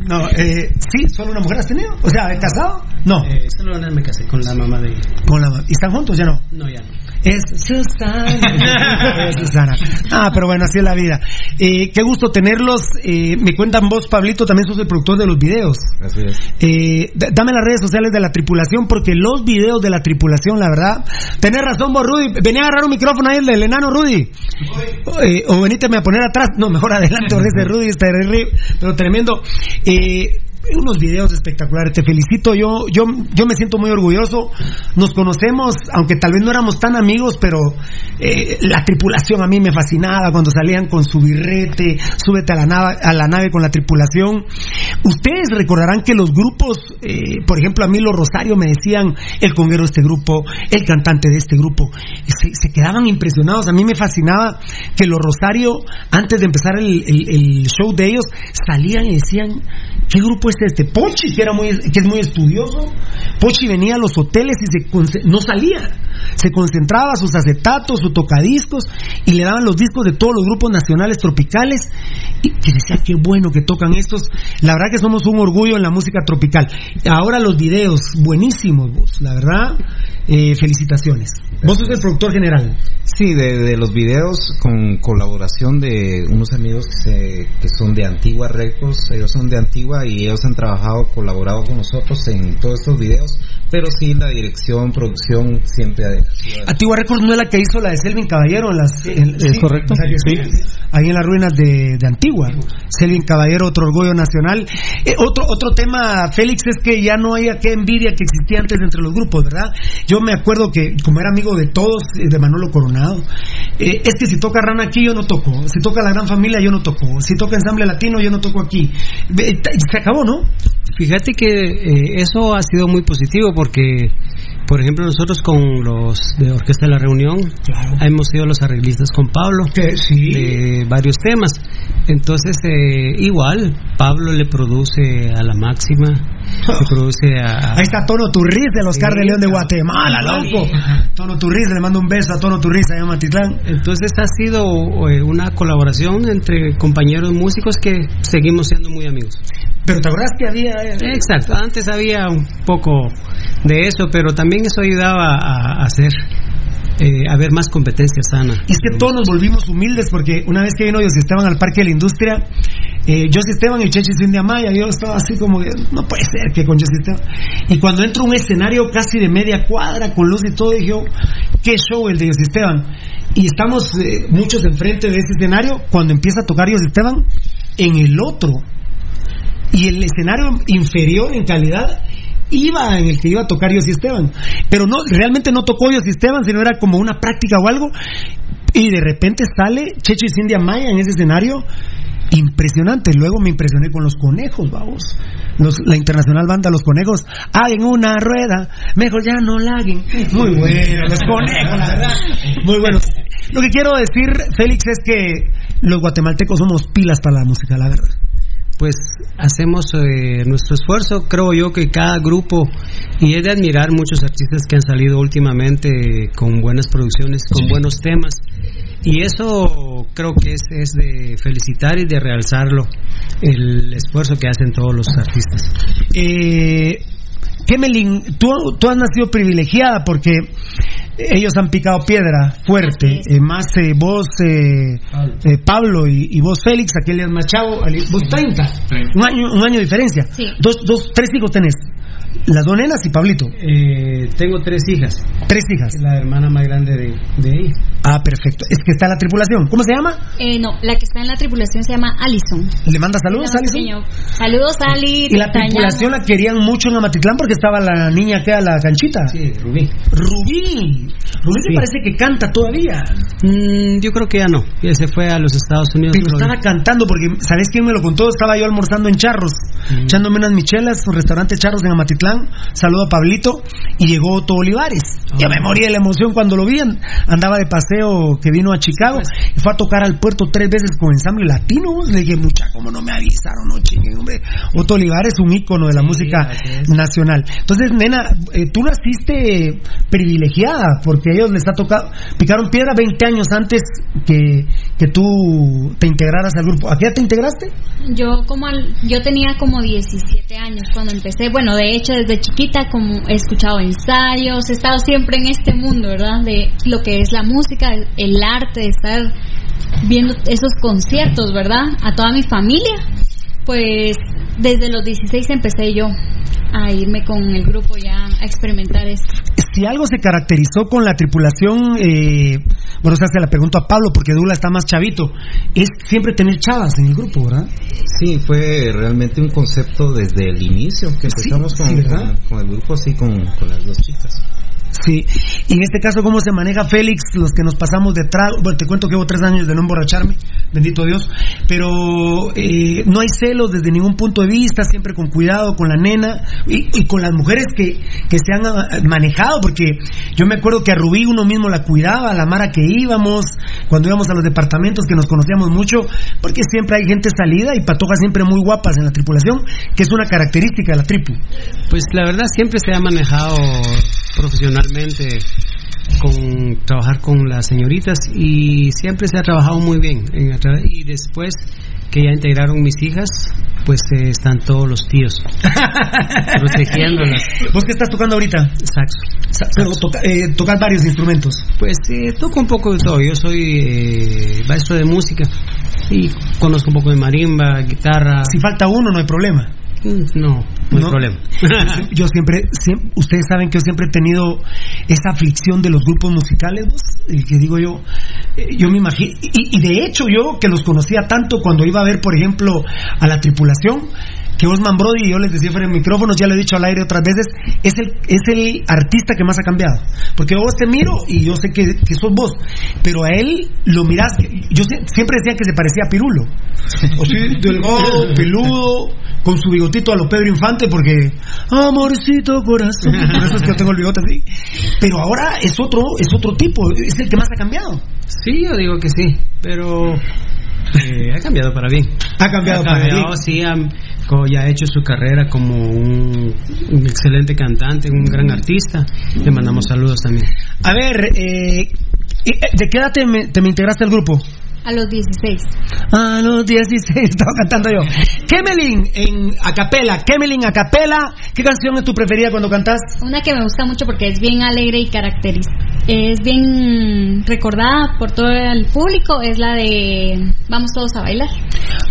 K: No, eh, sí, solo una mujer has tenido. O sea, ¿has casado? No.
R: Eh, solo una vez me casé con la mamá de ella.
K: Con la, ¿Y están juntos? Ya no.
R: No, ya no.
K: Es Susana. Es Susana. Ah, pero bueno, así es la vida. Eh, qué gusto tenerlos. Eh, me cuentan vos, Pablito, también sos el productor de los videos.
T: Así es.
K: Eh, dame las redes sociales de la tripulación, porque los videos de la tripulación, la verdad. Tenés razón vos, Rudy. Venía a agarrar un micrófono ahí, el del enano Rudy. Eh, o veníteme a poner atrás. No, mejor adelante, porque ese Rudy está terrible, pero tremendo. Eh, unos videos espectaculares, te felicito, yo, yo, yo me siento muy orgulloso, nos conocemos, aunque tal vez no éramos tan amigos, pero eh, la tripulación a mí me fascinaba. Cuando salían con su birrete, súbete a la nave, a la nave con la tripulación. Ustedes recordarán que los grupos, eh, por ejemplo, a mí los Rosario me decían el conguero de este grupo, el cantante de este grupo, se, quedaban impresionados, a mí me fascinaba que los Rosario, antes de empezar el show de ellos, salían y decían, ¿qué grupo es este? Pochi, que, era muy, que es muy estudioso, Pochi venía a los hoteles y se no salía, se concentraba sus acetatos, sus tocadiscos y le daban los discos de todos los grupos nacionales tropicales y que decía qué bueno que tocan estos. La verdad que somos un orgullo en la música tropical. Ahora los videos, buenísimos vos, la verdad, eh, felicitaciones. Vos sos el productor general.
T: Sí, de, de los videos con colaboración de unos amigos que, se- que son de Antigua Records, ellos son de Antigua y ellos han trabajado, colaborado con nosotros en todos estos videos, pero sí la dirección, producción siempre ha sido
K: Antigua Records no es la que hizo la de Selvin Caballero en las en-
M: es correcto. Sí.
K: ahí en las ruinas de, de Antigua Selvin Caballero otro orgullo nacional Eh, otro otro tema Félix es que ya no hay aquella envidia que existía antes entre los grupos verdad yo me acuerdo que como era amigo de todos eh, de Manolo Coronado eh, es que si toca Rana aquí yo no toco. Si toca la Gran Familia yo no toco. Si toca Ensamble Latino yo no toco aquí. Se acabó ¿no?
R: Fíjate que eh, eso ha sido muy positivo porque, por ejemplo, nosotros con los de Orquesta de la Reunión hemos sido los arreglistas con Pablo de varios temas. Entonces, eh, igual, Pablo le produce a la máxima, le produce a...
K: Ahí está Tono Turriz del Oscar
R: Sí,
K: de León de Guatemala,
R: sí.
K: loco. Tono Turriz, le mando un beso a Tono Turriz allá en Matitlán.
R: Entonces ha sido eh, una colaboración entre compañeros músicos que seguimos siendo muy amigos.
K: Pero te acuerdas que había...
R: Exacto, antes había un poco de eso, pero también eso ayudaba a, hacer, eh, a ver más competencia sana.
K: Y es que todos nos volvimos humildes porque una vez que vino José Esteban al Parque de la Industria, eh, José Esteban y Chechi India Maya, yo estaba así como que no puede ser que con José Esteban. Y cuando entro un escenario casi de media cuadra con luz y todo, dije, yo, qué show el de José Esteban. Y estamos eh, muchos enfrente de ese escenario cuando empieza a tocar José Esteban en el otro. Y el escenario inferior en calidad iba en el que iba a tocar José Esteban. Pero no, realmente no tocó José Esteban, sino era como una práctica o algo. Y de repente sale Checho y Cindy Amaya en ese escenario. Impresionante. Luego me impresioné con los conejos, vamos. Los, la internacional banda Los Conejos. Hay en una rueda, mejor ya no laguen. Muy bueno, los conejos, la verdad. Muy buenos. Lo que quiero decir, Félix, es que los guatemaltecos somos pilas para la música, la verdad.
R: Pues hacemos eh, nuestro esfuerzo, creo yo que cada grupo, y es de admirar muchos artistas que han salido últimamente con buenas producciones, con buenos temas, y eso creo que es, es de felicitar y de realzarlo, el esfuerzo que hacen todos los artistas.
K: Eh, Kemelin, tú, tú has nacido privilegiada porque ellos han picado piedra fuerte, eh, más eh, vos, eh, eh, Pablo y, y vos, Félix, aquel es más chavo, vos 30, un año, un año de diferencia. Dos, dos, tres hijos tenés, las dos nenas y Pablito.
R: Eh, tengo tres hijas.
K: Tres hijas.
R: La hermana más grande de, de ella.
K: Ah, perfecto. Es que está la tripulación. ¿Cómo se llama?
Q: Eh, no, la que está en la tripulación se llama Alison.
K: ¿Le manda saludos,
Q: La
K: Alison?
Q: Saludos, Ali.
K: Y la
Q: extrañamos.
K: tripulación la querían mucho en Amatitlán porque estaba la niña que a la canchita.
R: Sí, Rubí.
K: Rubí. Rubí te parece que canta todavía.
R: Mm, yo creo que ya no. Ya se fue a los Estados Unidos.
K: Pero estaba cantando porque, ¿sabes quién me lo contó? Estaba yo almorzando en Charros,
R: Mm.
K: echándome unas michelas, un restaurante Charros en Amatitlán. Saludo a Pablito y llegó Otto Olivares. Yo
R: Ah.
K: me morí de la emoción cuando lo vi. Andaba de paseo que vino a Chicago
R: Pues.
K: y fue a tocar al puerto tres veces con ensamble latino. Le dije, mucha, ¿cómo no me avisaron? No, chingue, hombre. Otto Olivares, un ícono de la música nacional. Entonces, nena, eh, tú naciste privilegiada porque ellos les ha tocado, picaron piedra 20 años antes que, que tú te integraras al grupo. ¿A qué edad te integraste?
Q: Yo como al- yo tenía como 17 años cuando empecé. Bueno, de hecho desde chiquita como he escuchado ensayos, he estado siempre en este mundo, ¿verdad? De lo que es la música, el arte, de estar viendo esos conciertos, ¿verdad? A toda mi familia. Pues desde los 16 empecé yo a irme con el grupo ya a experimentar esto.
K: Si algo se caracterizó con la tripulación, eh, bueno, o sea, se la pregunto a Pablo porque Dula está más chavito, es siempre tener chavas en el grupo, ¿verdad?
T: Sí, fue realmente un concepto desde el inicio que empezamos con,
K: sí, ¿verdad?
T: con- con el grupo así con, con las dos chicas.
K: Sí, y en este caso, ¿cómo se maneja Félix? Los que nos pasamos de trago. Bueno, te cuento que llevo tres años de no emborracharme, bendito Dios, pero eh, no hay celos desde ningún punto de vista, siempre con cuidado con la nena y, con las mujeres que, que se han ah, manejado, porque yo me acuerdo que a Rubí uno mismo la cuidaba, a la Mara que íbamos, cuando íbamos a los departamentos que nos conocíamos mucho, porque siempre hay gente salida y patojas siempre muy guapas en la tripulación, que es una característica de la tripu.
R: Pues la verdad siempre se ha manejado profesionalmente con trabajar con las señoritas y siempre se ha trabajado muy bien. En y después que ya integraron mis hijas, pues eh, están todos los tíos protegiéndolas.
K: ¿Vos qué estás tocando ahorita?
R: Saxo.
K: Pero toca, eh, tocas varios instrumentos.
R: Pues eh, toco un poco de todo. Yo soy eh, maestro de música y conozco un poco de marimba, guitarra.
K: Si falta uno, no hay problema.
R: No, no hay problema.
K: yo siempre, siem- ustedes saben que yo siempre he tenido esa aflicción de los grupos musicales, el que digo yo, eh, yo me imagino, y, y de hecho yo que los conocía tanto cuando iba a ver, por ejemplo, a la tripulación, que Osman Brody, yo les decía fuera de micrófonos, ya lo he dicho al aire otras veces, es el, es el artista que más ha cambiado. Porque vos te miro y yo sé que, que sos vos, pero a él lo mirás, yo siempre decía que se parecía a Pirulo. O sí, delgado, peludo, con su bigotito a lo Pedro Infante, porque amorcito corazón, por eso es que yo tengo el bigote así. Pero ahora es otro, es otro tipo, es el que más ha cambiado.
R: Sí, yo digo que sí, pero eh, ha cambiado para bien.
K: Ha cambiado para bien.
R: sí, ha, ya ha hecho su carrera como un, un excelente cantante, un gran artista. Le mandamos saludos también.
K: A ver, eh, ¿de qué edad te te me integraste al grupo?
Q: A los 16.
K: A los 16 estaba cantando yo. Kemelin en acapela, Kemelin acapela. ¿Qué canción es tu preferida cuando cantas?
Q: Una que me gusta mucho porque es bien alegre y característica. Es bien recordada por todo el público. Es la de Vamos todos a bailar.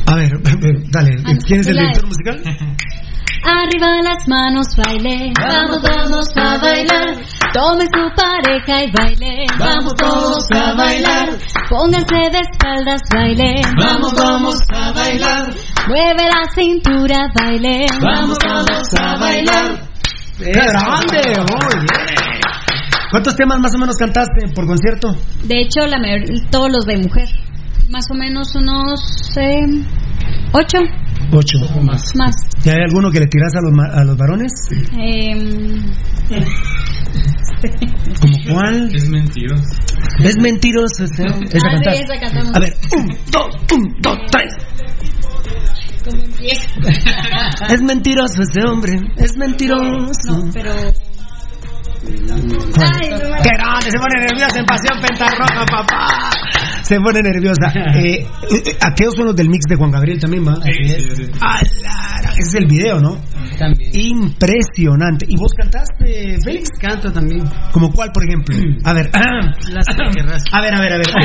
K: A ver, dale,
Q: Ah,
K: ¿quién es el director musical?
Q: Arriba las manos, baile. Vamos, vamos a bailar. Tome su pareja y baile. Vamos todos a bailar. Pónganse de espaldas, baile.
A: Vamos, vamos a bailar.
Q: Mueve la cintura, baile.
A: Vamos todos a bailar.
K: ¡Qué grande! Muy bien. ¿Cuántos temas más o menos cantaste por concierto?
Q: De hecho, la mayor- todos los de mujer. Más o menos unos eh, ocho
K: Ocho.
Q: más.
K: ¿Y hay alguno que le tiras a los, ma- a los varones?
Q: Em,
K: ¿Como cuál?
M: Es mentiroso.
K: Es mentiroso esa
Q: Ah, sí,
K: cantada.
Q: esa cantamos.
K: A ver, un, dos, un, dos, tres. Es mentiroso ese hombre, es mentiroso.
Q: No, pero.
K: ¡Qué grande! Se pone nerviosa en Pasión Pentarroja, papá. Se pone nerviosa. Eh, eh, aquellos son los del mix de Juan Gabriel también, ¿va? ¡A la- Ese es el video, ¿no?
R: También.
K: Impresionante. ¿Y vos cantaste, Félix?
R: Canto también.
K: ¿Como cuál, por ejemplo? A ver.
R: Las.
K: A ver, a ver, a ver.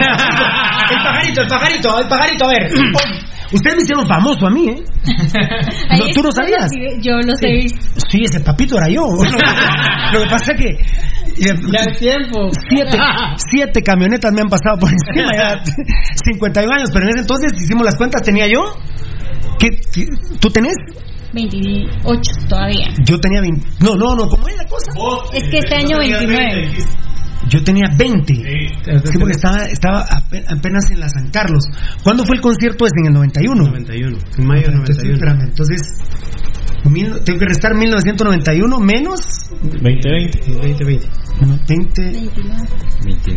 K: El pajarito, el pajarito, el pajarito, a ver. Ustedes me hicieron famoso a mí, ¿eh? No, ¿Tú no sabías?
Q: Yo he visto.
K: Sí, ese papito era yo. Lo que pasa es que Ya
S: el tiempo.
K: Siete, siete camionetas me han pasado por encima ya. 51 años, pero en ese entonces hicimos las cuentas, tenía yo. ¿Qué, qué- tú tenés?
Q: 28 todavía.
K: Yo tenía 20. No, no, no, ¿cómo es la cosa?
Q: Es que este año 29.
K: Yo tenía 20. Sí, porque estaba, estaba ape- apenas en la San Carlos. ¿Cuándo fue el concierto ese? En el 91.
R: 91. En mayo del
K: Entonces,
R: 91.
K: espérame, entonces, mil- tengo que restar 1991 menos
M: 2020.
R: 2020.
K: no, 20.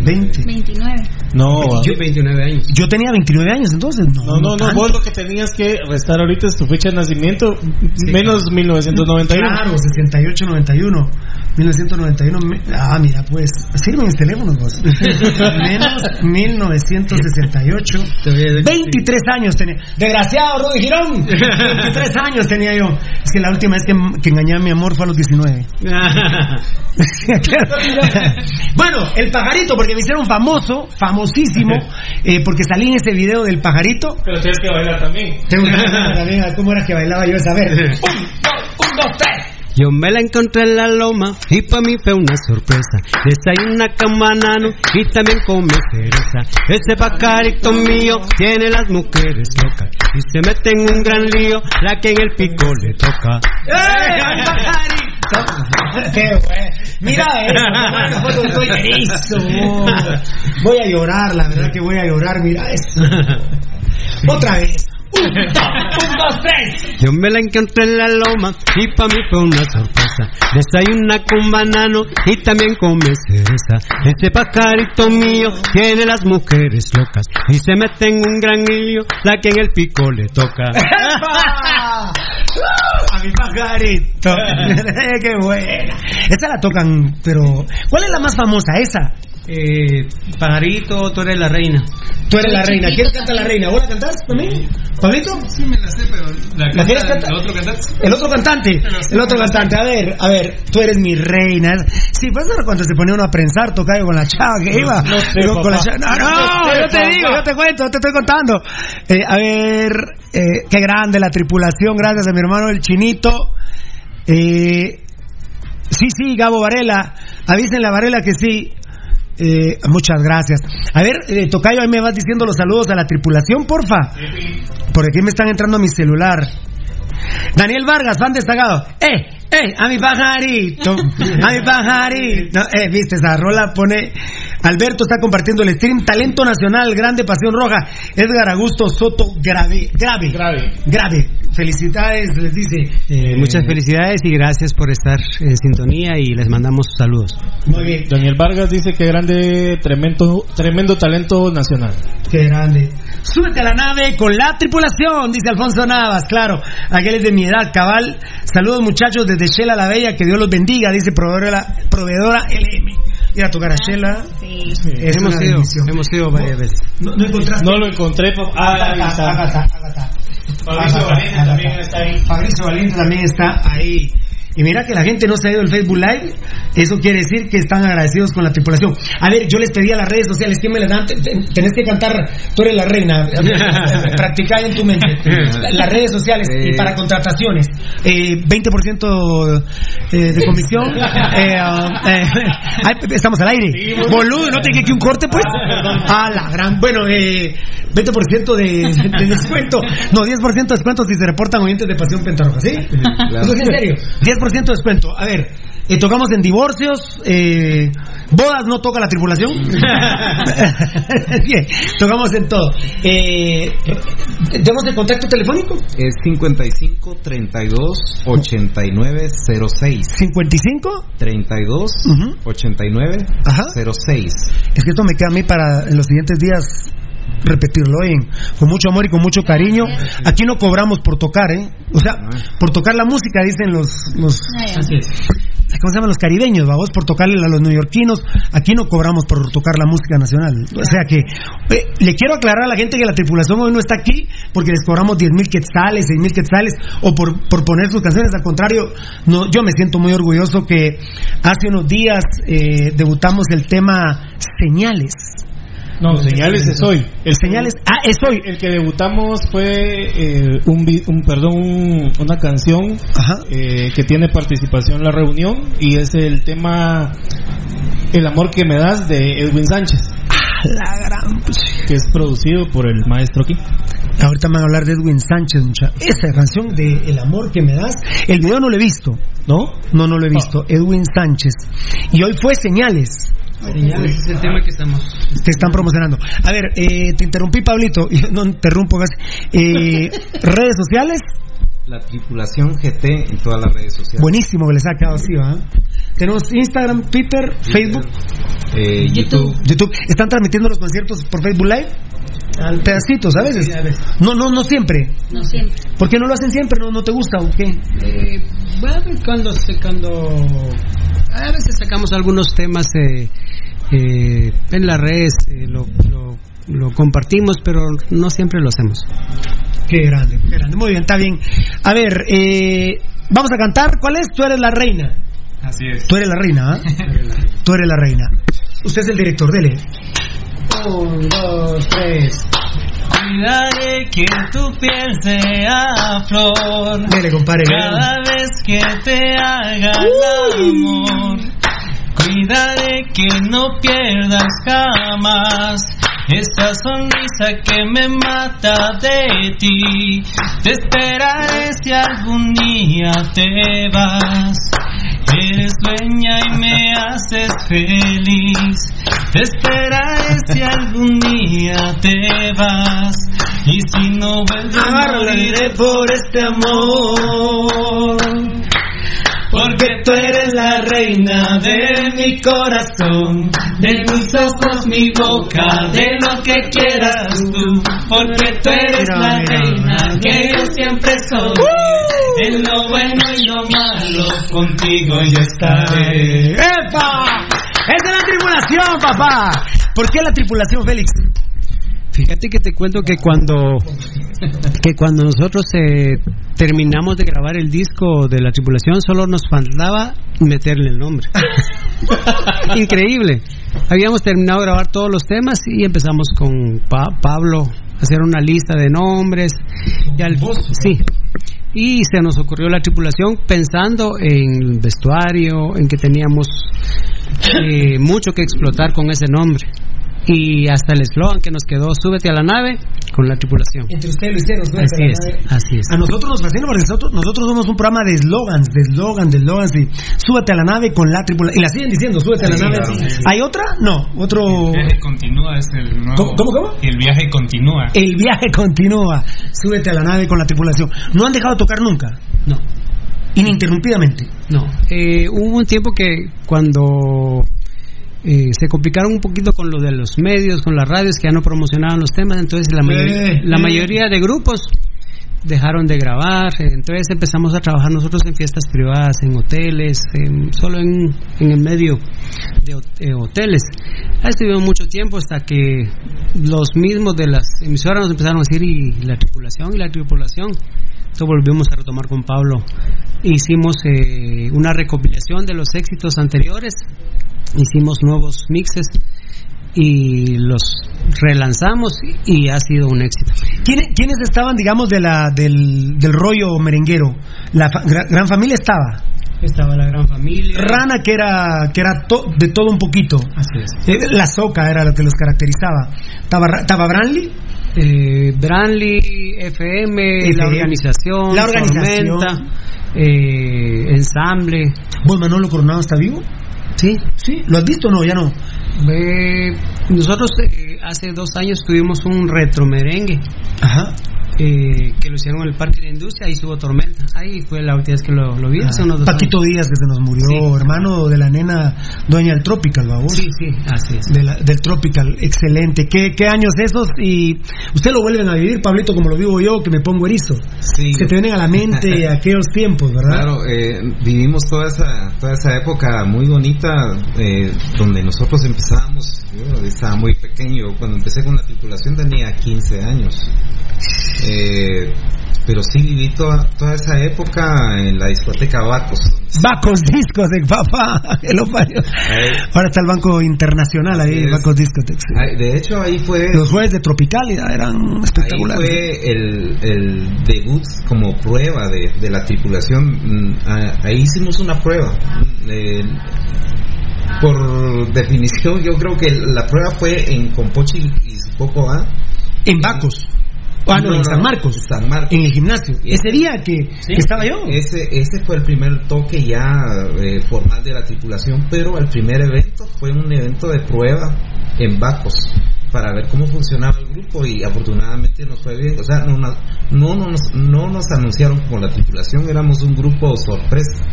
K: 20.
Q: 29.
M: No,
K: Yo-
R: 29 años.
K: Yo tenía 29 años entonces. No,
M: no, no, no, vos lo que tenías que restar ahorita es tu fecha de nacimiento menos 1991.
K: Claro, 68, 91. 1991. me- Ah, mira, pues, sirven mis teléfonos, vos. Menos 1968. 23 años tenía. Desgraciado, Rudy Girón. 23 años tenía yo. Es que la última vez que, que engañé a mi amor fue a los 19. bueno, el pajarito, porque me hicieron famoso, famosísimo, eh, porque salí en ese video del pajarito.
M: Pero tienes que bailar también.
K: Tengo que bailar también, ¿Cómo era que bailaba yo esa vez? Un, dos, tres.
R: Yo me la encontré en la loma y para mí fue una sorpresa. Desayuna con banano y también come cereza. Ese pajarito mío tiene las mujeres locas y se mete en un gran lío la que en el pico le toca.
K: ¡Eh, Mira eso, foto estoy erizo. Voy a llorar, la verdad que voy a llorar, mira eso. Otra vez. Un, dos, un, dos, tres.
R: Yo me la encontré en la loma y para mí fue una sorpresa. Desayuna con banano y también come cereza. Ese pajarito mío tiene las mujeres locas y se mete en un gran la que en el pico le toca.
K: Mi pajarito. Qué buena. Esa la tocan, pero ¿cuál es la más famosa? Esa.
R: Eh, pajarito, tú eres la reina.
K: Tú eres la reina. ¿Quién canta la reina? ¿Vos la cantás también? ¿Pablito?
S: Sí, me la sé, pero. ¿La,
K: ¿La quieres cantar?
S: ¿El otro cantante?
K: El otro cantante, el otro cantante, a ver, a ver, tú eres mi reina. Sí, pues ahora cuando se ponía uno a prensar, tocayo con la chava que iba.
M: no sé,
K: Digo, con la
M: papá.
K: chava- no, no, yo te digo, yo te cuento, te estoy contando. Eh, a ver, eh, qué grande la tripulación, gracias a mi hermano el chinito. Eh, sí, sí, Gabo Varela, avísenle a Varela que sí. Eh, muchas gracias. A ver, eh, Tocayo, ahí me vas diciendo los saludos a la tripulación, porfa. Por aquí me están entrando a mi celular. Daniel Vargas, fan destacado. ¡Eh! ¡Eh! A mi pajarito. A mi pajarito. Eh, viste, esa rola pone. Alberto está compartiendo el stream. Talento Nacional, Grande Pasión Roja. Edgar Augusto Soto, grave. Grave.
M: Grave.
K: Grave. Felicidades, les dice.
R: Eh, muchas felicidades y gracias por estar en sintonía y les mandamos saludos.
K: Muy bien.
M: Daniel Vargas dice que grande, tremendo, tremendo talento nacional.
K: Qué grande. Súbete a la nave con la tripulación, dice Alfonso Navas, claro. Aquel es de mi edad, cabal. Saludos muchachos desde Shela la Bella, que Dios los bendiga, dice proveedora, proveedora LM. Ir a tocar a Shela. Es
R: hemos
K: una
R: ido,
K: bendición.
R: hemos ido varias veces.
K: No, no encontraste.
M: No lo encontré. Ah.
K: Ágata, Ágata.
M: Fabricio Valiente también está ahí.
K: Fabricio Valiente también está ahí. Y mira que la gente no se ha ido del Facebook Live, eso quiere decir que están agradecidos con la tripulación. A ver, yo les pedí a las redes sociales, ¿quién me les dan? Te- te- Tenés que cantar, tú eres la reina, practicar en tu mente. Las redes sociales y para contrataciones, eh, 20% eh, de comisión. eh, um, eh, ay, estamos al aire. Boludo, ¿no te dije que un corte, pues? A la gran. Bueno, eh, 20% de, de descuento. No, 10% de descuento si se reportan oyentes de Pasión Pentarroja, ¿sí? Eso es en serio. 10% de descuento. A ver, eh, tocamos en divorcios, eh, bodas no toca la tripulación. Bien, tocamos en todo. Eh, ¿Tenemos el contacto telefónico?
T: Es 55 32 89 06.
K: 55
T: 32 89 06.
K: Es que esto me queda a mí para en los siguientes días repetirlo en, con mucho amor y con mucho cariño. Aquí no cobramos por tocar, ¿eh? O sea, por tocar la música, dicen los... los ¿Cómo se llaman los caribeños? Vamos por tocarle a los neoyorquinos. Aquí no cobramos por tocar la música nacional. O sea que eh, le quiero aclarar a la gente que la tripulación hoy no está aquí porque les cobramos 10 mil quetzales, 6 mil quetzales o por, por poner sus canciones. Al contrario, no, yo me siento muy orgulloso que hace unos días eh, debutamos el tema Señales.
M: No, señales es hoy.
K: El señales, ah, es hoy.
M: El que debutamos fue eh, un, un perdón, un- una canción eh, que tiene participación en la reunión y es el tema El amor que me das de Edwin Sánchez.
K: La gran.
M: Que es producido por el maestro aquí.
K: Ahorita me van a hablar de Edwin Sánchez, mucha. Esa canción de El amor que me das. El video no lo he visto, ¿no? No, no lo he visto. Edwin Sánchez. Y hoy fue Señales.
R: Es el tema que estamos.
K: Te están promocionando. A ver, eh, te interrumpí, Pablito. No interrumpo. Eh, redes sociales.
T: La tripulación GT en todas las redes sociales.
K: Buenísimo que les ha quedado así, ¿va? Tenemos Instagram, Twitter, Facebook,
T: Eh, YouTube.
K: YouTube. ¿Están transmitiendo los conciertos por Facebook Live? Al pedacitos, a veces. No, no, no siempre.
Q: No siempre.
K: ¿Por qué no lo hacen siempre? ¿No, no te gusta o qué?
R: Eh, bueno, cuando, se- cuando a veces sacamos algunos temas eh, eh, en las redes, eh, lo, lo- lo compartimos, pero no siempre lo hacemos.
K: Qué grande, qué grande. Muy bien, está bien. A ver, eh, vamos a cantar. ¿Cuál es? Tú eres la reina.
U: Así es.
K: Tú eres la reina, ¿ah? Tú eres la reina. Usted es el director, dele.
R: Un, dos, tres.
S: Cuidaré que tu piel sea flor.
K: Dele, compadre.
S: Cada vez que te haga el amor. Cuidaré que no pierdas jamás esa sonrisa que me mata de ti. Te esperaré si algún día te vas. Eres dueña y me haces feliz. Te esperaré si algún día te vas. Y si no vuelves, moriré por este amor. Porque tú eres la reina de mi corazón, de mis ojos, mi boca, de lo que quieras tú. Porque tú eres la reina que yo siempre soy. En lo bueno y lo malo, contigo yo estaré.
K: ¡Epa! ¡Esa es la tripulación, papá! ¿Por qué la tripulación, Félix?
R: Fíjate que te cuento que cuando que cuando nosotros eh, terminamos de grabar el disco de la tripulación solo nos faltaba meterle el nombre. Increíble. Habíamos terminado de grabar todos los temas y empezamos con Pa- Pablo a hacer una lista de nombres y al sí. Y se nos ocurrió la tripulación pensando en el vestuario, en que teníamos eh, mucho que explotar con ese nombre. Y hasta el eslogan que nos quedó, súbete a la nave con la tripulación.
K: Entre ustedes lo hicieron, súbete
R: Así
K: a la
R: es,
K: nave.
R: así es.
K: A nosotros nos fascina porque nosotros, nosotros somos un programa de eslogans, de eslogans, de eslogans. Y súbete a la nave con la tripulación. Y la siguen diciendo, súbete a la
U: Sí,
K: nave.
U: claro, sí, sí.
K: ¿Hay otra? No, otro.
U: El viaje continúa es el nuevo.
K: ¿Cómo, cómo, cómo?
U: El viaje continúa.
K: El viaje continúa. Súbete a la nave con la tripulación. ¿No han dejado de tocar nunca?
R: No.
K: Ininterrumpidamente.
R: No. Eh, hubo un tiempo que cuando eh, se complicaron un poquito con lo de los medios, con las radios que ya no promocionaban los temas, entonces la, mayoría,
K: Eh,
R: la
K: eh.
R: mayoría de grupos dejaron de grabar, entonces empezamos a trabajar nosotros en fiestas privadas, en hoteles, en- solo en, en el medio de eh, hoteles. Ahí estuvimos mucho tiempo hasta que los mismos de las emisoras nos empezaron a decir y la tripulación y la tripulación. Entonces volvimos a retomar con Pablo. Hicimos eh, una recopilación de los éxitos anteriores, hicimos nuevos mixes y los relanzamos y ha sido un éxito.
K: ¿Quiénes, quiénes estaban, digamos, de la, del, del rollo merenguero? La fa- gran familia estaba.
R: Estaba la gran familia.
K: Rana, que era, que era to- de todo un poquito. Eh, La soca era lo que los caracterizaba. ¿Estaba, estaba Branly?
R: Eh, Branly, FM, la organización,
K: La organización.
R: Tormenta, eh, ensamble.
K: ¿Vos, Manolo Coronado, está vivo?
R: Sí.
K: ¿Sí? ¿Lo has visto o no? Ya no.
R: Eh, nosotros eh, hace dos años tuvimos un retro merengue.
K: Ajá.
R: Eh, que lo hicieron en el Parque de Industria, ahí estuvo Tormenta. Ahí fue la última vez que lo, lo vi. hace unos dos
K: Ah, Paquito
R: años.
K: Díaz, que se nos murió, hermano de la nena dueña del Tropical, babos.
R: Sí, sí, así es.
K: De la- del Tropical, excelente. ¿Qué, ¿Qué años esos? Y usted lo vuelven a vivir, Pablito, como lo vivo yo, que me pongo erizo.
T: Sí.
K: Se te vienen a la mente aquellos tiempos, ¿verdad?
T: Claro, eh, vivimos toda esa, toda esa época muy bonita eh, donde nosotros empezábamos, yo estaba muy pequeño, cuando empecé con la tripulación tenía 15 años. Eh, pero sí viví toda, toda esa época en la discoteca Bacos.
K: Bacos Discos de papá, que lo parió. Ahora está el Banco Internacional ahí,
T: Es-
K: Bacos Discotex.
T: Ahí- De hecho, ahí fue...
K: Los jueves de Tropicalia eran
T: Ahí
K: espectaculares.
T: fue el, el debut como prueba de, de la tripulación. Mm, ah, Ahí hicimos una prueba. Mm, por definición, yo creo que la prueba fue en Compochi y su Coco A.
K: En Bacos. Ah, no, en San Marcos.
T: San Marcos.
K: En el gimnasio. Ese día que, que estaba yo.
T: Ese, ese fue el primer toque ya eh, formal de la tripulación, pero el primer evento fue un evento de prueba en Bacos para ver cómo funcionaba el grupo y afortunadamente nos fue bien. O sea, no, no, no, nos, no nos anunciaron como la tripulación, éramos un grupo sorpresa.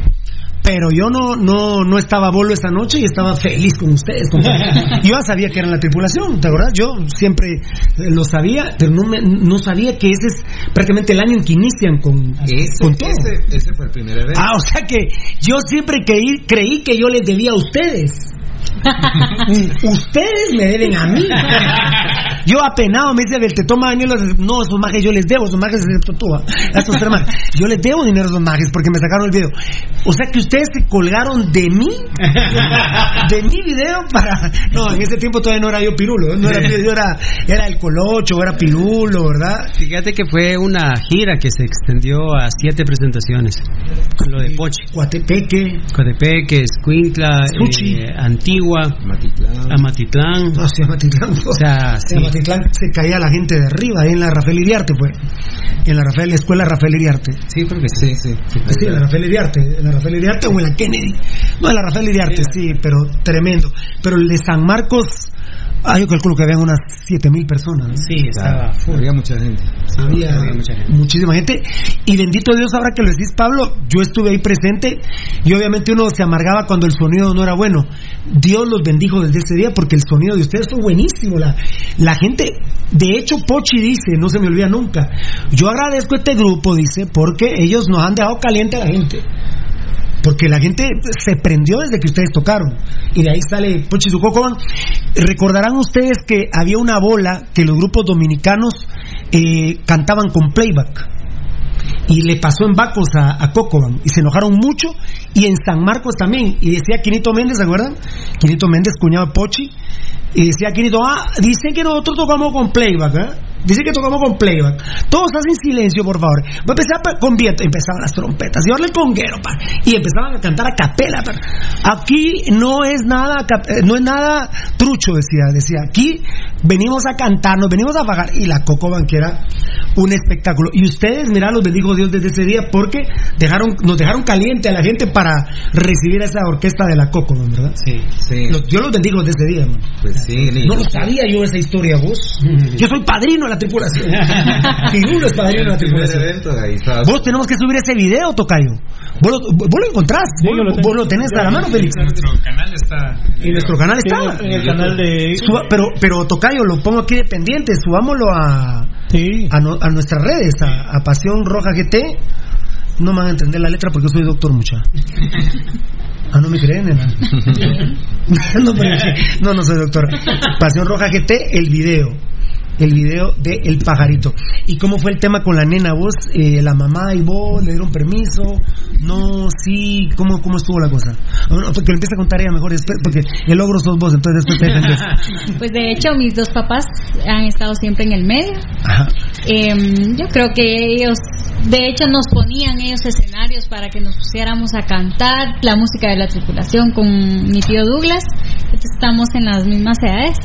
K: Pero yo no, no, no estaba bolo esa noche y estaba feliz con ustedes. Yo ya sabía que eran la tripulación, ¿te acuerdas? Yo siempre eh, lo sabía, pero no, me- no sabía que ese es prácticamente el año en que inician con,
T: Ese,
K: con todo.
T: ese, ese fue el primer evento.
K: Ah, o sea que yo siempre creí, creí que yo les debía a ustedes. ustedes me deben a mí. Yo apenado me dice, te toma Daniel, no, esos majes yo les debo, esos majes excepto tú, a estos tres majes. Yo les debo dinero a esos majes porque me sacaron el video. O sea que ustedes se colgaron de mí, de mi video para... No, en ese tiempo todavía no era yo pirulo, no era yo era, era el colocho, era pirulo, ¿verdad?
R: Fíjate que fue una gira que se extendió a siete presentaciones. Con lo de Pochi.
K: Coatepeque.
R: Coatepeque, Escuintla, eh, Antigua, Amatitlán.
K: No, sí.
R: O sea, sí.
K: Se caía la gente de arriba, ahí en la Rafael Iriarte fue. En la Rafael, la escuela Rafael Iriarte.
T: Sí, porque sí, sí.
K: Sí, en la Rafael Iriarte, en la Rafael Iriarte o en la Kennedy. No, en la Rafael Iriarte, sí, pero tremendo. Pero el de San Marcos, ah, yo calculo que habían unas 7000 personas. ¿no?
R: Sí, estaba full.
T: Había mucha gente.
K: Había
R: había mucha gente.
K: muchísima gente. Y bendito Dios, ahora que lo decís, Pablo, yo estuve ahí presente y obviamente uno se amargaba cuando el sonido no era bueno. Dios los bendijo desde ese día porque el sonido de ustedes fue buenísimo. La, la gente, de hecho, Pochi dice, no se me olvida nunca, yo agradezco a este grupo, dice, porque ellos nos han dejado caliente a la gente. Porque la gente se prendió desde que ustedes tocaron. Y de ahí sale Pochi su Cocoban. Recordarán ustedes que había una bola que los grupos dominicanos eh, cantaban con playback. Y le pasó en Bacos a, a Cocoban. Y se enojaron mucho. Y en San Marcos también. Y decía Quinito Méndez, ¿se acuerdan? Quinito Méndez, cuñado de Pochi. Y decía Quinito, ah, dice que nosotros tocamos con playback, ¿eh? Dice que tocamos con playback. Todos hacen silencio, por favor. Va a empezar pa- con viento. Empezaban las trompetas. Y ahora el conguero, pa. Y empezaban a cantar a capela, pa. Aquí no es nada, eh, no es nada trucho, decía. Decía, aquí venimos a cantar, nos venimos a pagar. Y la Coco Banquera, un espectáculo. Y ustedes, mirá, los bendigo Dios desde ese día porque dejaron, nos dejaron caliente a la gente para recibir a esa orquesta de la Coco, ¿verdad?
R: Sí,
T: sí.
K: Los- yo los bendigo desde ese día, man.
T: Pues sí,
K: No lo sabía yo esa historia, vos. Yo soy padrino de la tripulación. Pirulo es padrino de la tripulación.
T: evento, ahí estaba.
K: Vos tenemos que subir ese video, Tocayo. Vos lo, vos lo encontrás.
M: Sí,
K: vos,
M: lo
K: vos tenés a la mano, Félix.
U: Nuestro canal está.
K: En nuestro canal
M: Sí,
K: está.
M: en el canal de-
K: Suba- pero, pero Tocayo, lo pongo aquí de pendiente. Subámoslo a,
M: Sí.
K: a, no- a nuestras redes, a, a Pasión Roja GT. No me van a entender la letra porque soy doctor mucha. Ah, no me creen, nena. no, pero- no, no soy doctor. Pasión Roja GT, el video. El video de El Pajarito. ¿Y cómo fue el tema con la nena? ¿Vos, eh, la mamá y vos le dieron permiso? No, sí. ¿Cómo, cómo estuvo la cosa? Ah, no, Que lo empiece a contar ella mejor, después, porque el logro sos vos, entonces después te defendés.
Q: Pues de hecho mis dos papás han estado siempre en el medio.
K: Ajá.
Q: Em, yo creo que ellos, de hecho, nos ponían ellos escenarios para que nos pusiéramos a cantar la música de la tripulación con mi tío Douglas. Entonces, estamos en las mismas edades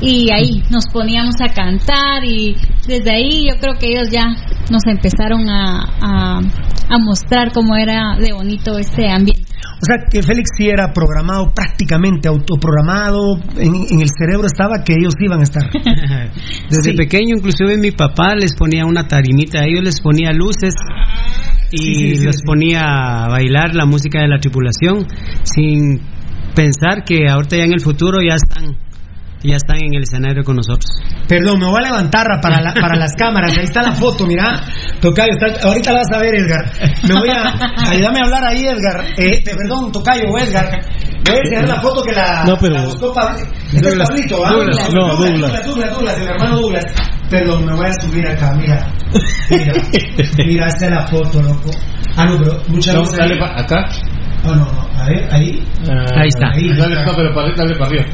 Q: y ahí nos poníamos a cantar y desde ahí yo creo que ellos ya nos empezaron a, a, a mostrar cómo era de bonito este ambiente.
K: O sea, que Félix sí era programado, prácticamente autoprogramado, en, en el cerebro estaba que ellos iban a estar.
R: Desde
K: Sí.
R: pequeño, inclusive mi papá les ponía una tarimita, a ellos les ponía luces y
K: Sí, sí, sí,
R: los
K: sí.
R: ponía a bailar la música de la tripulación sin pensar que ahorita ya en el futuro ya están ya están en el escenario con nosotros.
K: Perdón, me voy a levantar para, la- para las cámaras. Ahí está la foto, mira. Tocayo, está- ahorita la vas a ver, Edgar. Me voy a. Ayúdame a hablar ahí, Edgar. Eh, te- perdón, Tocayo, Edgar. Voy a enseñar la foto que la.
M: No, pero-
K: la buscó Pablo. Este es Pablito, ¿ah?
R: Douglas,
M: no, Douglas.
K: Douglas, Douglas, Douglas, el hermano Douglas. Perdón, me voy a subir acá, mira. Mira, mira, esta es la foto, loco. Ah, no, pero muchas
M: No,
K: veces.
M: dale pa- acá.
K: No, no, no. A ver, ahí.
M: Ah,
R: Ahí está.
K: Ahí.
M: Dale, no, pero para, dale para arriba.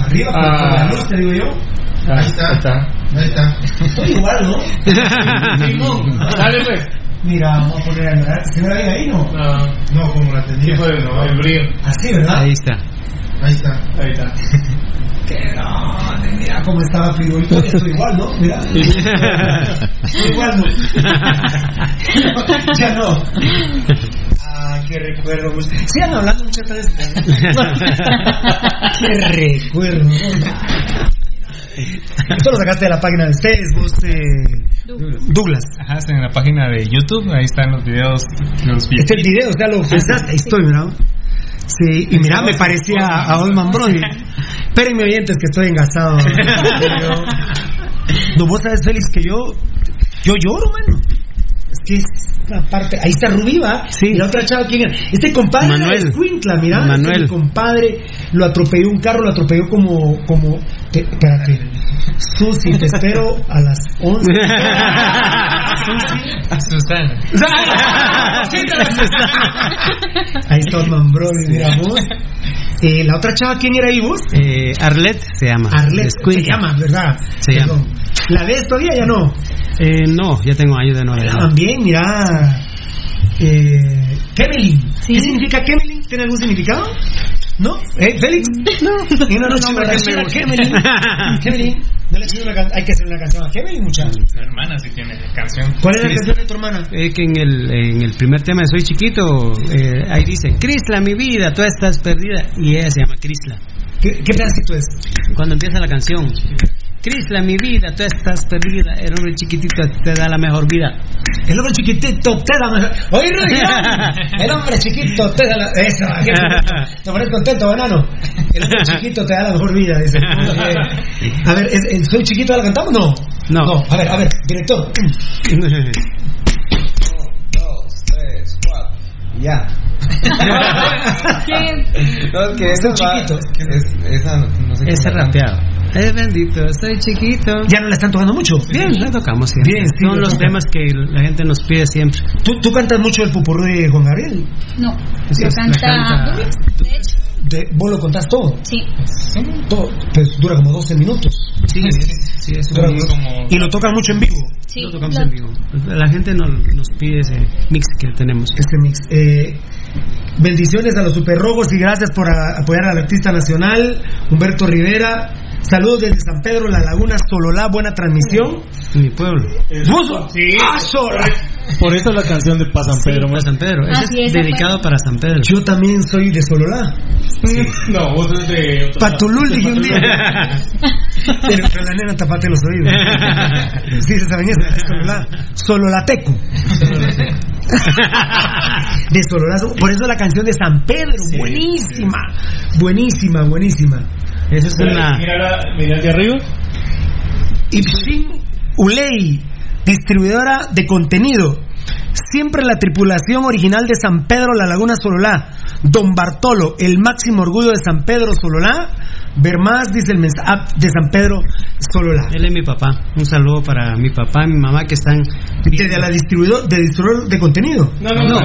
K: Arriba, por
M: Ah.
K: por la luz, te digo yo.
M: Ahí está. Ahí está.
N: Ahí está.
K: Estoy igual, ¿no?
M: Dale, pues.
K: Mira, vamos a poner a ¿Se ve bien ahí, no?
M: No,
N: No, como la
M: sí,
N: tenía.
M: pues, no, el brillo.
K: Así, ¿verdad?
R: Ahí está.
N: Ahí está.
K: Ahí está. Qué grande, mira cómo estaba Fidolito. Estoy igual, ¿no? Mira. Estoy igual, ¿no? ya no. Ah, qué recuerdo. pues. Sigan hablando muchas veces. qué recuerdo. Esto lo sacaste de la página de ustedes, vos, eh, Douglas.
U: Ajá, está en la página de YouTube, ahí están los videos. Los
K: Este el video, o sea, lo pensaste. Ahí estoy, mira. Sí, y mira, me parecía a Olman Brody. Espérenme, oyentes, que estoy engasado. no, vos sabes, Félix, que yo, yo lloro, mano. Es que es una parte. Ahí está Rubí, va. Y la otra chava, ¿quién era? Este compadre
R: Manuel.
K: era Escuintla, mira.
R: Manuel.
K: Este compadre lo atropelló un carro, lo atropelló como. como te- espérate. Susi, te espero a las 11.
U: Susana.
K: Ahí está Olman Brody, mira vos. Eh, la otra chava, ¿quién era ahí vos?
R: Eh, Arlet se llama.
K: Arlet, se llama, ¿verdad?
R: Se llama.
K: ¿La ves todavía? Ya no.
R: Eh, no, ya tengo años de no verla.
K: También, mira. Eh, Kemelin. ¿Qué significa Kemelin? ¿Tiene algún significado? ¿No? ¿Eh, Félix? No. Y. No escribí una can- Hay que hacer una canción a Kemelin, muchachos.
U: Mi hermana sí tiene canción.
K: ¿Cuál es la canción de tu hermana?
R: Eh, que en el, en el primer tema de Soy Chiquito, eh, ahí dice, Crisla, mi vida, tú estás perdida. Y ella se llama Crisla.
K: ¿Qué, qué pedacito es?
R: Cuando empieza la canción. Crisla, mi vida, tú estás perdida. El hombre chiquitito te da la mejor vida.
K: El hombre chiquitito te da mejor. Oye, Rudy, el hombre chiquito te da la. Eso, qué te pones contento, banano. El hombre chiquito te da la mejor vida, dice. A ver, ¿es- es- ¿soy chiquito la cantamos? No.
R: No.
K: No, a ver, a ver, director.
T: Dos, tres, cuatro. Ya. No, es que esa es- esa no sé
R: Ese
T: cómo la
R: rapeado. Es bendito, estoy chiquito.
K: Ya no la están tocando mucho.
R: Bien, la tocamos siempre.
K: Bien, sí,
R: Son
K: lo
R: los
K: tocan.
R: temas que la gente nos pide siempre.
K: ¿Tú, tú cantas mucho el pupurú de Juan Gabriel?
Q: No,
R: Sí,
Q: lo canta.
R: canta-
Q: De hecho,
K: De, ¿Vos lo contás todo?
Q: sí.
K: Todo. Pues dura como 12 minutos.
R: Sí, sí, es
K: como- Y lo tocan mucho en vivo.
Q: Sí,
R: lo tocamos
Q: lo-
R: en vivo. La gente nos, nos pide ese mix que tenemos.
K: Este mix. Eh, bendiciones a los superrojos y gracias por a- apoyar al artista nacional, Humberto Rivera. Saludos desde San Pedro, La Laguna, Sololá, buena transmisión.
R: Mi pueblo.
K: ¿Vos? ¡Ah, Sololá!
M: Por eso la canción de Pa' San Pedro.
R: Para San Pedro.
Q: Así
R: es dedicado para San Pedro.
K: Yo también soy de Sololá.
M: No, vos eres de...
K: Patulul dije un día. Pero, la nena tapate los oídos. Sí, se saben eso, es Sololá. Sololateco. De Sololá. Por eso la canción de San Pedro. Buenísima. Buenísima, buenísima.
R: Esa es una.
M: Mira, de arriba.
K: Ipsin Uley, distribuidora de contenido. Siempre la tripulación original de San Pedro La Laguna Sololá. Don Bartolo, el máximo orgullo de San Pedro Sololá. Ver más, dice el mensaje de San Pedro Sololá.
R: Él es mi papá. Un saludo para mi papá y mi mamá que están.
K: Desde la distribuidor, de distribuidor de contenido.
M: No, no, no.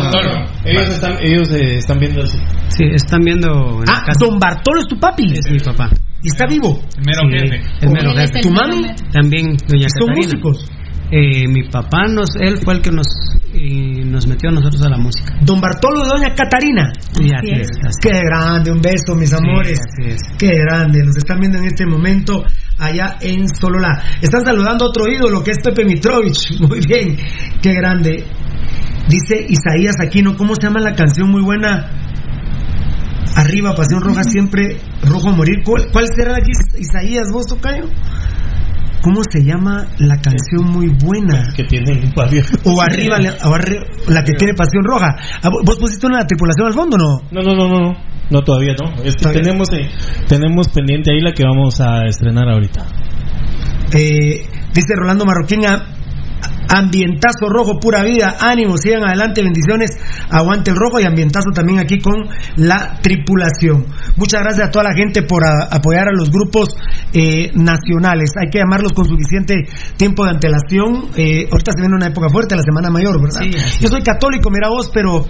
M: Ellos están, ellos eh, están viendo así.
R: Sí, están viendo.
K: Ah,
R: casa.
K: Don Bartolo es tu papi.
R: Es mi papá.
K: Y está vivo.
U: El mero
R: Sí,
U: jefe.
R: el mero jefe.
K: ¿Tu mami?
R: También doña
K: Son
R: Catarina.
K: músicos.
R: Eh, mi papá nos, él fue el que nos, eh, nos metió a nosotros a la música.
K: Don Bartolo y Doña Catarina.
R: Y así es. así
K: Qué grande, un beso, mis amores.
R: así es.
K: Qué grande, los están viendo en este momento allá en Sololá. Están saludando a otro ídolo que es Pepe Mitrovich. Muy bien, qué grande. Dice Isaías Aquino, ¿cómo se llama la canción muy buena? Arriba, Pasión Roja, siempre rojo a morir. ¿Cuál, cuál será aquí, Isaías, vos, Tocayo? ¿Cómo se llama la canción muy buena?
M: Que tienen varios.
K: O arriba, o la que tiene Pasión Roja. Ah, ¿Vos pusiste una tripulación al fondo o no?
M: No, no, no, no, no. No, todavía no. Es que
K: Todavía.
M: tenemos, eh, tenemos pendiente ahí la que vamos a estrenar ahorita.
K: Eh, dice Rolando Marroquín, a- ambientazo rojo, pura vida, ánimo, sigan adelante, bendiciones, aguante el rojo y ambientazo también aquí con la tripulación. Muchas gracias a toda la gente por a- apoyar a los grupos eh, nacionales. Hay que llamarlos con suficiente tiempo de antelación. Eh, ahorita se viene una época fuerte, la Semana Mayor, ¿verdad?
R: Sí,
K: Yo soy católico, mira vos, pero...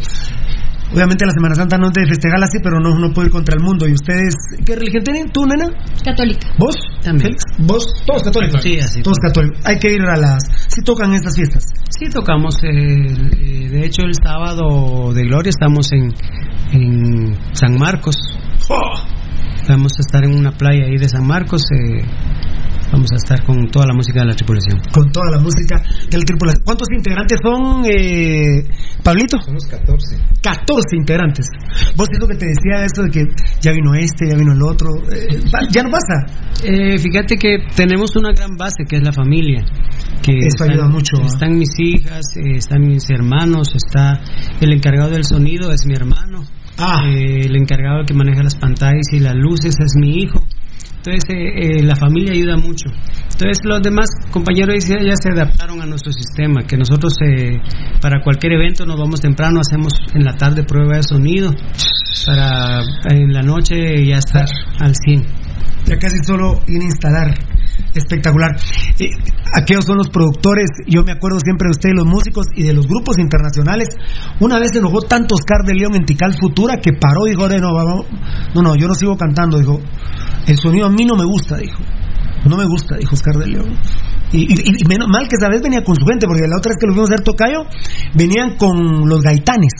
K: Obviamente la Semana Santa no es de festejarla así, pero no, no puedo ir contra el mundo. ¿Y ustedes qué religión tienen? ¿Tú, nena?
Q: Católica.
K: ¿Vos?
R: También.
K: ¿Vos? Todos católicos.
R: Sí, así.
K: Todos católicos. Hay que ir a las. Si tocan estas fiestas.
R: Sí, tocamos. eh, eh, de hecho, el sábado de Gloria estamos en, en San Marcos.
K: ¡Oh!
R: Vamos a estar en una playa ahí de San Marcos. eh, vamos a estar con toda la música de la tripulación.
K: Con toda la música de la tripulación. ¿Cuántos integrantes son, eh, Pablito?
T: Somos 14.
K: 14 integrantes. Vos es lo que te decía eso de que ya vino este, ya vino el otro. eh, ya no pasa.
R: Eh, fíjate que tenemos una gran base que es la familia. Que
K: Eso ayuda mucho, ¿ah?
R: Están mis hijas, eh, están mis hermanos, está el encargado del sonido es mi hermano.
K: Ah.
R: Eh, el encargado que maneja las pantallas y las luces es mi hijo. Entonces eh, eh, la familia ayuda mucho. Entonces los demás compañeros ya, ya se adaptaron a nuestro sistema, que nosotros eh, para cualquier evento nos vamos temprano, hacemos en la tarde prueba de sonido, para en la noche ya estar al 100.
K: Ya casi solo ir a instalar. Espectacular. Eh, aquellos son los productores. Yo me acuerdo siempre de ustedes, los músicos y de los grupos internacionales. Una vez se enojó tanto Oscar de León en Tical Futura que paró y dijo: "Ore, no, vamos- no, no, yo no sigo cantando. Dijo: El sonido a mí no me gusta. Dijo: No me gusta, dijo Oscar de León. Y, y- y menos mal que esa vez venía con su gente, porque la otra vez que lo fuimos a hacer tocayo, venían con los gaitanes.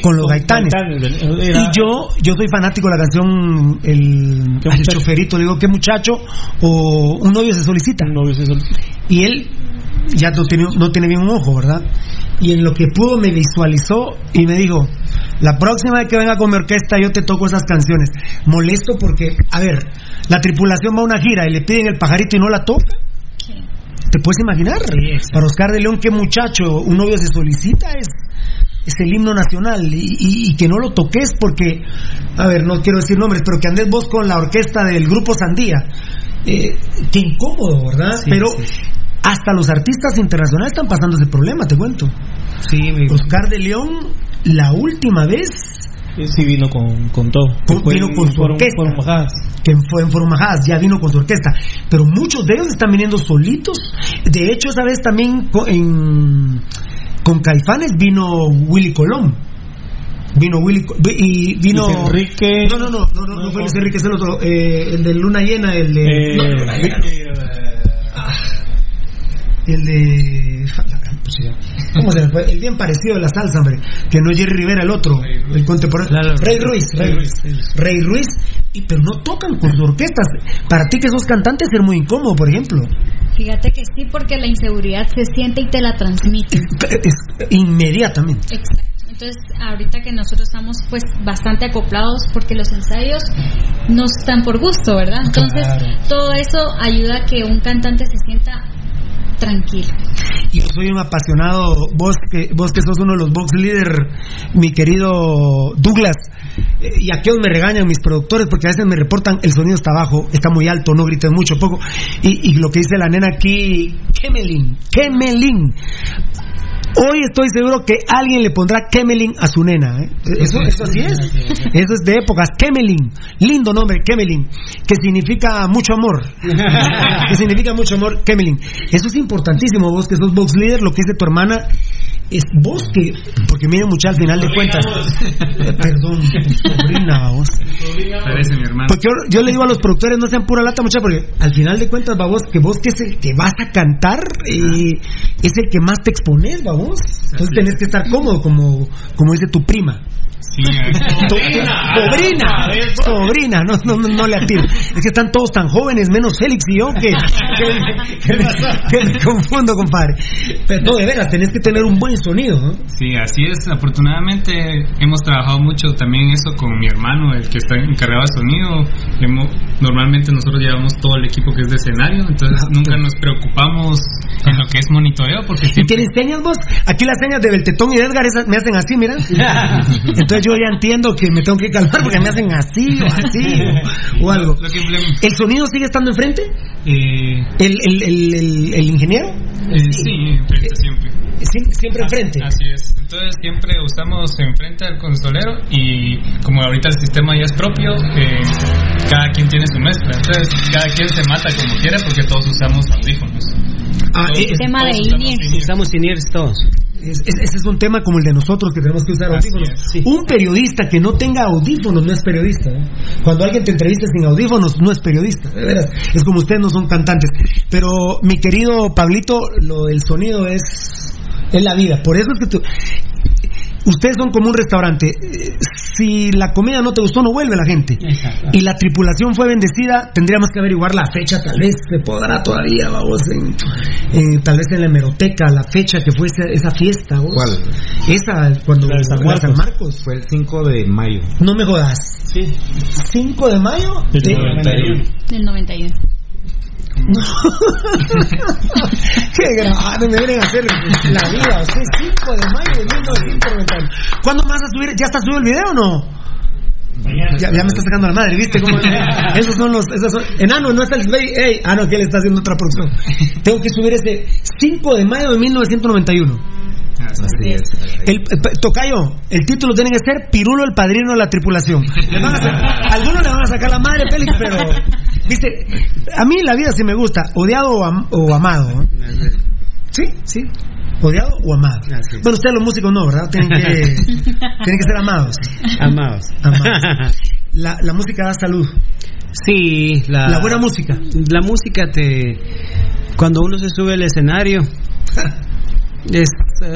K: Con los gaitanes.
M: era-
K: Y yo, yo soy fanático de la canción El,
M: ¿Qué
K: el choferito, le digo, ¿qué muchacho? O un novio se solicita. Y él ya no tiene, no tiene bien un ojo, ¿verdad? Y en lo que pudo me visualizó y me dijo, la próxima vez que venga con mi orquesta yo te toco esas canciones. Molesto porque, a ver, la tripulación va a una gira y le piden el pajarito y no la toca. ¿Te puedes imaginar? Para Oscar de León, qué muchacho, un novio se solicita, es, es el himno nacional. Y, y- y que no lo toques porque, a ver, no quiero decir nombres, pero que andes vos con la orquesta del grupo Sandía. Eh, qué incómodo, ¿verdad?
R: Sí,
K: pero
R: sí.
K: hasta los artistas internacionales están pasando ese problema, te cuento.
R: Sí, mi-
K: Oscar de León, la última vez
M: Sí, vino con, con todo. Fue
K: vino
M: en-
K: con su orquesta. que fue en ya vino con su orquesta, pero muchos de ellos están viniendo solitos. De hecho, esa vez también en, con Caifanes vino Willy Colón. Vino Willy y vino
M: Enrique.
K: No, no, no, no, no, fue Luis Enrique, es el otro, eh, el de Luna Llena, el de
M: Eh.
K: Ah, el de. ¿Cómo se llama? El bien parecido de la salsa, hombre, que no es Jerry Rivera el otro, el contemporáneo.
R: Claro,
K: Rey Ruiz, Rey Ruiz. Rey Ruiz, y, pero no tocan con orquestas. Para ti que sos cantante es ser muy incómodo, por ejemplo.
Q: Fíjate que sí, porque la inseguridad se siente y te la transmite.
K: Inmediatamente.
Q: Exacto. Entonces, ahorita que nosotros estamos pues bastante acoplados porque los ensayos no están por gusto, ¿verdad? Entonces,
K: Claro.
Q: todo eso ayuda a que un cantante se sienta tranquilo.
K: Y yo soy un apasionado, vos que, sos uno de los box leader, mi querido Douglas, eh, y aquellos me regañan mis productores porque a veces me reportan el sonido está bajo, está muy alto, no grites mucho, poco. Y, y lo que dice la nena aquí, Kemelin, Kemelin. Hoy estoy seguro que alguien le pondrá Kemelin a su nena. ¿eh? Eso, eso así es. Eso es de épocas. Kemelin. Lindo nombre, Kemelin. Que significa mucho amor. que significa mucho amor, Kemelin. Eso es importantísimo. Vos que sos box leader, lo que dice tu hermana. Es vos que, porque miren mucho al final de cuentas, Eh, perdón, sobrina, vos.
U: Parece mi hermano.
K: Porque yo, yo le digo a los productores, no sean pura lata, mucha, porque al final de cuentas, babos, que vos que es el que vas a cantar, eh, es el que más te expones, babos. Entonces tenés que estar cómodo, como, como dice tu prima.
U: Sí,
K: Sobrina, sobrina, no, no, no, no le atiro. Es que están todos tan jóvenes, menos Félix y yo, que, que, que- que me confundo, compadre. Pero no, de veras, tenés que tener un buen sonido. ¿no?
U: Sí, así es. Afortunadamente hemos trabajado mucho también eso con mi hermano, el que está encargado de sonido. Normalmente nosotros llevamos todo el equipo que es de escenario, entonces nunca nos preocupamos en lo que es monitoreo porque
K: ¿Y
U: siempre...
K: tienes señas vos? Aquí las señas de Beltetón y de Edgar esas me hacen así, mira. Entonces yo ya entiendo que me tengo que calmar porque me hacen así o así o, o algo. ¿El sonido sigue estando enfrente?
U: eh,
K: ¿El, el, el, el- el ingeniero?
U: eh, sí, enfrente siempre.
K: Sie- Siempre enfrente.
U: Así es. Entonces siempre usamos enfrente al consolero y como ahorita el sistema ya es propio, eh, cada quien tiene su mezcla. Entonces cada quien se mata como quiere porque todos usamos audífonos.
K: Ah, eh,
Q: Tema de
U: todos usamos
Q: INIR.
U: in-ear.
R: Estamos sin todos.
K: Es- es- ese es un tema como el de nosotros que tenemos que usar audífonos.
U: es.
K: Un periodista que no tenga audífonos no es periodista. ¿eh? Cuando alguien te entrevista sin audífonos no es periodista. De veras, es como ustedes no son cantantes. Pero mi querido Pablito, lo del sonido es, es la vida. Por eso es que tú... ustedes son como un restaurante. Eh, Si la comida no te gustó, no vuelve la gente. Y la tripulación fue bendecida, tendríamos que averiguar la fecha, tal vez se podrá todavía, vamos, en, en- tal vez en la hemeroteca, la fecha que fue esa, esa fiesta. vos.
T: ¿Cuál?
K: Esa, cuando
T: La de San Marcos.
K: Marcos.
T: Fue el 5 de mayo.
K: No me jodas. Sí. 5 de mayo.
T: Del
K: de-
T: 91.
Q: Del 91.
K: Qué grande, me vienen a hacer la vida. Usted 5 de mayo de 1991. ¿Cuándo más a subir? ¿Ya está subido el video o no? Ya, ya me está sacando la madre, ¿viste? Cómo- esos son los. Esos son, enano, no está el. Ey, ah, no, que él está haciendo otra producción. Tengo que subir ese 5 de mayo de 1991.
T: Así es.
K: El, eh, tocayo, el título tiene que ser Pirulo el padrino de la tripulación. Le van a hacer- algunos le van a sacar la madre, Félix, pero. Viste, a mí la vida sí me gusta, odiado o, am- o amado. ¿no? Sí, sí. Odiado o amado. Bueno, ustedes los músicos no, ¿verdad? Tienen que, tienen que ser amados.
R: Amados.
K: Amados. La, la música da salud.
R: Sí, la,
K: La buena música.
R: La música te. Cuando uno se sube al escenario, es,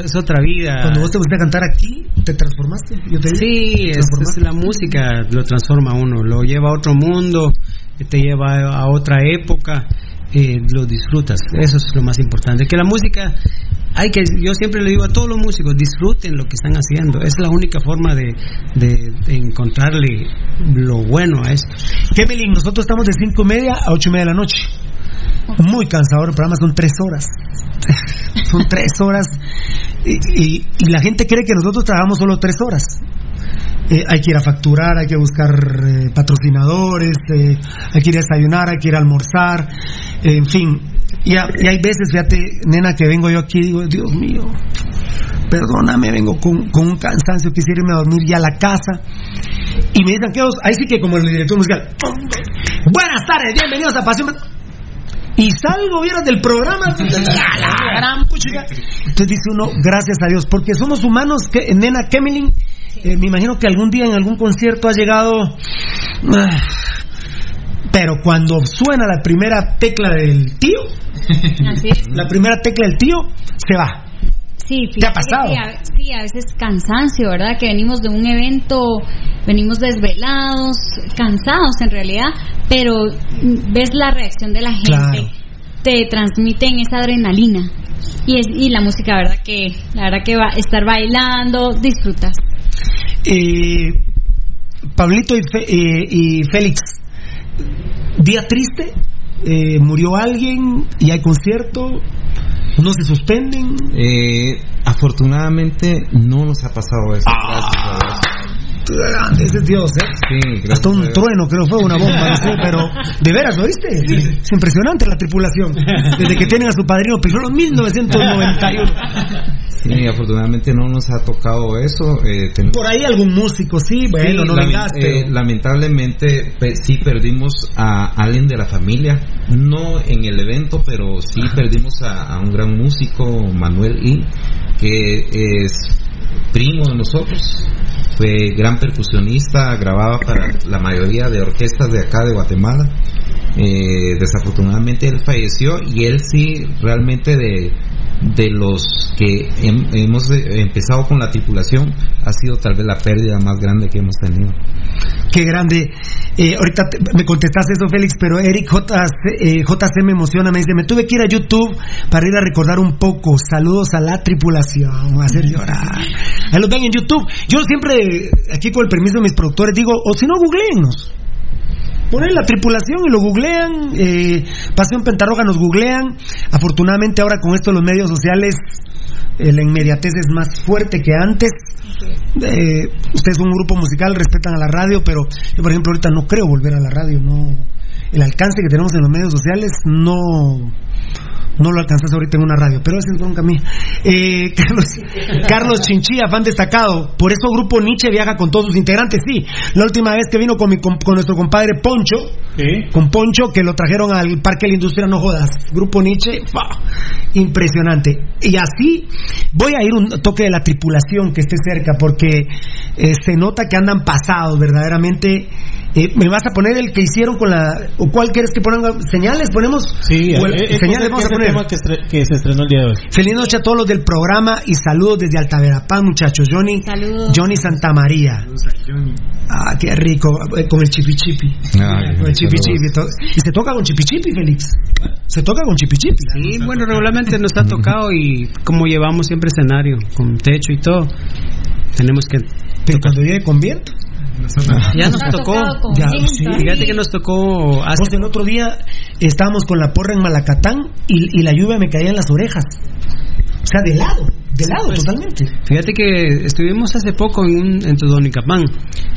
R: es otra vida.
K: Cuando vos te gusta cantar aquí, te transformaste. Yo te
R: Sí,
K: te
R: es,
K: transformaste.
R: es la música lo transforma a uno, lo lleva a otro mundo, te lleva a otra época, eh, lo disfrutas. Eso es lo más importante. Que la música, hay que, yo siempre le digo a todos los músicos, disfruten lo que están haciendo. Es la única forma de, de- de encontrarle lo bueno a esto.
K: Kemelin, nosotros estamos de 5 y media a 8 y media de la noche. Muy cansador, el programa son 3 horas. son 3 horas. Y, y- y la gente cree que nosotros trabajamos solo 3 horas. Eh, hay que ir a facturar, hay que buscar eh, patrocinadores, eh, hay que ir a desayunar, hay que ir a almorzar, en fin. Y, hay veces, fíjate, nena, que vengo yo aquí y digo, Dios mío, perdóname, vengo con, con un cansancio, quisiera irme a dormir ya a la casa. Y me dicen, ¿qué os-?" Ahí sí que como el director musical, buenas tardes, bienvenidos a Pasión. Y salgo, vieras del programa, la, la gran puchica. Entonces dice uno, gracias a Dios, porque somos humanos, que, nena Kemelin, eh, me imagino que algún día en algún concierto ha llegado... ah, pero cuando suena la primera tecla del tío,
Q: Así es.
K: la primera tecla del tío, se va.
Q: Sí,
K: ¿Te ha pasado?
Q: Sí a, sí, a veces cansancio, ¿verdad? Que venimos de un evento, venimos desvelados, cansados en realidad, pero ves la reacción de la gente,
K: Claro.
Q: te transmiten esa adrenalina. Y, es, y la música, ¿verdad? Que la verdad que va estar bailando, disfrutas.
K: Eh, Pablito y, Fe- eh, y Félix, día triste, eh, murió alguien y hay concierto, no se suspenden.
T: Eh, afortunadamente no nos ha pasado eso. Gracias
K: Grande ese Dios, ¿eh?
T: Sí,
K: Hasta un trueno, creo fue una bomba, no sé, pero de veras, ¿lo viste? Es impresionante la tripulación. Desde que tienen a su padrino Pirulo 1991.
T: Sí, afortunadamente no nos ha tocado eso. eh, tenemos-
K: Por ahí algún músico, sí, bueno,
T: Sí,
K: no
T: lamen-
K: vengas,
T: eh, lamentablemente pe- sí perdimos a alguien de la familia, no en el evento, pero sí perdimos a, a un gran músico, Manuel I, que es primo de nosotros, fue gran percusionista, grababa para la mayoría de orquestas de acá de Guatemala. Eh, desafortunadamente él falleció y él sí realmente de de los que hem- hemos eh, empezado con la tripulación ha sido tal vez la pérdida más grande que hemos tenido.
K: Qué grande. Eh, ahorita me contestaste eso, Félix, pero Eric JC, eh, JC me emociona, me dice, me tuve que ir a YouTube para ir a recordar un poco. Saludos a la tripulación, a hacer llorar. Ahí los ven en YouTube. Yo siempre, aquí con el permiso de mis productores, digo, o si no, googleennos. Ponen la tripulación y lo googlean. Eh, Pasión Pentarroja nos googlean. Afortunadamente ahora con esto los medios sociales, eh, la inmediatez es más fuerte que antes. Eh, ustedes son un grupo musical, respetan a la radio, pero yo por ejemplo ahorita no creo volver a la radio. No, el alcance que tenemos en los medios sociales no no lo alcanzas ahorita en una radio, pero esa es bronca mía. Eh, Carlos, Carlos Chinchilla, fan destacado. Por eso Grupo Nietzsche viaja con todos sus integrantes, sí. La última vez que vino con, mi, con, con nuestro compadre Poncho, con Poncho, que lo trajeron al Parque de la Industria, no jodas. Grupo Nietzsche, impresionante. Y así voy a ir un toque de la tripulación que esté cerca, porque eh, se nota que andan pasados, verdaderamente. Eh, ¿Me vas a poner el que hicieron con la... ¿O cuál quieres que ponga? ¿Señales? ¿Ponemos?
M: Sí,
K: el-
M: eh, eh,
K: señales
M: ese-
K: vamos a poner.
M: tema que, estre- que se estrenó el día de hoy.
K: Feliz noche a todos los del programa y saludos desde Altaverapán, muchachos. Johnny, Johnny Santa María. Ah, qué rico, eh, con el chipi chipi. con el chipi chipi. to- Y se toca con chipi chipi, Félix. Se toca con chipi chipi.
R: Sí, bueno, regularmente nos ha tocado y como llevamos siempre escenario, con techo y todo, tenemos que...
K: Pero cuando llegue con viento.
R: Ya nos tocó. Ya, sí, Fíjate que nos tocó hace
K: el otro día estábamos con la porra en Malacatán y, y la lluvia me caía en las orejas. O sea, de lado, de lado, totalmente.
R: Fíjate que estuvimos hace poco en, un, en Todonicapán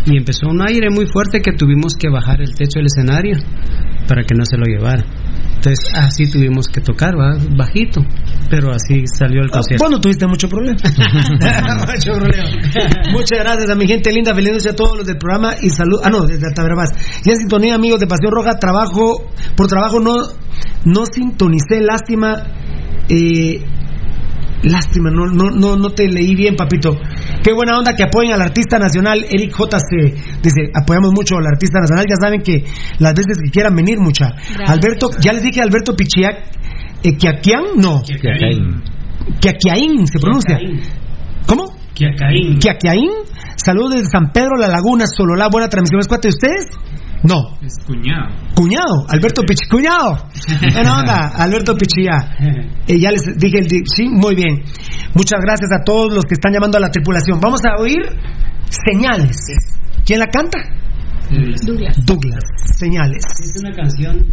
R: y empezó un aire muy fuerte que tuvimos que bajar el techo del escenario para que no se lo llevara. Entonces así tuvimos que tocar, ¿va? bajito, pero así salió el concierto.
K: Vos no tuviste mucho problema. mucho problema. Muchas gracias a mi gente linda, feliz noche a todos los del programa y salud. Ah, no, desde Altaverabás. Y en sintonía, amigos de Pasión Roja, trabajo, por trabajo no, no sintonicé, lástima. Eh, Lástima, no, no, no, no te leí bien, papito. Qué buena onda que apoyen al artista nacional. Eric JC dice, apoyamos mucho al artista nacional. Ya saben que las veces que quieran venir, mucha.
A: Gracias.
K: Alberto, ya les dije Alberto Pichiac, eh, Kiaquian, no. Kiaquiaín se pronuncia. ¿Cómo?
U: Kiacaín.
K: Kiaquiaín. Saludos desde San Pedro, La Laguna, Sololá. Buena transmisión. ¿Es cuate de ustedes? No.
U: Es cuñado.
K: Cuñado, Alberto Pichi, cuñado. Buena onda, Alberto Pichilla. Eh, ya les dije el sí, muy bien. Muchas gracias a todos los que están llamando a la tripulación. Vamos a oír señales. ¿Quién la canta?
Q: Douglas.
K: Douglas. Señales.
R: Es una canción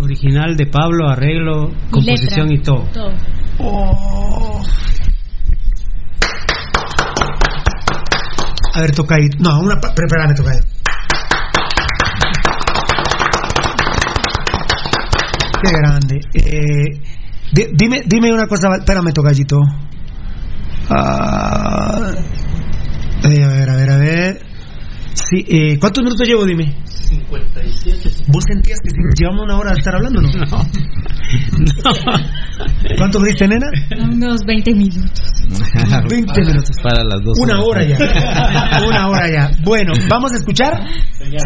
R: original de Pablo, arreglo, composición y todo.
K: Oh. A ver, toca ahí. No, una. Prepárame, toca ahí. Qué grande. Eh, di- dime, dime una cosa. Espérame, tocallito. Ah, eh, a ver, a ver, a ver. Sí, eh, ¿Cuántos minutos llevo? Dime.
U: 57.
K: ¿Vos sentías que llevamos una hora de estar hablando no? ¿Cuánto diste, nena?
Q: Unos 20 minutos.
K: 20 minutos.
T: Para las dos.
K: Una hora ya. Una hora ya. Bueno, vamos a escuchar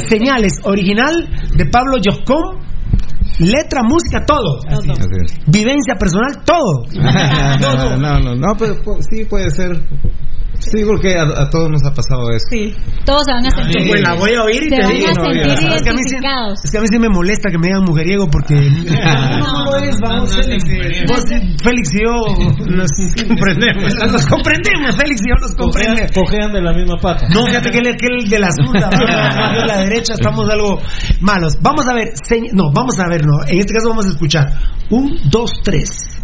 K: Señales, original de Pablo Yoscón. Letra, música, todo.
T: Así es.
K: Vivencia personal, todo.
T: no, no, no, no, pero pu- sí puede ser. Sí, porque a, a todos nos ha pasado eso.
Q: Sí. Todos se van a sentir.
K: Pues la voy a oír y
Q: se
K: te
Q: van
K: digo.
Q: a
K: no,
Q: sentir
K: mira, es, que a mí sí,
Q: identificados.
K: es que a mí sí me molesta que me digan mujeriego porque. No, no lo es, vamos, Félix. vos, Félix y yo nos comprendemos. Nos comprendemos, Félix y yo nos comprendemos.
M: Cojean de la misma pata.
K: No, fíjate que él, que él de la zurda, de la derecha estamos algo malos. Vamos a ver, señ- no, vamos a ver, no. En este caso vamos a escuchar. Un, dos, tres.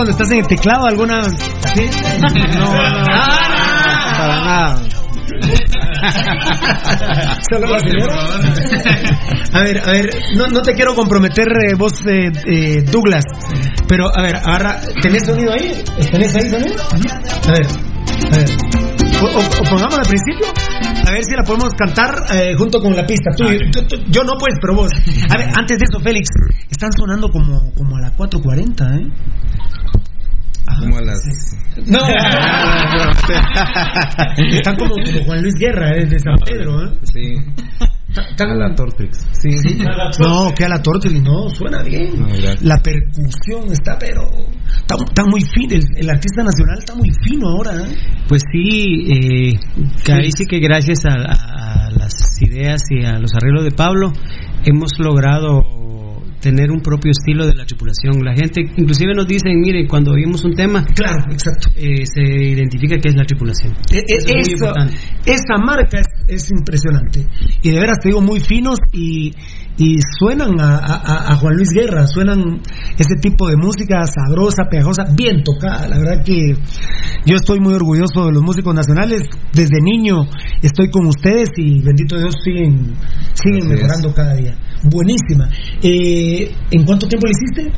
A: Cuando
K: estás en el teclado alguna... ¿Sí? No, no, para nada. A ver, a ver, no, no te quiero comprometer eh, vos, eh, eh, Douglas, pero a ver, agarra, ¿tenés sonido ahí? ¿Tenés ahí sonido? A ver, a ver. O, o- o pongámoslo al principio. A ver si la podemos cantar eh, junto con la pista. Tú, tú- tú- yo no pues, pero vos. A ver, antes de eso, Félix, están sonando como, como a las 4.40, ¿eh?
T: A las...
K: No, están como, como Juan Luis Guerra, ¿eh? de San Pedro, ¿eh?
T: Sí. A la Tortrix. Sí, sí.
K: No, que a la Tortoli, no, suena bien.
T: No.
K: La percusión está, pero. Está, está muy fino. El, el artista nacional está muy fino ahora, ¿eh?
R: Pues sí, eh, que ahí sí que gracias a, a- a las ideas y a los arreglos de Pablo hemos logrado tener un propio estilo de la tripulación. La gente inclusive nos dicen, miren, cuando oímos un tema,
K: claro, exacto,
R: se identifica que es la tripulación.
K: E- e-
R: es muy
K: esa,
R: importante.
K: esa marca es, es impresionante. Y de veras te digo, muy finos y, y suenan a, a- a Juan Luis Guerra, suenan ese tipo de música sabrosa, pegajosa, bien tocada. La verdad que yo estoy muy orgulloso de los músicos nacionales. Desde niño estoy con ustedes y bendito Dios siguen, siguen mejorando cada día. Buenísima. Eh, ¿En cuánto tiempo le hiciste?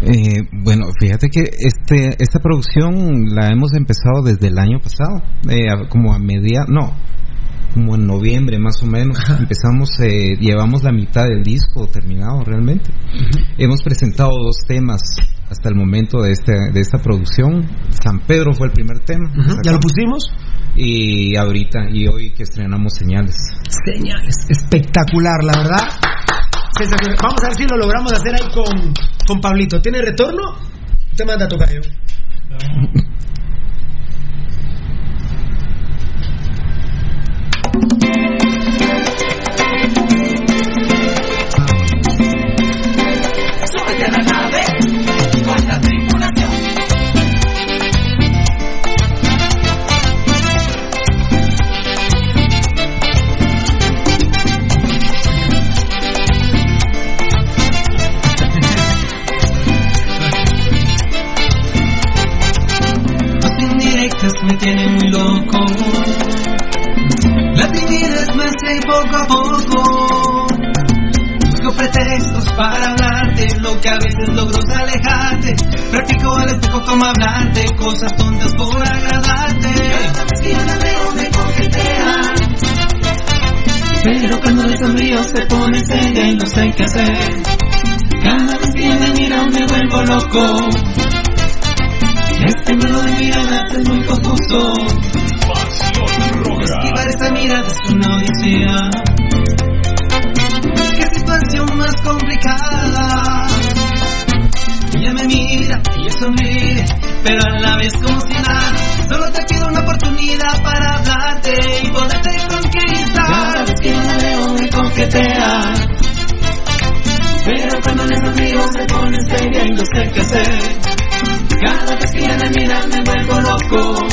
T: Eh, bueno, fíjate que este esta producción la hemos empezado desde el año pasado, eh, como a media, no, como en noviembre más o menos. Empezamos, eh, llevamos la mitad del disco terminado realmente. Hemos presentado dos temas hasta el momento de este de esta producción. San Pedro fue el primer tema.
K: ¿Ya lo pusimos?
T: Y ahorita y hoy que estrenamos señales.
K: Señales. Espectacular, la verdad. Vamos a ver si lo logramos hacer ahí con, con Pablito. ¿Tiene retorno? Te manda tocayo.
A: Súbete
S: hace poco a poco. Busco pretextos para hablarte, lo que a veces logro es alejarte. Practico al espejo como hablarte, cosas tontas por agradarte. Si una veo me coquetea. Pero cuando le sonrío se pone seria y no sé qué hacer. Cada vez que me mira me vuelvo loco. Este modo de miradas es muy confuso. Esquivar esa mirada es una odisea. Qué situación más complicada. Ella me mira, ella sonríe, pero a la vez como si nada. Solo te pido una oportunidad para hablarte y poderte conquistar. Cada vez que yo la veo me coquetea. Pero cuando le sonrío se pone seria y no sé qué hacer. Cada vez que ella me mira me vuelvo loco.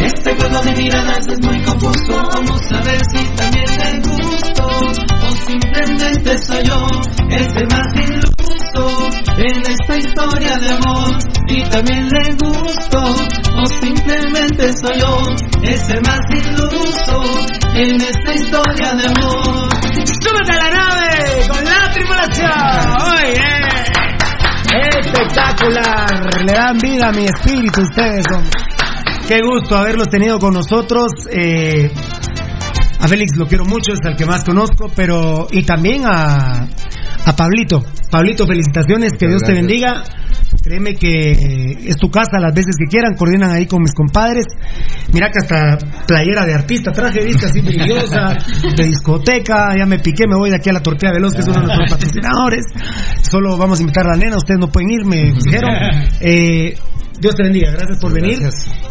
S: Este juego de miradas es muy confuso. Vamos a ver si también le gusto o simplemente soy yo este más iluso en esta historia de amor. Y también le gusto o simplemente soy yo ese más iluso en esta historia de amor.
K: ¡Súbete a la nave con la tripulación! ¡Oye! Espectacular, le dan vida a mi espíritu ustedes, hombre. Qué gusto haberlos tenido con nosotros. eh, a Félix lo quiero mucho, es el que más conozco, pero y también a, a Pablito. Pablito, felicitaciones, que Dios te bendiga. Créeme que es tu casa las veces que quieran, coordinan ahí con mis compadres. Mira que hasta playera de artista traje, viste, así brillosa, de discoteca, ya me piqué, me voy de aquí a la Tortilla Veloz, que es uno de nuestros patrocinadores. Solo vamos a invitar a la nena, ustedes no pueden ir, me dijeron. Eh, Dios te bendiga, gracias por venir.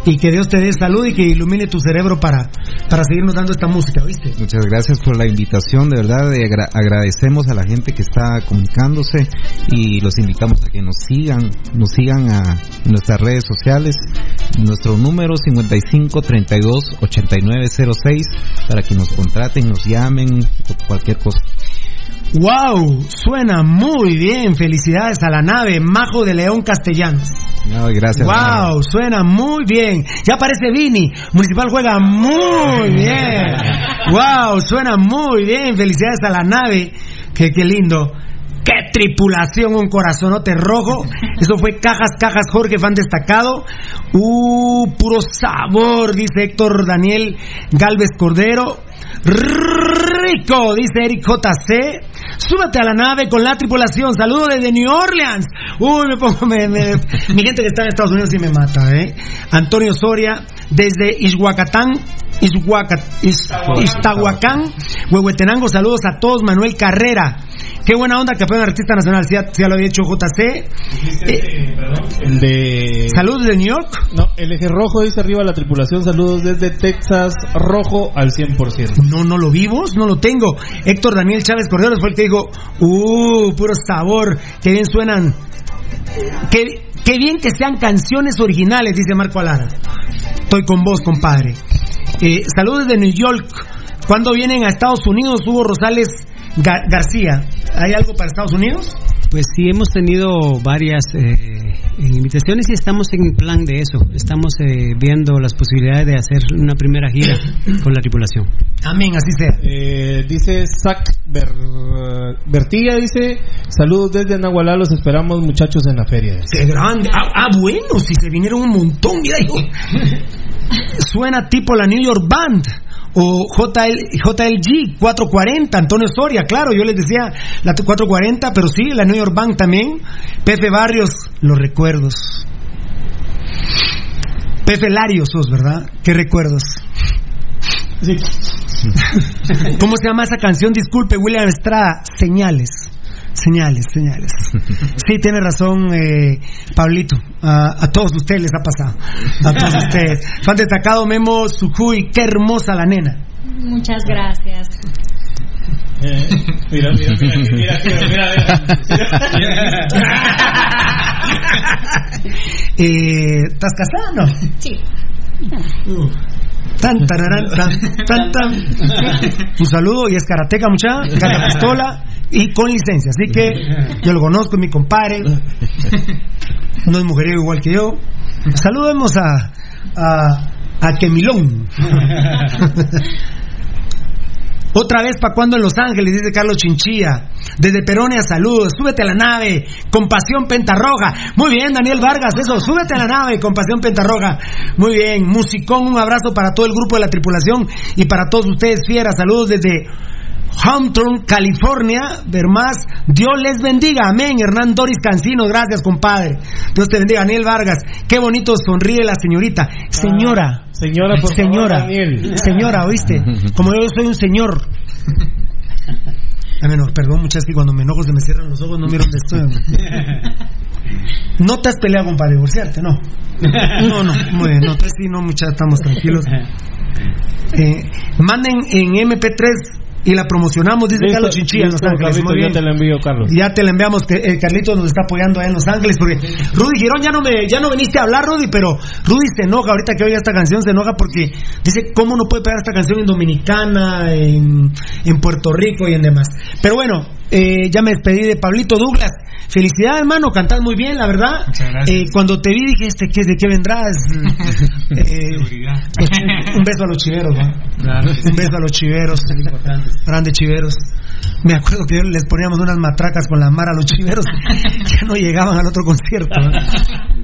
K: Y que Dios te dé salud y que ilumine tu cerebro para, para seguirnos dando esta música, ¿viste?
T: Muchas gracias por la invitación, de verdad, de agra- agradecemos a la gente que está comunicándose y los invitamos a que nos sigan, nos sigan a nuestras redes sociales, nuestro número 55 32 89 06 para que nos contraten, nos llamen, o cualquier cosa.
K: ¡Wow! Suena muy bien. Felicidades a la nave Majo de León Castellanos.
T: No, gracias.
K: ¡Wow! Suena muy bien. Ya aparece Vini. Municipal juega muy bien. ¡Wow! Suena muy bien. Felicidades a la nave. Qué, qué lindo. qué tripulación, un corazonote rojo. Eso fue Cajas, Cajas, Jorge, fan destacado. Uh, puro sabor, dice Héctor Daniel Galvez Cordero. Rico, dice Eric JC. Súbete a la nave con la tripulación. Saludos desde New Orleans. Uy, me pongo. me- me- mi gente que está en Estados Unidos sí me mata, ¿eh? Antonio Soria, desde Ishuacatán. Ishuaca- Is- Iztahuacán, Huehuetenango, saludos a todos. Manuel Carrera, qué buena onda, campeón artista nacional. Si ya, si ya lo había hecho JC. Eh,
M: El de.
K: Saludos de New York.
M: No, el eje rojo dice arriba la tripulación. Saludos desde Texas, rojo al 100%.
K: No, no lo vimos, no lo tengo. Héctor Daniel Chávez Corderos fue el que dijo, uh, puro sabor, que bien suenan. Qué, qué bien que sean canciones originales, dice Marco Alara. Estoy con vos, compadre. Eh, saludos de New York. ¿Cuándo vienen a Estados Unidos, Hugo Rosales Gar- García? ¿Hay algo para Estados Unidos?
R: Pues sí, hemos tenido varias eh, invitaciones y estamos en plan de eso. Estamos eh, viendo las posibilidades de hacer una primera gira con la tripulación.
K: Amén, así sea.
M: Eh, dice Zach Ber- Bertilla, dice, saludos desde Nahualá, los esperamos muchachos en la feria.
K: ¡Qué grande! Ah, ah, bueno, si se vinieron un montón, mira, hijo. Suena tipo la New York Band o JL, JLG 440, Antonio Soria, claro, yo les decía la 440, pero sí, la New York Band también. Pepe Barrios, los recuerdos. Pepe Larios sos, ¿verdad? ¿Qué recuerdos? ¿Cómo se llama esa canción? Disculpe, William Estrada. Señales. Señales, señales. Sí, tiene razón, eh, Pablito. A, a todos ustedes les ha pasado. A todos ustedes. Fan destacado Memo Sujuy. Qué hermosa la nena.
Q: Muchas gracias.
M: mira, mira, mira, mira, mira,
K: Eh, ¿Estás casada o no?
Q: Sí.
K: Tan, tararán, tan, tan, tan. Un saludo y es karateca, mucha, carga pistola y con licencia. Así que yo lo conozco, mi compadre. No es mujeriego igual que yo. Saludemos a, a, a Kemilón. Otra vez para cuando en Los Ángeles, dice Carlos Chinchilla. Desde Peronia, saludos. Súbete a la nave, con pasión pentarroja. Muy bien, Daniel Vargas, eso. Súbete a la nave, con pasión pentarroja. Muy bien, musicón, un abrazo para todo el grupo de la tripulación y para todos ustedes, fieras. Saludos desde Hampton, California. Ver más. Dios les bendiga. Amén. Hernán Doris Cancino, gracias, compadre. Dios te bendiga. Daniel Vargas. Qué bonito sonríe la señorita. Señora.
M: Señora, por
K: señora.
M: favor, Daniel.
K: Señora, ¿oíste? Como yo soy un señor. A menos, perdón, muchas que cuando me enojo se me cierran los ojos, no miro dónde estoy. No te has peleado, compadre, divorciarte, no. No, no, muy bien, no, entonces sí, no, muchachos, estamos tranquilos. Eh, manden en MP3 y la promocionamos, dice
M: Listo,
K: Carlos Chinchilla en Los Ángeles.
M: Carlitos,
K: Muy bien.
M: ya te la envío, Carlos.
K: Ya te la enviamos, que eh, Carlitos nos está apoyando allá en Los Ángeles, porque Rudy Girón ya no me, ya no viniste a hablar, Rudy, pero Rudy se enoja ahorita que oiga esta canción, se enoja porque dice cómo no puede pegar esta canción en Dominicana, en, en Puerto Rico y en demás. Pero bueno, eh, ya me despedí de Pablito Douglas. Felicidades, hermano, cantás muy bien, la verdad. Eh, cuando te vi dije, este, ¿qué, ¿de qué vendrás? Eh, pues, un beso a los chiveros, ¿no? Un beso a los chiveros, grandes chiveros. Me acuerdo que les poníamos unas matracas con la mar a los chiveros, ya no llegaban al otro concierto. ¿no?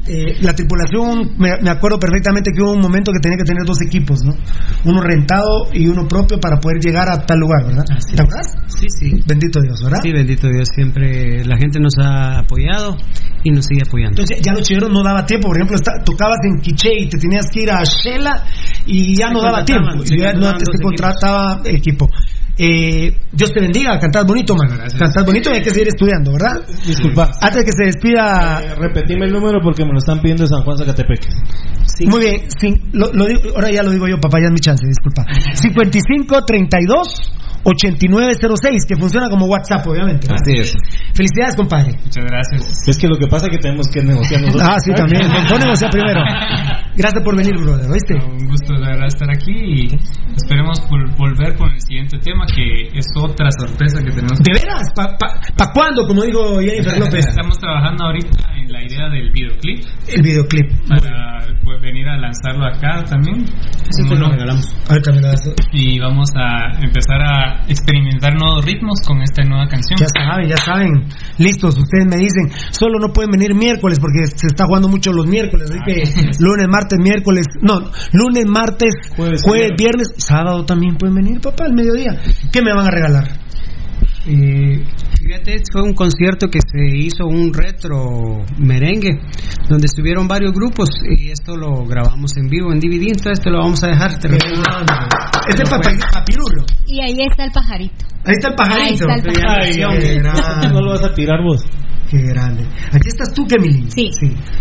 K: Eh, la tripulación, me, me acuerdo perfectamente que hubo un momento que tenía que tener dos equipos, ¿no? Uno rentado y uno propio para poder llegar a tal lugar, ¿verdad? ¿Te acuerdas?
R: Sí, sí.
K: Bendito Dios, ¿verdad?
R: Sí, bendito Dios. Siempre la gente nos ha apoyado y nos sigue apoyando.
K: Entonces ya los chiveros no daba tiempo, por ejemplo, está- tocabas en Quiché y te tenías que ir a Shela y ya
R: Se
K: no daba tiempo, y ya no te contrataba equipo. Eh, Dios te bendiga, cantás bonito, man. Cantás bonito y hay que seguir estudiando, ¿verdad?
M: Disculpa.
K: Antes de que se despida,
M: Eh, repetime el número porque me lo están pidiendo de San Juan Zacatepec.
K: Muy bien, lo digo- ahora ya lo digo yo, papá, ya es mi chance, disculpa. 55 32 8906, que funciona como WhatsApp, obviamente.
T: Así es.
K: Felicidades, compadre.
U: Muchas gracias.
M: Es que lo que pasa es que tenemos que negociar nosotros.
K: Ah, sí, también. Vos negocia primero. Gracias por venir, brother, ¿oíste?
U: Un gusto de verdad estar aquí y esperemos vol- volver con el siguiente tema que es otra sorpresa que tenemos.
K: ¿De veras? ¿Pa, pa, pa cuándo? Como dijo Jennifer López.
U: Estamos trabajando ahorita en la idea del videoclip.
K: El videoclip.
U: Para pues, venir a lanzarlo acá también.
K: Te lo regalamos. Ahorita me das.
U: Y vamos a empezar a experimentar nuevos ritmos con esta nueva canción.
K: Ya saben, ya saben. Listos, ustedes me dicen, solo no pueden venir miércoles porque se está jugando mucho los miércoles. Así que lunes, martes, miércoles. No, lunes, martes, jueves, viernes, sábado también pueden venir, papá, al mediodía. ¿Qué me van a regalar?
R: Eh, fíjate, fue un concierto que se hizo un retro merengue, donde estuvieron varios grupos y esto lo grabamos en vivo en DVD, entonces te lo vamos a dejar. Te
K: Este es papirulo.
Q: Y ahí está el pajarito.
K: Ahí está el pajarito.
Q: Ahí está el pajarito.
K: Ay, qué grande.
M: No lo vas a tirar vos.
K: Qué grande. Aquí estás tú, Kemilin.
Q: Sí.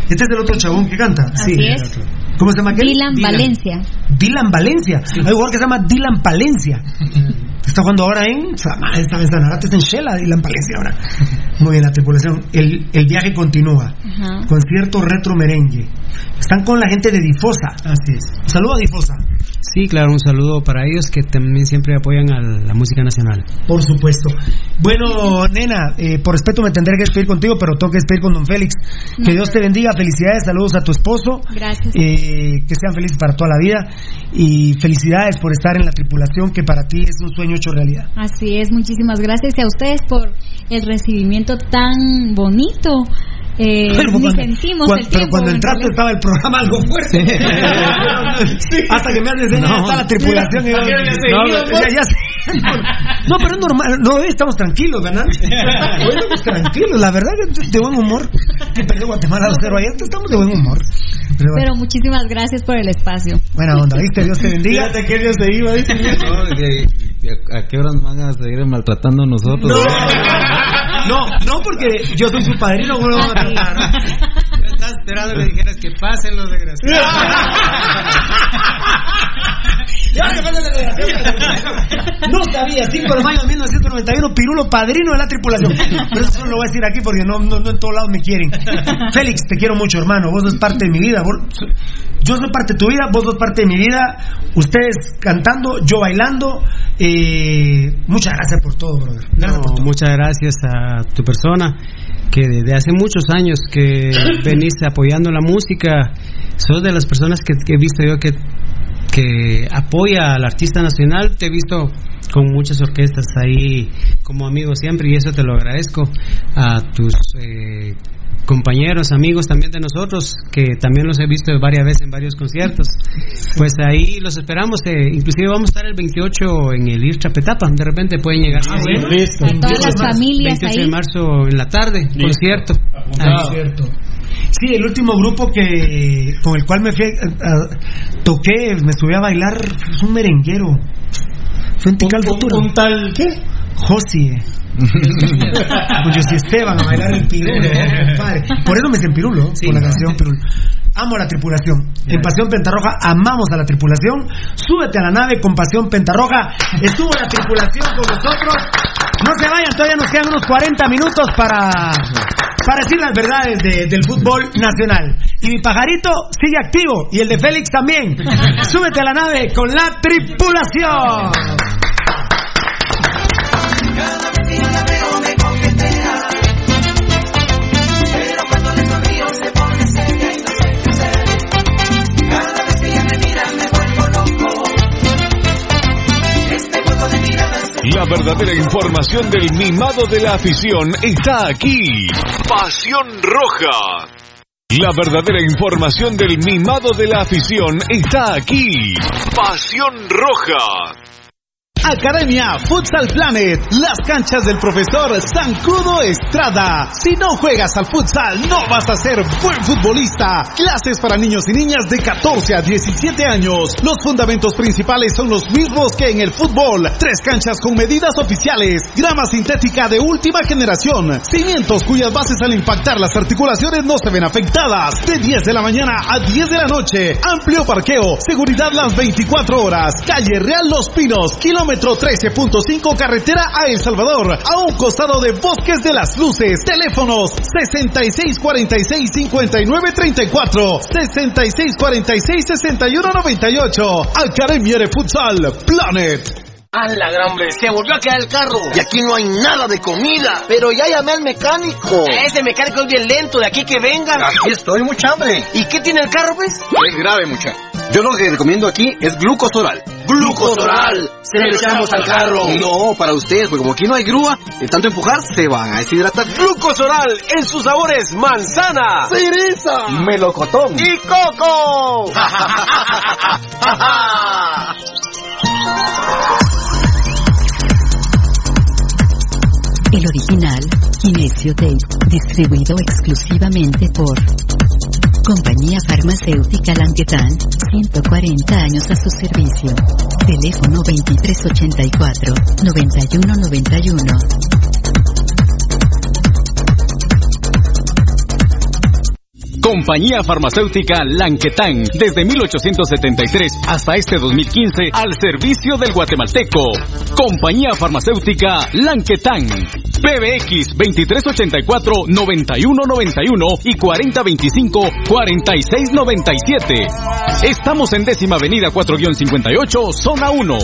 K: Este es el otro chabón que canta.
Q: Así
K: sí.
Q: es.
K: ¿Cómo se llama aquel?
Q: Dylan, Valencia.
K: Dylan Valencia. Hay un jugador que se llama Dylan Palencia. Está jugando ahora en. Está en Sanarate, está en Shela, Dylan Palencia ahora. Muy bien, la tripulación. El, el viaje continúa.
Q: Ajá.
K: Concierto retro merengue. Están con la gente de Difosa.
N: Así es.
K: Un saludo a Difosa.
R: Sí, claro, un saludo para ellos que también siempre apoyan a la música nacional.
K: Por supuesto. Bueno, nena, eh, por respeto me tendré que despedir contigo, pero tengo que despedir con don Félix. Que
Q: No,
K: Dios te bendiga, felicidades, saludos a tu esposo.
Q: Gracias.
K: Eh, que sean felices para toda la vida. Y felicidades por estar en la tripulación, que para ti es un sueño hecho realidad.
Q: Así es, muchísimas gracias y a ustedes por el recibimiento tan bonito. Eh,
K: Pero
Q: ni
K: cuando-
Q: sentimos
K: cuando-
Q: el
K: pero
Q: tiempo.
K: cuando
Q: en
K: entraste estaba el programa algo fuerte. Hasta que me has enseñado,
M: No.
K: está la tripulación. y yo-
M: No,
K: no, ya- ya sé. No, pero es normal. No, hoy estamos tranquilos, ¿verdad? Hoy estamos tranquilos. La verdad de buen humor. Que perdió Guatemala 2-0 ayer. Estamos de buen humor. Pero bueno,
Q: Pero muchísimas gracias por el espacio.
K: buena onda, ¿viste? Dios te bendiga.
M: Fíjate que Dios se iba, ¿viste?
T: No, que- que- ¿A qué hora nos van a seguir maltratando a nosotros?
K: No, no, porque yo soy su padrino. ¿cómo lo
R: esperando que dijeras que pasen los desgraciados.
K: Ya que pasa la desgracia. No sabía, 5 de mayo de 1991, Pirulo, padrino de la tripulación. Pero eso no lo voy a decir aquí porque no, no, no en todos lados me quieren. Félix, te quiero mucho, hermano. Vos sos parte de mi vida. Vos- yo soy parte de tu vida, vos sos parte de mi vida. Ustedes cantando, yo bailando. Eh, muchas gracias por todo, brother. Gracias por
R: No, muchas gracias a tu persona que desde hace muchos años que veniste apoyando la música. Sos de las personas que, que he visto yo que, que apoya al artista nacional. Te he visto con muchas orquestas ahí como amigo siempre y eso te lo agradezco. A tus eh, compañeros, amigos también de nosotros, que también los he visto varias veces en varios conciertos. Pues ahí los esperamos, eh, inclusive vamos a estar el 28 en el IRCHA Petapa, de repente pueden llegar.
K: Ah, bueno.
M: Listo.
Q: A todas las familias
R: 28 de
Q: ahí.
R: marzo en la tarde, concierto.
K: Cierto. Sí, el último grupo que con el cual me fui a- a- toqué, me subí a bailar, es un merenguero. Fue en Tikal Futuro.
M: Un tal. ¿Qué?
K: Josie. Con Josie Esteban a bailar el pirulo. compadre. Por eso me dicen pirulo, por la canción pirulo. Amo a la tripulación. En Pasión Pentarroja amamos a la tripulación. Súbete a la nave con Pasión Pentarroja. Estuvo la tripulación con nosotros. No se vayan, todavía nos quedan unos 40 minutos para, para decir las verdades de- del fútbol nacional. Y mi pajarito sigue activo y el de Félix también. Súbete a la nave con la tripulación.
A: La
B: verdadera información del mimado de la afición está aquí. Pasión Roja. La verdadera información del mimado de la afición está aquí. Pasión Roja.
C: Academia Futsal Planet, las canchas del profesor Zancudo Estrada. Si no juegas al futsal, no vas a ser buen futbolista. Clases para niños y niñas de 14 a 17 años. Los fundamentos principales son los mismos que en el fútbol. Tres canchas con medidas oficiales. Grama sintética de última generación. Cimientos cuyas bases al impactar las articulaciones no se ven afectadas. De 10 de la mañana a 10 de la noche. Amplio parqueo. Seguridad las 24 horas. Calle Real Los Pinos. Kilómetro 13.5 carretera a El Salvador. A un costado de Bosques de las Luces. Teléfonos 6646-5934. 6646-6198. Academia de Futsal Planet.
D: A la gran hombre, se volvió a quedar el carro. Y aquí no hay nada de comida. Pero ya llamé al mecánico. Ese mecánico es bien lento, de aquí que venga.
E: Aquí estoy, mucha hambre.
D: ¿Y qué tiene el carro, pues?
E: Es grave, mucha. Yo lo que recomiendo aquí es glucosoral.
D: Glucosoral. Se lo echamos al carro.
E: No, para ustedes, porque como aquí no hay grúa, de tanto empujar se van a deshidratar.
O: Glucosoral en sus sabores manzana,
D: cereza,
E: melocotón
D: y coco.
G: El original, Kinesio Tape, distribuido exclusivamente por Compañía Farmacéutica Languetan, 140 años a su servicio. Teléfono 2384-9191.
H: Compañía Farmacéutica Lanquetán, desde 1873 hasta este 2015, al servicio del guatemalteco. Compañía Farmacéutica Lanquetán. PBX 2384-9191 y 4025-4697. Estamos en décima avenida 4-58, zona 1.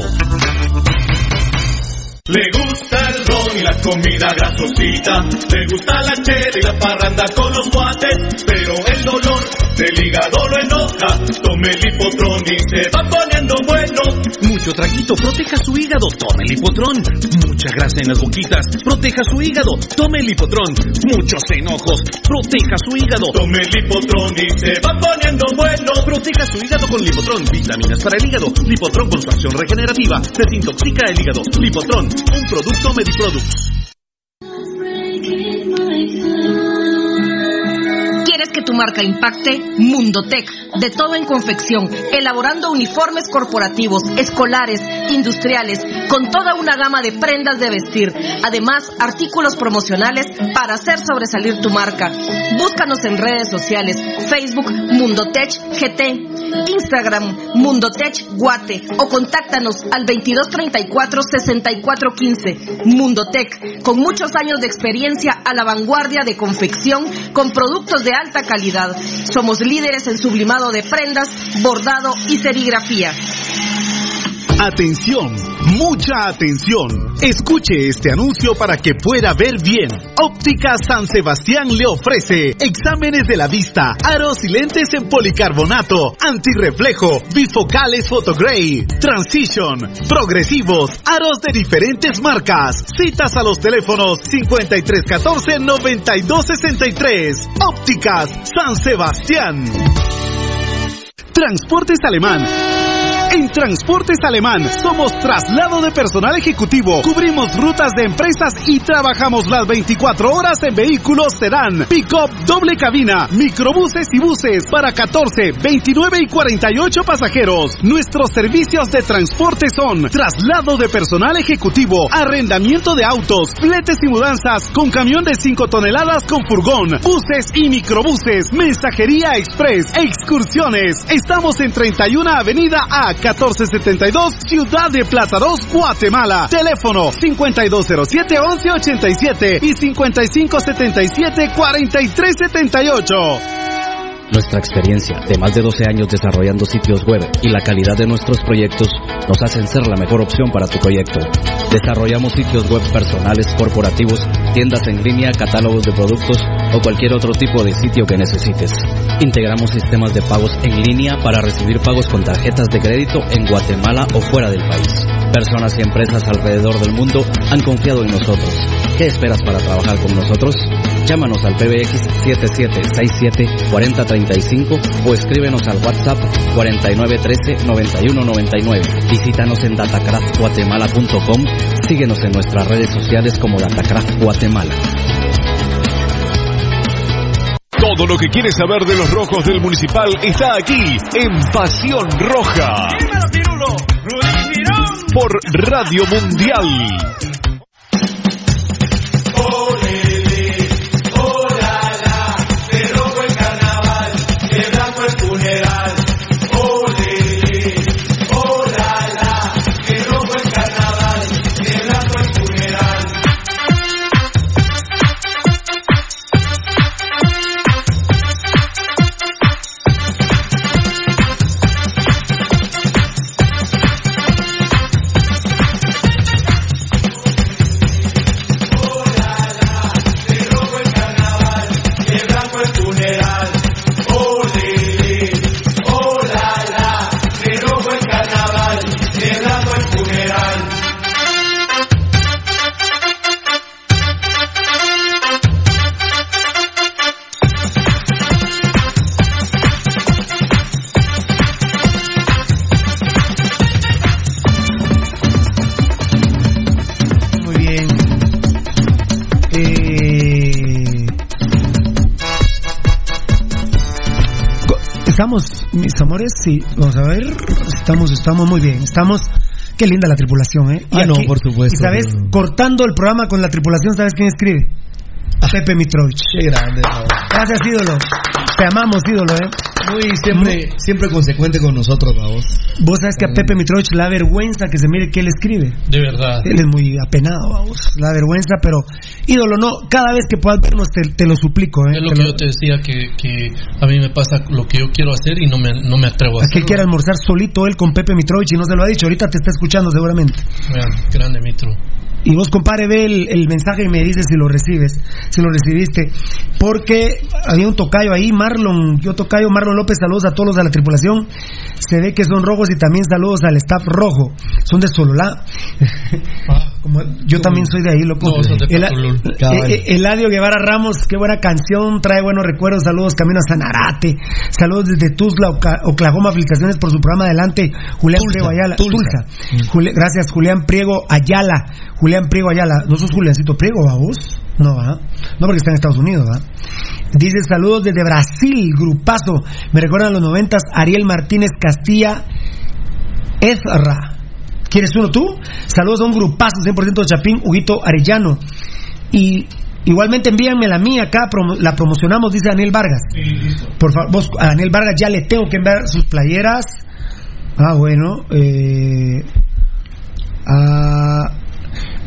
A: Le gusta el ron y la comida grasosita, le gusta la chela y la parranda con los guates, pero el dolor del hígado lo enoja, tome el hipotrón y se va poniendo bueno.
P: Mucho traguito, proteja su hígado, tome el hipotrón. Mucha grasa en las boquitas, proteja su hígado, tome el hipotrón. Muchos enojos, proteja su hígado.
A: Tome el hipotrón y se va poniendo bueno.
P: Proteja su hígado con Lipotrón, vitaminas para el hígado. Lipotrón con su acción regenerativa, desintoxica el hígado. Lipotrón, un producto Mediproducts.
I: Tu marca impacte? Mundotech, de todo en confección, elaborando uniformes corporativos, escolares, industriales, con toda una gama de prendas de vestir. Además, artículos promocionales para hacer sobresalir tu marca. Búscanos en redes sociales, Facebook Mundotech GT, Instagram Mundotech Guate o contáctanos al 2234-6415. Mundotech, con muchos años de experiencia a la vanguardia de confección con productos de alta calidad. Somos líderes en sublimado de prendas, bordado y serigrafía.
C: Atención, mucha atención. Escuche este anuncio para que pueda ver bien. Óptica San Sebastián le ofrece exámenes de la vista, aros y lentes en policarbonato, antirreflejo, bifocales photogray, transition, progresivos, aros de diferentes marcas. Citas a los teléfonos 5314-9263. Ópticas San Sebastián. Transportes Alemán. En Transportes Alemán somos traslado de personal ejecutivo, cubrimos rutas de empresas y trabajamos las 24 horas en vehículos sedán, pick-up, doble cabina, microbuses y buses para 14, 29 y 48 pasajeros. Nuestros servicios de transporte son traslado de personal ejecutivo, arrendamiento de autos, fletes y mudanzas con camión de 5 toneladas con furgón, buses y microbuses, mensajería express, excursiones. Estamos en 31 Avenida A 1472, Ciudad de Plaza 2, Guatemala. Teléfono 5207-1187 y 5577-4378.
J: Nuestra experiencia de más de 12 años desarrollando sitios web y la calidad de nuestros proyectos nos hacen ser la mejor opción para tu proyecto. Desarrollamos sitios web personales, corporativos, tiendas en línea, catálogos de productos o cualquier otro tipo de sitio que necesites. Integramos sistemas de pagos en línea para recibir pagos con tarjetas de crédito en Guatemala o fuera del país. Personas y empresas alrededor del mundo han confiado en nosotros. ¿Qué esperas para trabajar con nosotros? Llámanos al PBX 7767-4035 o escríbenos al WhatsApp 4913-9199. Visítanos en datacraftguatemala.com. Síguenos en nuestras redes sociales como Datacraft Guatemala.
B: Todo lo que quieres saber de los rojos del municipal está aquí en Pasión Roja. Por Radio Mundial.
K: Estamos, mis amores, sí. Vamos a ver. Estamos, estamos muy bien. Estamos. Qué linda la tripulación, ¿eh?
N: Ah, no, por supuesto,
K: Y sabes,
N: pero-
K: cortando el programa con la tripulación, ¿sabes quién escribe? Pepe Mitrovich.
N: Qué grande. ¿no?
K: Gracias, ídolo. Te amamos, ídolo, ¿eh?
N: Muy siempre, siempre consecuente con nosotros, vamos.
K: Vos sabes que a Pepe Mitrovich le da vergüenza que se mire que él escribe.
L: De verdad.
K: Él es muy apenado, vamos. La vergüenza, pero ídolo, no, cada vez que puedas vernos te, te lo suplico, ¿eh?
L: Es lo
K: Te
L: que
K: lo-
L: yo te decía, que, que a mí me pasa lo que yo quiero hacer y no me, no me atrevo a
K: Aquel
L: hacerlo.
K: quiere almorzar solito él con Pepe Mitrovich y no se lo ha dicho. Ahorita te está escuchando seguramente.
L: Vean, grande Mitro.
K: Y vos, compadre, ve el, el mensaje y me dices si lo recibes, si lo recibiste. Porque había un tocayo ahí, Marlon, yo tocayo, Marlon López, saludos a todos los de la tripulación. Se ve que son rojos y también saludos al staff rojo. Son de Sololá. Como yo también soy de ahí, loco.
L: No, de
K: El- eh, eh, Eladio Guevara Ramos, qué buena canción, trae buenos recuerdos. Saludos, camino a Sanarate. Saludos desde Tuzla, Oklahoma. Felicitaciones por su programa adelante. Julián
N: Tulsa,
K: Priego Ayala.
N: Tulsa.
K: Tulsa. Juli- gracias, Julián Priego Ayala. Julián Priego Ayala. ¿No sos Juliancito Priego, va vos? No, va. No, porque está en Estados Unidos, va. Dice saludos desde Brasil, grupazo. Me recuerdan los noventas, Ariel Martínez Castilla, Ezra. ¿Quieres uno tú? Saludos a un grupazo 100% de Chapín, Huguito Arellano. Y igualmente envíanme la mía acá, la promocionamos, dice Daniel Vargas. Por favor, a Daniel Vargas ya le tengo que enviar sus playeras. Ah, bueno. Eh, ah,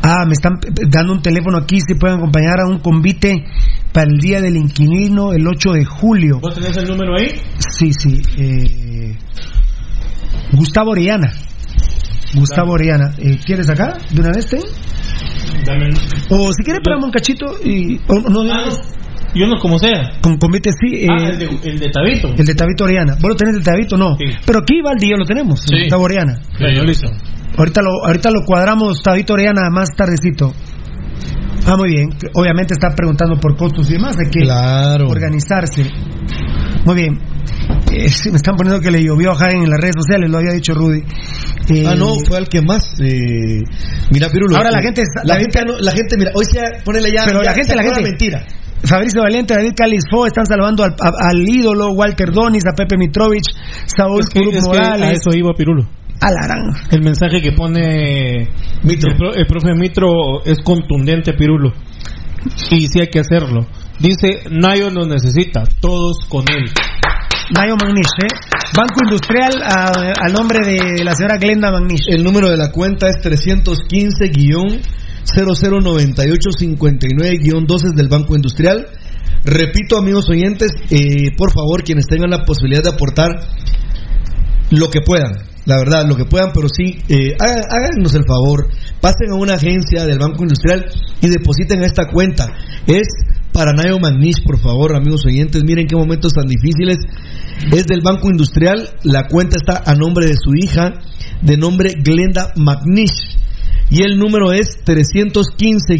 K: ah, me están dando un teléfono aquí, si pueden acompañar a un convite para el Día del Inquilino el 8 de julio.
M: ¿Vos tenés el número ahí?
K: Sí, sí. eh, Gustavo Orellana. Gustavo Orellana. Eh, ¿Quieres acá? ¿De una vez, ten? O si quieres, esperamos un cachito y... o no, de una
M: Ah,
K: vez.
M: Yo no, como sea.
K: Con convite sí. eh,
M: ah, el de, el de Tabito.
K: el de Tabito Orellana. ¿Vos lo tenés de Tabito? No. Pero aquí, Valdi, yo lo tenemos.
L: Sí.
K: Gustavo Orellana.
L: Bueno, listo.
K: Ahorita lo, ahorita lo cuadramos Tabito Orellana más tardecito. Ah, muy bien. Obviamente está preguntando por costos y demás. Hay que
N: Claro.
K: organizarse. Muy bien. Eh, sí, me están poniendo que le llovió a Jaén en las redes sociales, lo había dicho Rudy. Eh,
N: Ah, no, fue al que más. Eh, mira, Pirulo.
K: Ahora la
N: eh,
K: gente está-
N: La,
K: la
N: gente, no- la gente, mira, hoy ya, ponele ya.
K: Pero
N: ya,
K: la gente, la gente.
N: mentira.
K: Fabricio Valiente, David Calisfo están saludando al, a- al ídolo Walter Donis, a Pepe Mitrovich, Saúl
M: Es que,
K: Kurup
M: es que
K: Morales.
M: a eso iba Pirulo.
K: A la gran.
M: El mensaje que pone
N: Mitro.
M: El, pro- el profe Mitro es contundente, Pirulo. Y sí hay que hacerlo. Dice, Nayo nos necesita, todos con él.
K: Nayo Magnish, ¿eh? Banco Industrial a- al nombre de la señora Glenda Magnish.
N: El número de la cuenta es 315-0098-59-2 del Banco Industrial. Repito, amigos oyentes, eh, por favor, quienes tengan la posibilidad de aportar lo que puedan, la verdad, lo que puedan, pero sí, eh, háganos el favor, pasen a una agencia del Banco Industrial y depositen esta cuenta. Es para Nayo Magnish, por favor, amigos oyentes, miren qué momentos tan difíciles. Es del Banco Industrial, la cuenta está a nombre de su hija, de nombre Glenda Magnish, y el número es 315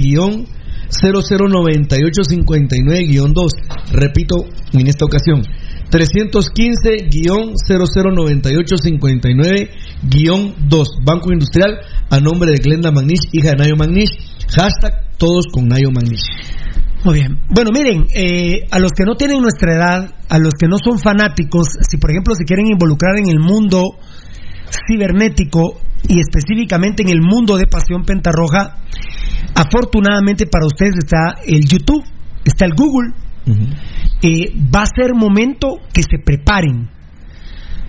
N: 009859-2. Repito en esta ocasión. 315-009859-2. Banco Industrial a nombre de Glenda Magnish, hija de Nayo Magnish. Hashtag todos con Nayo Magnish.
K: Muy bien. Bueno, miren, eh, a los que no tienen nuestra edad, a los que no son fanáticos, si por ejemplo se quieren involucrar en el mundo cibernético y específicamente en el mundo de Pasión Pentarroja, afortunadamente para ustedes está el YouTube, está el Google. Eh, va a ser momento que se preparen.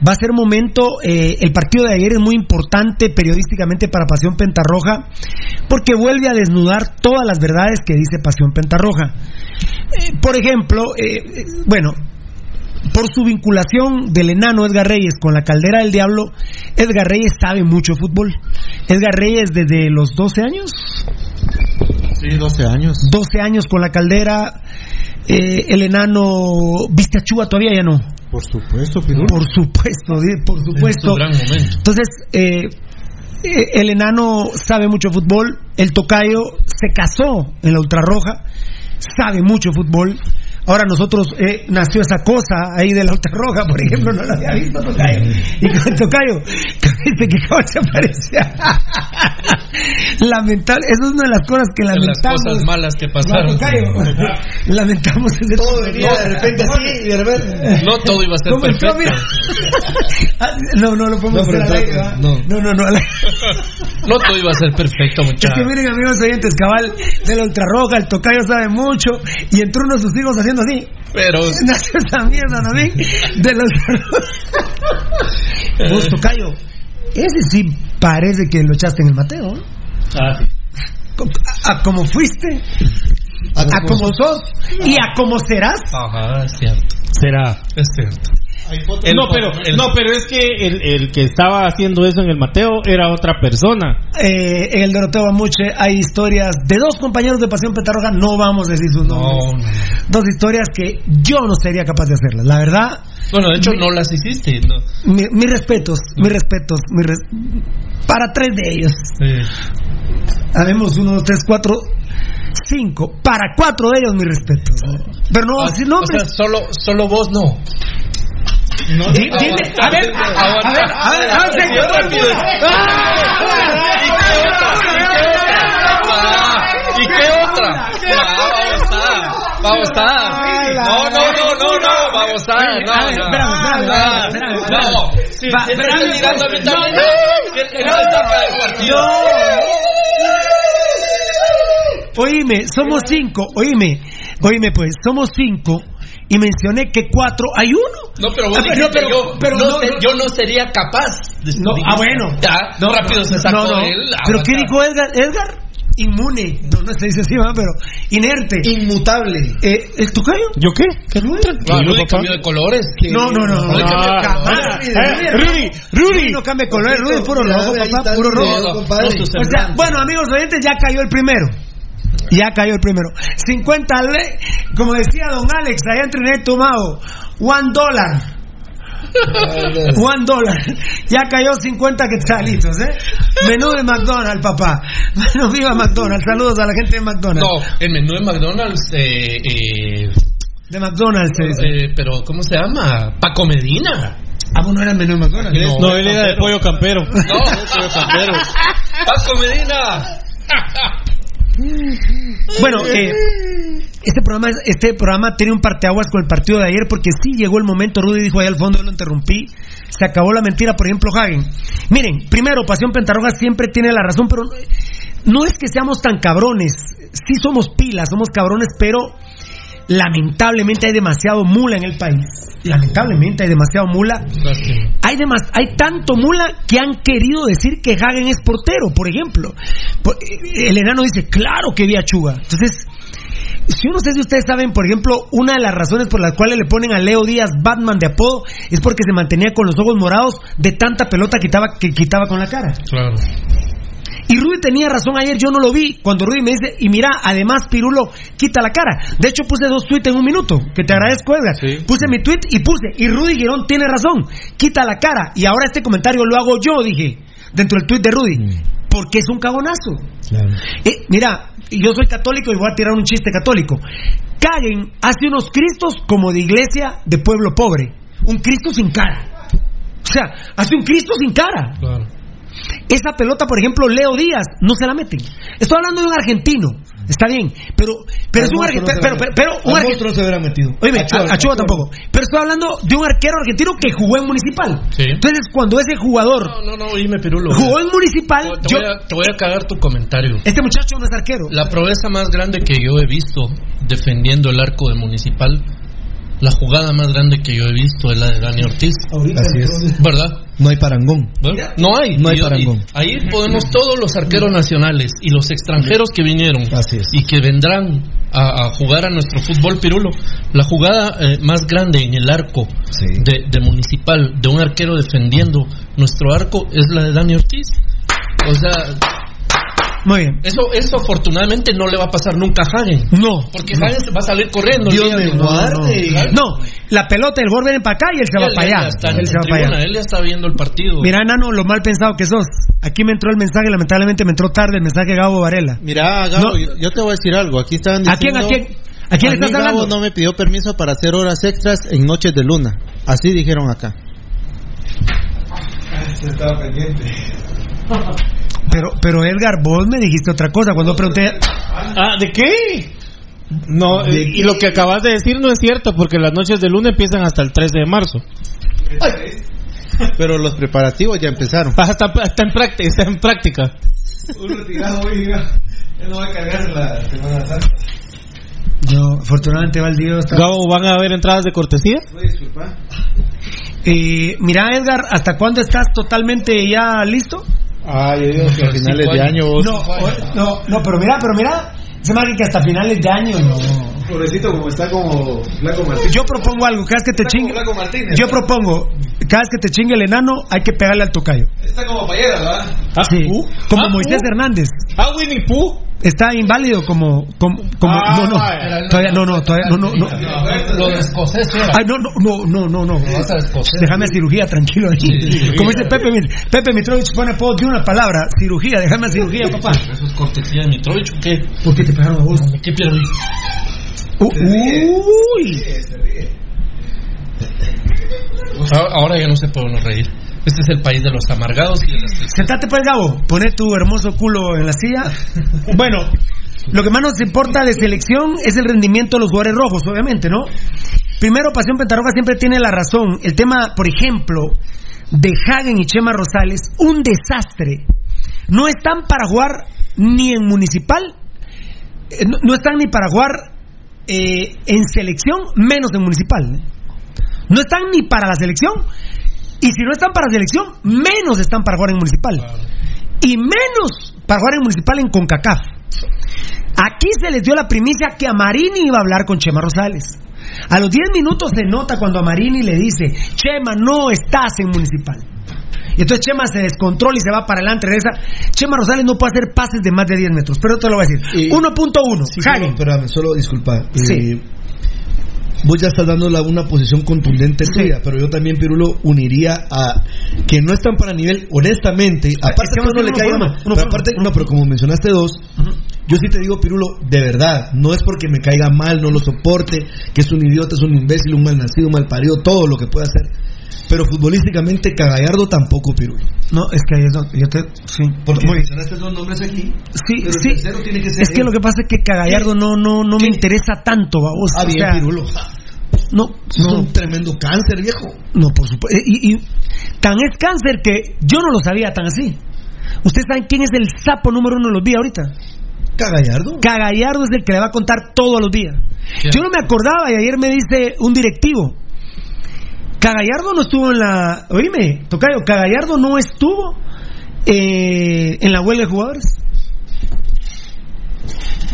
K: Va a ser momento, eh, el partido de ayer es muy importante periodísticamente para Pasión Pentarroja, porque vuelve a desnudar todas las verdades que dice Pasión Pentarroja. Eh, por ejemplo, bueno, por su vinculación del enano Edgar Reyes con la caldera del diablo, Edgar Reyes sabe mucho de fútbol. Edgar Reyes desde los 12 años,
N: Sí, 12 años.
K: 12 años con la caldera, eh, el enano, ¿viste a Chuba todavía ya no?
N: Por supuesto,
K: Por supuesto, por supuesto.
L: su gran momento.
K: Entonces, eh, eh, el enano sabe mucho de fútbol, el tocayo se casó en la ultrarroja, sabe mucho de fútbol. Ahora nosotros eh, nació esa cosa ahí de la otra roja, por ejemplo, no la había visto Tocayo. Y con Tocayo, viste que se aparecer. Lamentable, eso es una de las cosas que
L: De las
K: lamentamos.
L: cosas malas que pasaron.
K: Tocayo, lamentamos ese
N: Todo venía de repente así y de repente.
L: No todo iba a ser perfecto.
K: Mira. Ah, No, no lo podemos
N: No, no.
K: no, no, no,
L: todo iba a ser perfecto,
K: Es
L: muchachos.
K: que miren, amigos oyentes, cabal de la ultrarroja, el tocayo sabe mucho, y entró uno de sus hijos haciendo así.
L: Pero
K: Nació esa mierda. De ultrarroja. Vos, tocayo, ese sí parece que lo echaste en el Mateo, ¿no? Co- A, a como fuiste, a, como sos, y a como serás.
L: Ajá, es cierto.
M: Será.
L: Es cierto.
M: El- no, pero, no, pero es que el, el que estaba haciendo eso en el Mateo era otra persona.
K: Eh, en el Doroteo Bamuche hay historias de dos compañeros de Pasión Petarroja, no vamos a decir sus nombres.
L: No, no, no.
K: Dos historias que yo no sería capaz de hacerlas. La verdad,
L: Bueno, de hecho no las hiciste. ¿no?
K: mi- mis respetos, mis respetos, mis res- para tres de ellos. Habemos uno, dos, tres, cuatro, cinco. Para cuatro de ellos, mis respetos. Pero no,
L: Ah,
K: si
L: o
K: nombres.
L: sea, solo, solo vos no.
K: Di- dime, a ver, a ver, a ver, a ver, a ver,
L: Sí, rápido. ¿Y qué otra? Vamos a vamos a No, no, no, no, no, vamos a no, no, no, no. Si estás mirando a mí
K: no,
L: también,
K: no.
L: no.
K: Oíme, somos cinco, oíme, oíme pues, somos cinco y mencioné que cuatro hay uno.
L: No, pero vos
K: Ah,
L: dijiste
K: pero-
L: yo,
K: pero
L: no
K: no, no.
L: yo no sería capaz. de-
K: No,
L: dijiste.
K: ah, bueno.
L: Ya,
K: No,
L: rápido se sacó
K: no, no.
L: él.
K: Pero ¿qué dijo Edgar? Edgar, inmune. No, no se dice así, ¿verdad? pero inerte.
N: Inmutable.
K: Eh, ¿El tocayo?
M: ¿Yo qué?
K: ¿Qué no?
L: Ah, Rudy cambió de colores.
K: No, no, no, no,
L: Rudy
K: no,
L: cambió de
K: jamás.
L: colores.
K: Eh,
M: Rudy, Rudy.
K: no cambia de color, Rudy puro rojo, papá, puro rojo.
L: No,
K: O sea, bueno, amigos oyentes, ya cayó el primero. Ya cayó el primero. 50, le- como decía don Alex, allá en Trinidad y Tobago, one dólar. One dólar. Ya cayó 50 quetzalitos, ¿eh? Menú de McDonald's, papá. Bueno, viva McDonald's. Saludos a la gente de McDonald's.
L: No, el menú de McDonald's, eh, eh,
K: De McDonald's, se dice.
L: eh, pero ¿cómo se llama? Paco Medina.
K: Ah, bueno, era el menú de McDonald's.
M: No, él era de pollo campero.
L: No, Paco Medina.
K: Bueno, eh, este programa este programa tiene un parteaguas con el partido de ayer porque sí llegó el momento, Rudy dijo ahí al fondo, yo lo interrumpí, se acabó la mentira, por ejemplo, Hagen. Miren, primero, Pasión Pentarroja siempre tiene la razón, pero no es que seamos tan cabrones, sí somos pilas, somos cabrones, pero lamentablemente hay demasiado mula en el país. Lamentablemente hay demasiado mula. Hay, demas- hay tanto mula que han querido decir que Hagen es portero, por ejemplo. Eh, el enano dice, claro que vi a Chuga. Entonces, si uno sé si ustedes saben, por ejemplo, una de las razones por las cuales le ponen a Leo Díaz Batman de apodo es porque se mantenía con los ojos morados de tanta pelota que quitaba, que quitaba con la cara.
L: Claro.
K: Y Rudy tenía razón ayer, yo no lo vi. Cuando Rudy me dice, y mira, además Pirulo quita la cara. De hecho, puse dos tweets en un minuto, que te agradezco, Edgar. Puse mi tweet y puse, y Rudy Girón tiene razón, quita la cara. Y ahora este comentario lo hago yo, dije, dentro del tweet de Rudy, porque es un cagonazo. Eh, mira, yo soy católico y voy a tirar un chiste católico. Caguen hace unos cristos como de iglesia de pueblo pobre. Un Cristo sin cara. O sea, hace un Cristo sin cara.
L: Claro.
K: Esa pelota, por ejemplo, Leo Díaz, no se la meten. Estoy hablando de un argentino, está bien, pero, pero es un argentino, pero, pero, pero un argentino.
N: monstruo se hubiera metido.
K: Oye,
N: A Chuba,
K: a, tampoco. Pero estoy hablando de un arquero argentino que jugó en Municipal.
L: Sí.
K: Entonces, cuando ese jugador
L: No, no, no, Pirulo.
K: jugó en Municipal,
L: Te
K: yo,
L: voy, a, te voy a cagar tu comentario.
K: este muchacho no es arquero.
L: La proeza más grande que yo he visto defendiendo el arco de Municipal, la jugada más grande que yo he visto es la de Dani Ortiz.
N: Así es.
L: ¿Verdad?
N: No hay parangón.
L: No hay.
N: No hay
L: yo-
N: parangón.
L: ahí podemos todos los arqueros nacionales y los extranjeros que vinieron
N: Así es.
L: y que vendrán a, a jugar a nuestro fútbol pirulo. La jugada eh, más grande en el arco
N: Sí.
L: de, de Municipal, de un arquero defendiendo nuestro arco, es la de Dani Ortiz. O sea,
K: Muy bien.
L: eso, eso afortunadamente no le va a pasar nunca a Hagen.
K: No.
L: Porque Hagen se va a salir corriendo. el
N: Dios me guarde.
K: No, la pelota del gol viene para acá y él se va para allá.
L: está en
K: Él se va para allá.
L: él ya está viendo el partido.
K: Mira, Nano, lo mal pensado que sos. Aquí me entró el mensaje, lamentablemente me entró tarde el mensaje de Gabo Varela.
V: Mira, Gabo,
K: No.
V: yo, yo te voy a decir algo. Aquí estaban
K: ¿A quién,
V: diciendo...
K: a quién? ¿A quién le
V: mí
K: estás hablando?
V: Gabo no me pidió permiso para hacer horas extras en Noches de Luna. Así dijeron acá.
N: estaba pendiente.
K: Pero, pero Edgar, vos me dijiste otra cosa cuando pregunté.
M: Ah, ¿de qué? No, eh, y lo que acabas de decir no es cierto porque las noches de luna empiezan hasta el 13 de marzo.
V: Pero los preparativos ya empezaron.
M: Ah, está, está en práctica, está en práctica.
N: Un retirado hoy. Él no va a cargar la Semana Santa.
K: No, afortunadamente Valdío está.
M: Gabo, ¿van a haber entradas de cortesía?
N: Disculpa.
K: Eh, mira, Edgar, ¿hasta cuándo estás totalmente ya listo?
V: Ah, yo digo que a finales de año. vos-
K: No, no, no, pero mira, pero mira, se me hace que hasta finales de año no.
N: Pobrecito, como está como Flaco Martínez.
K: Yo propongo algo, cada vez que te
N: Está como
K: chingue.
N: Flaco Martínez.
K: Yo propongo, cada vez que te chingue el enano, hay que pegarle al tocayo.
N: Está como Payera, ¿verdad?
K: Sí, como
M: Ah,
K: Moisés. Hernández.
M: Ah, Winnie Pooh.
K: Está inválido como, como, como
M: Ah,
K: no, no, todavía, no, no, todavía, no, no, no.
L: Lo de escocés.
K: Ay, no, no, no, no, no. Déjame cirugía, tranquilo. ahí.
L: sí,
K: Como
L: sí.
K: dice Pepe, Pepe Mitrovich pone apodo de una palabra, cirugía, déjame cirugía, papá.
L: ¿Eso es cortesía de Mitrovich o qué?
K: ¿Por qué te pegaron a vos?
L: ¿Qué pierdo?
K: Uh, uy.
L: Ahora, ahora ya no se puede uno reír. Este es el país de los amargados y de las tristezas.
K: Sentate pues, Gabo, poné tu hermoso culo en la silla. Bueno, lo que más nos importa de selección es el rendimiento de los jugadores rojos, obviamente, ¿no? Primero, Pasión Pentarroja siempre tiene la razón. El tema, por ejemplo, de Hagen y Chema Rosales, un desastre. No están para jugar ni en municipal, eh, no, no están ni para jugar eh, en selección, menos en municipal. No están ni para la selección, y si no están para selección, menos están para jugar en municipal. Y menos para jugar en municipal en CONCACAF. Aquí se les dio la primicia que a Marini iba a hablar con Chema Rosales. A los 10 minutos se nota cuando a Marini le dice, Chema, no estás en municipal. Y entonces Chema se descontrola y se va para adelante, regresa. Chema Rosales no puede hacer pases de más de 10 metros, pero te lo voy a decir. 1.1,
N: Sí, espérame, solo disculpa.
K: Sí.
N: Eh, vos ya estás dando una posición contundente tuya, pero yo también, Pirulo, uniría a que no están para nivel, honestamente, aparte
K: es que
N: uno le caiga mal, pero aparte, no, pero como mencionaste dos, yo sí te digo, Pirulo, de verdad, no es porque me caiga mal, no lo soporte, que es un idiota, es un imbécil, un mal nacido, un mal parido, todo lo que pueda hacer. Pero futbolísticamente, Cagallardo tampoco, Pirulo.
K: No, es que ahí es donde yo te. Sí.
N: Porque
K: Muy-
N: mencionaste dos nombres aquí.
K: Sí,
N: pero el tercero tiene que ser
K: Es que lo que pasa es que Cagallardo no, no, no me interesa tanto, vamos.
N: Ah, bien, Pirulo.
K: No,
N: Es
K: no.
N: un tremendo cáncer, viejo.
K: No, por supuesto. Y, y tan es cáncer que yo no lo sabía tan así. ¿Ustedes saben quién es el sapo número uno de los días ahorita?
N: Cagallardo.
K: Cagallardo es el que le va a contar todo a los días. Yo no me acordaba y ayer me dice un directivo. Cagallardo no estuvo en la. Oíme, Tocayo, Cagallardo no estuvo eh, en la huelga de jugadores.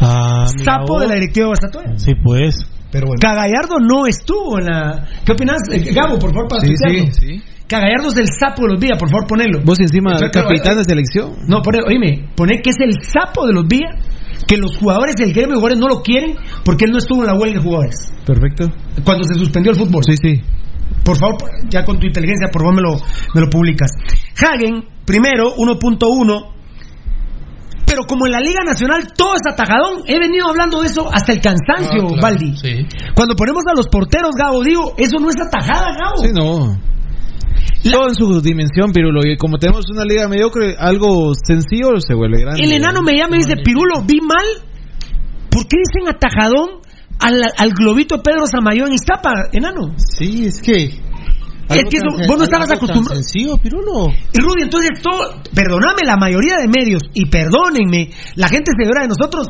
M: Ah,
K: Sapo de la directiva de Guastatoya.
M: Sí, pues.
N: Pero bueno.
K: Cagallardo no estuvo en la. ¿Qué opinas, Eh, Gabo, por favor, para
V: Sí, sí, sí.
K: Cagallardo es el sapo de los días, por favor, ponelo.
V: Vos encima,
K: Exacto,
V: capitán de selección.
K: No, pone, oíme, pone que es el sapo de los días, que los jugadores del gremio de jugadores no lo quieren porque él no estuvo en la huelga de jugadores.
V: Perfecto.
K: Cuando se suspendió el fútbol.
V: Sí, sí.
K: Por favor, ya con tu inteligencia, por favor me lo, me lo publicas. Hagen, primero, 1.1. Pero como en la Liga Nacional todo es atajadón, he venido hablando de eso hasta el cansancio,
L: Ah, claro,
K: Baldi.
L: Sí.
K: Cuando ponemos a los porteros, Gabo, digo, eso no es atajada, Gabo.
V: Sí, no. Todo en su dimensión, Pirulo. Y como tenemos una liga mediocre, algo sencillo se vuelve grande.
K: El enano me llama y dice, Pirulo, vi mal. ¿Por qué dicen atajadón al, al globito Pedro Samayo en Iztapa, enano?
V: Sí, es que.
K: Es que eso- vos no estabas acostumbrado.
V: sencillo, Pirulo.
K: Y Rudy, entonces todo, perdóname, la mayoría de medios, y perdónenme, la gente seguidora de nosotros,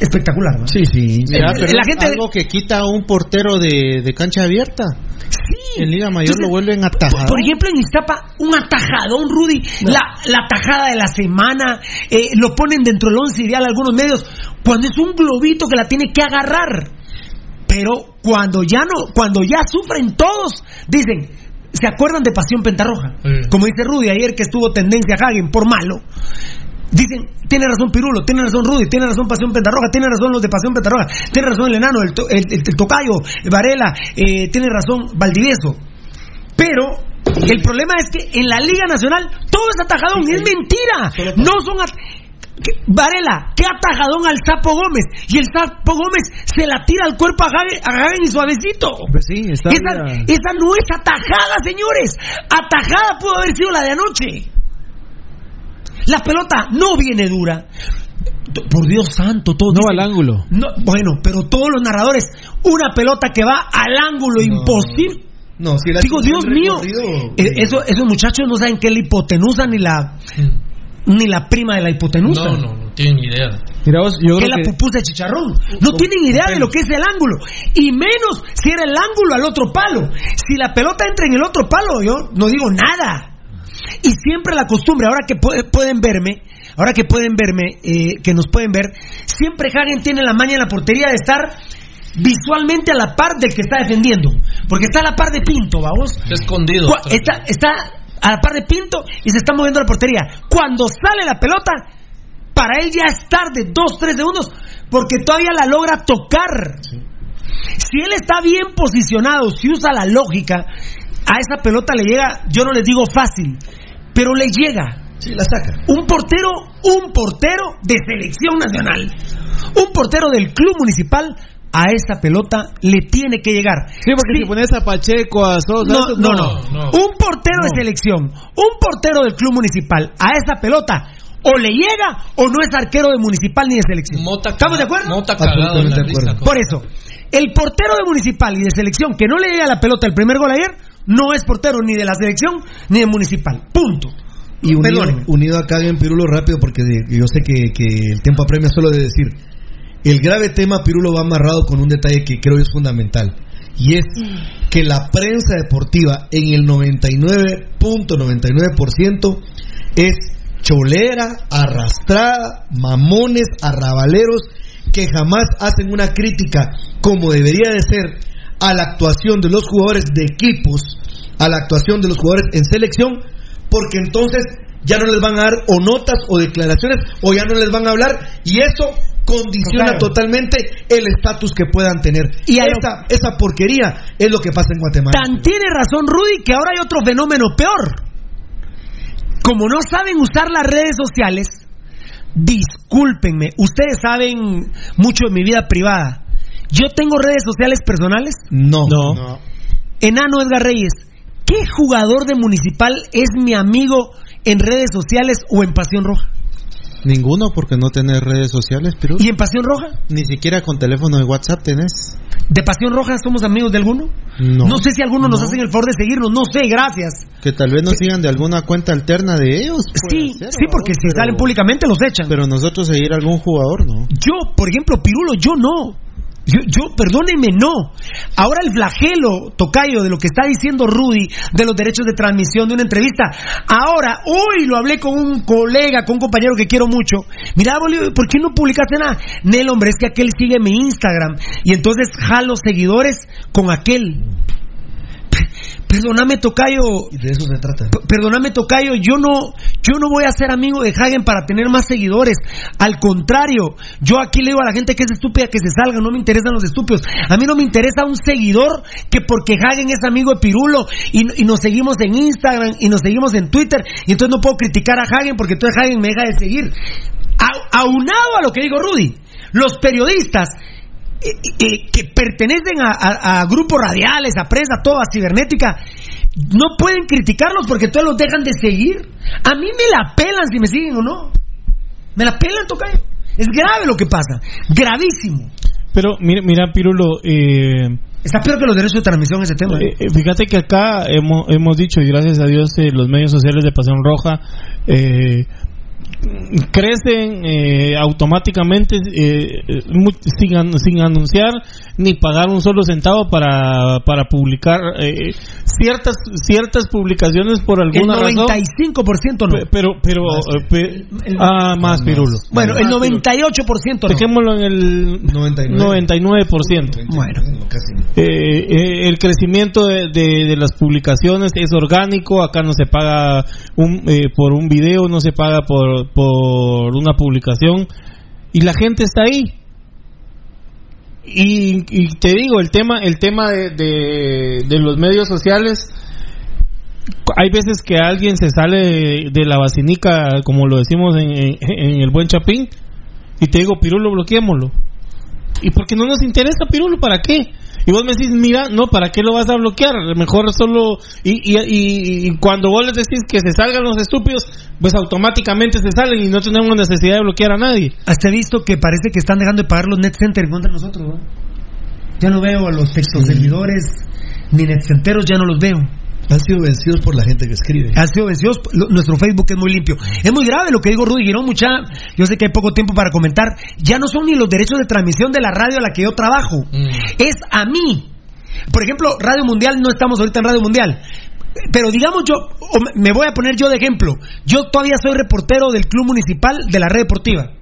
K: espectacular, ¿no?
V: Sí, sí. Mira, pero
K: la
V: es
K: gente-
V: algo que quita a un portero de, de cancha abierta.
K: Sí.
V: En Liga Mayor
K: Entonces,
V: lo vuelven atajado.
K: por ejemplo, en Iztapa, un atajadón, Rudy, la, la tajada de la semana, eh, lo ponen dentro del once ideal algunos medios, cuando es un globito que la tiene que agarrar. Pero cuando ya no, cuando ya sufren todos, dicen, ¿se acuerdan de Pasión Pentarroja?
L: Sí.
K: Como dice Rudy ayer que estuvo tendencia Hagen por malo. Dicen, tiene razón Pirulo, tiene razón Rudy, tiene razón Pasión Pentarroja, tiene razón los de Pasión Pentarroja, tiene razón el enano, el, to- el- el- el tocayo, Varela, eh, tiene razón Valdivieso. Pero el problema es que en la Liga Nacional todo es atajadón, es mentira. No son Varela, qué atajadón al Sapo Gómez. Y el Sapo Gómez se la tira al cuerpo a Hagen y suavecito.
V: Pues sí, está
K: esa, esa no es atajada, señores. Atajada pudo haber sido la de anoche. La pelota no viene dura. Por Dios santo, todo.
V: No al ángulo.
K: No, bueno, pero todos los narradores, una pelota que va al ángulo imposible.
N: No, si era
K: Digo, Dios mío,
N: recorrido,
K: eh, eso, esos muchachos no saben qué es la hipotenusa ni la ni la prima de la hipotenusa.
L: No, no, no tienen idea.
V: Mira vos, yo
K: ¿Qué
V: creo
K: es la
V: que...
K: pupusa de chicharrón? No tienen idea de lo que es el ángulo. Y menos si era el ángulo al otro palo. Si la pelota entra en el otro palo, yo no digo nada. Y siempre la costumbre, ahora que pu- pueden verme, ahora que pueden verme, eh, que nos pueden ver, siempre Hagen tiene la maña en la portería de estar visualmente a la par del que está defendiendo. Porque está a la par de Pinto, vamos.
L: Está escondido.
K: Está, está a la par de Pinto y se está moviendo la portería. Cuando sale la pelota, para él ya es tarde, dos, tres segundos, porque todavía la logra tocar. Si él está bien posicionado, si usa la lógica, a esa pelota le llega, yo no les digo fácil, pero le llega.
N: Sí, la saca.
K: Un portero, un portero de selección nacional, un portero del club municipal, a esa pelota le tiene que llegar.
V: Sí, porque si pones a Pacheco, a Sosa...
K: No,
V: esos-
K: no, no, Un portero de selección, un portero del club municipal, a esa pelota, o le llega o no es arquero de municipal ni de selección. ¿Estamos de acuerdo?
L: Mota cagado en la risa.
K: Por eso, el portero de municipal y de selección que no le llega la pelota el primer gol ayer, no es portero ni de la selección ni de municipal. Punto.
N: Y unido, unido acá en Pirulo rápido, porque yo sé que, que el tiempo apremia solo de decir. El grave tema Pirulo va amarrado con un detalle que creo es fundamental. Y es que la prensa deportiva en el 99.99% es cholera, arrastrada, mamones, arrabaleros, que jamás hacen una crítica como debería de ser a la actuación de los jugadores de equipos, a la actuación de los jugadores en selección, porque entonces ya no les van a dar o notas o declaraciones o ya no les van a hablar y eso condiciona
K: Claro.
N: totalmente el estatus que puedan tener.
K: Y lo-
N: esa, esa porquería es lo que pasa en Guatemala.
K: Tan tiene razón Rudy que ahora hay otro fenómeno peor. Como no saben usar las redes sociales, discúlpenme, ustedes saben mucho de mi vida privada. Yo tengo redes sociales personales.
N: No.
V: No.
K: Enano Edgar Reyes, ¿qué jugador de Municipal es mi amigo en redes sociales o en Pasión Roja?
W: Ninguno porque no tenés redes sociales, pero
K: ¿Y en Pasión Roja?
W: ni siquiera con teléfono de WhatsApp tenés.
K: ¿De Pasión Roja somos amigos de alguno?
W: No.
K: sé si algunos nos
W: No.
K: hacen el favor de seguirnos, no sé, gracias.
W: Que tal vez nos sigan de alguna cuenta alterna de ellos.
K: Sí,
W: ser,
K: sí, porque si
W: pero-
K: salen públicamente los echan.
W: Pero nosotros seguir a algún jugador, no.
K: Yo, por ejemplo, Pirulo, yo no. Yo, yo, no. Ahora el flagelo, tocayo, de lo que está diciendo Rudy, de los derechos de transmisión de una entrevista. Ahora, hoy lo hablé con un colega, con un compañero que quiero mucho. Mira, Bolívar, ¿por qué no publicaste nada? Nel, hombre, es que aquel sigue mi Instagram. Y entonces jalo seguidores con aquel. Perdóname, Tocayo.
N: Y de eso se trata.
K: Perdóname, Tocayo, yo no, yo no voy a ser amigo de Hagen para tener más seguidores. Al contrario, yo aquí le digo a la gente que es estúpida que se salga, no me interesan los estúpidos. A mí no me interesa un seguidor que porque Hagen es amigo de Pirulo y, y nos seguimos en Instagram y nos seguimos en Twitter y entonces no puedo criticar a Hagen porque entonces Hagen me deja de seguir. A- aunado a lo que digo Rudy, los periodistas eh, eh, que pertenecen a, a- a grupos radiales, a prensa, toda cibernética, no pueden criticarlos porque todos los dejan de seguir. A mí me la pelan si me siguen o no. Me la pelan, tocayo. Es grave lo que pasa. Gravísimo.
M: Pero mira, mira Pirulo, eh,
K: Está peor que los derechos de transmisión ese tema. ¿eh?
M: Fíjate que acá hemos, hemos dicho, y gracias a Dios, eh, los medios sociales de Pasión Roja eh, crecen eh, automáticamente eh, eh, sin, sin anunciar ni pagar un solo centavo para, para publicar eh, ciertas ciertas publicaciones por
K: El
M: alguna razón.
K: 95% no.
M: Pe- Pero, pero, eh, pe- ah, más Pirulo.
K: Bueno, el
M: Más, Pirulo.
K: 98% no.
M: Dejémoslo en el 99%.
K: Bueno.
M: Eh, eh, el crecimiento de, de- de las publicaciones es orgánico, acá no se paga un, eh, por un video, no se paga por, por una publicación y la gente está ahí. Y, y te digo, el tema, el tema de, de, los medios sociales hay veces que alguien se sale de, de la vacinica, como lo decimos en, en- en el buen Chapín, y te digo, Pirulo, bloqueémoslo. ¿Y porque no nos interesa, Pirulo? ¿Para qué? Y vos me decís, mira, no, ¿para qué lo vas a bloquear? Mejor solo... Y, y, y- y cuando vos les decís que se salgan los estúpidos, pues automáticamente se salen y no tenemos necesidad de bloquear a nadie.
K: Hasta he visto que parece que están dejando de pagar los net center contra nosotros. ¿no? Ya no veo a los textos servidores ni net centeros, ya no los veo.
N: Han sido vencidos por la gente que escribe.
K: Han sido vencidos. Nuestro Facebook es muy limpio. Es muy grave lo que digo Rudy Girón, mucha. Yo sé que hay poco tiempo para comentar. Ya no son ni los derechos de transmisión de la radio a la que yo trabajo. Es a mí. Por ejemplo, Radio Mundial, no estamos ahorita en Radio Mundial. Pero digamos yo, o me voy a poner yo de ejemplo. Yo todavía soy reportero del Club Municipal de la Red Deportiva.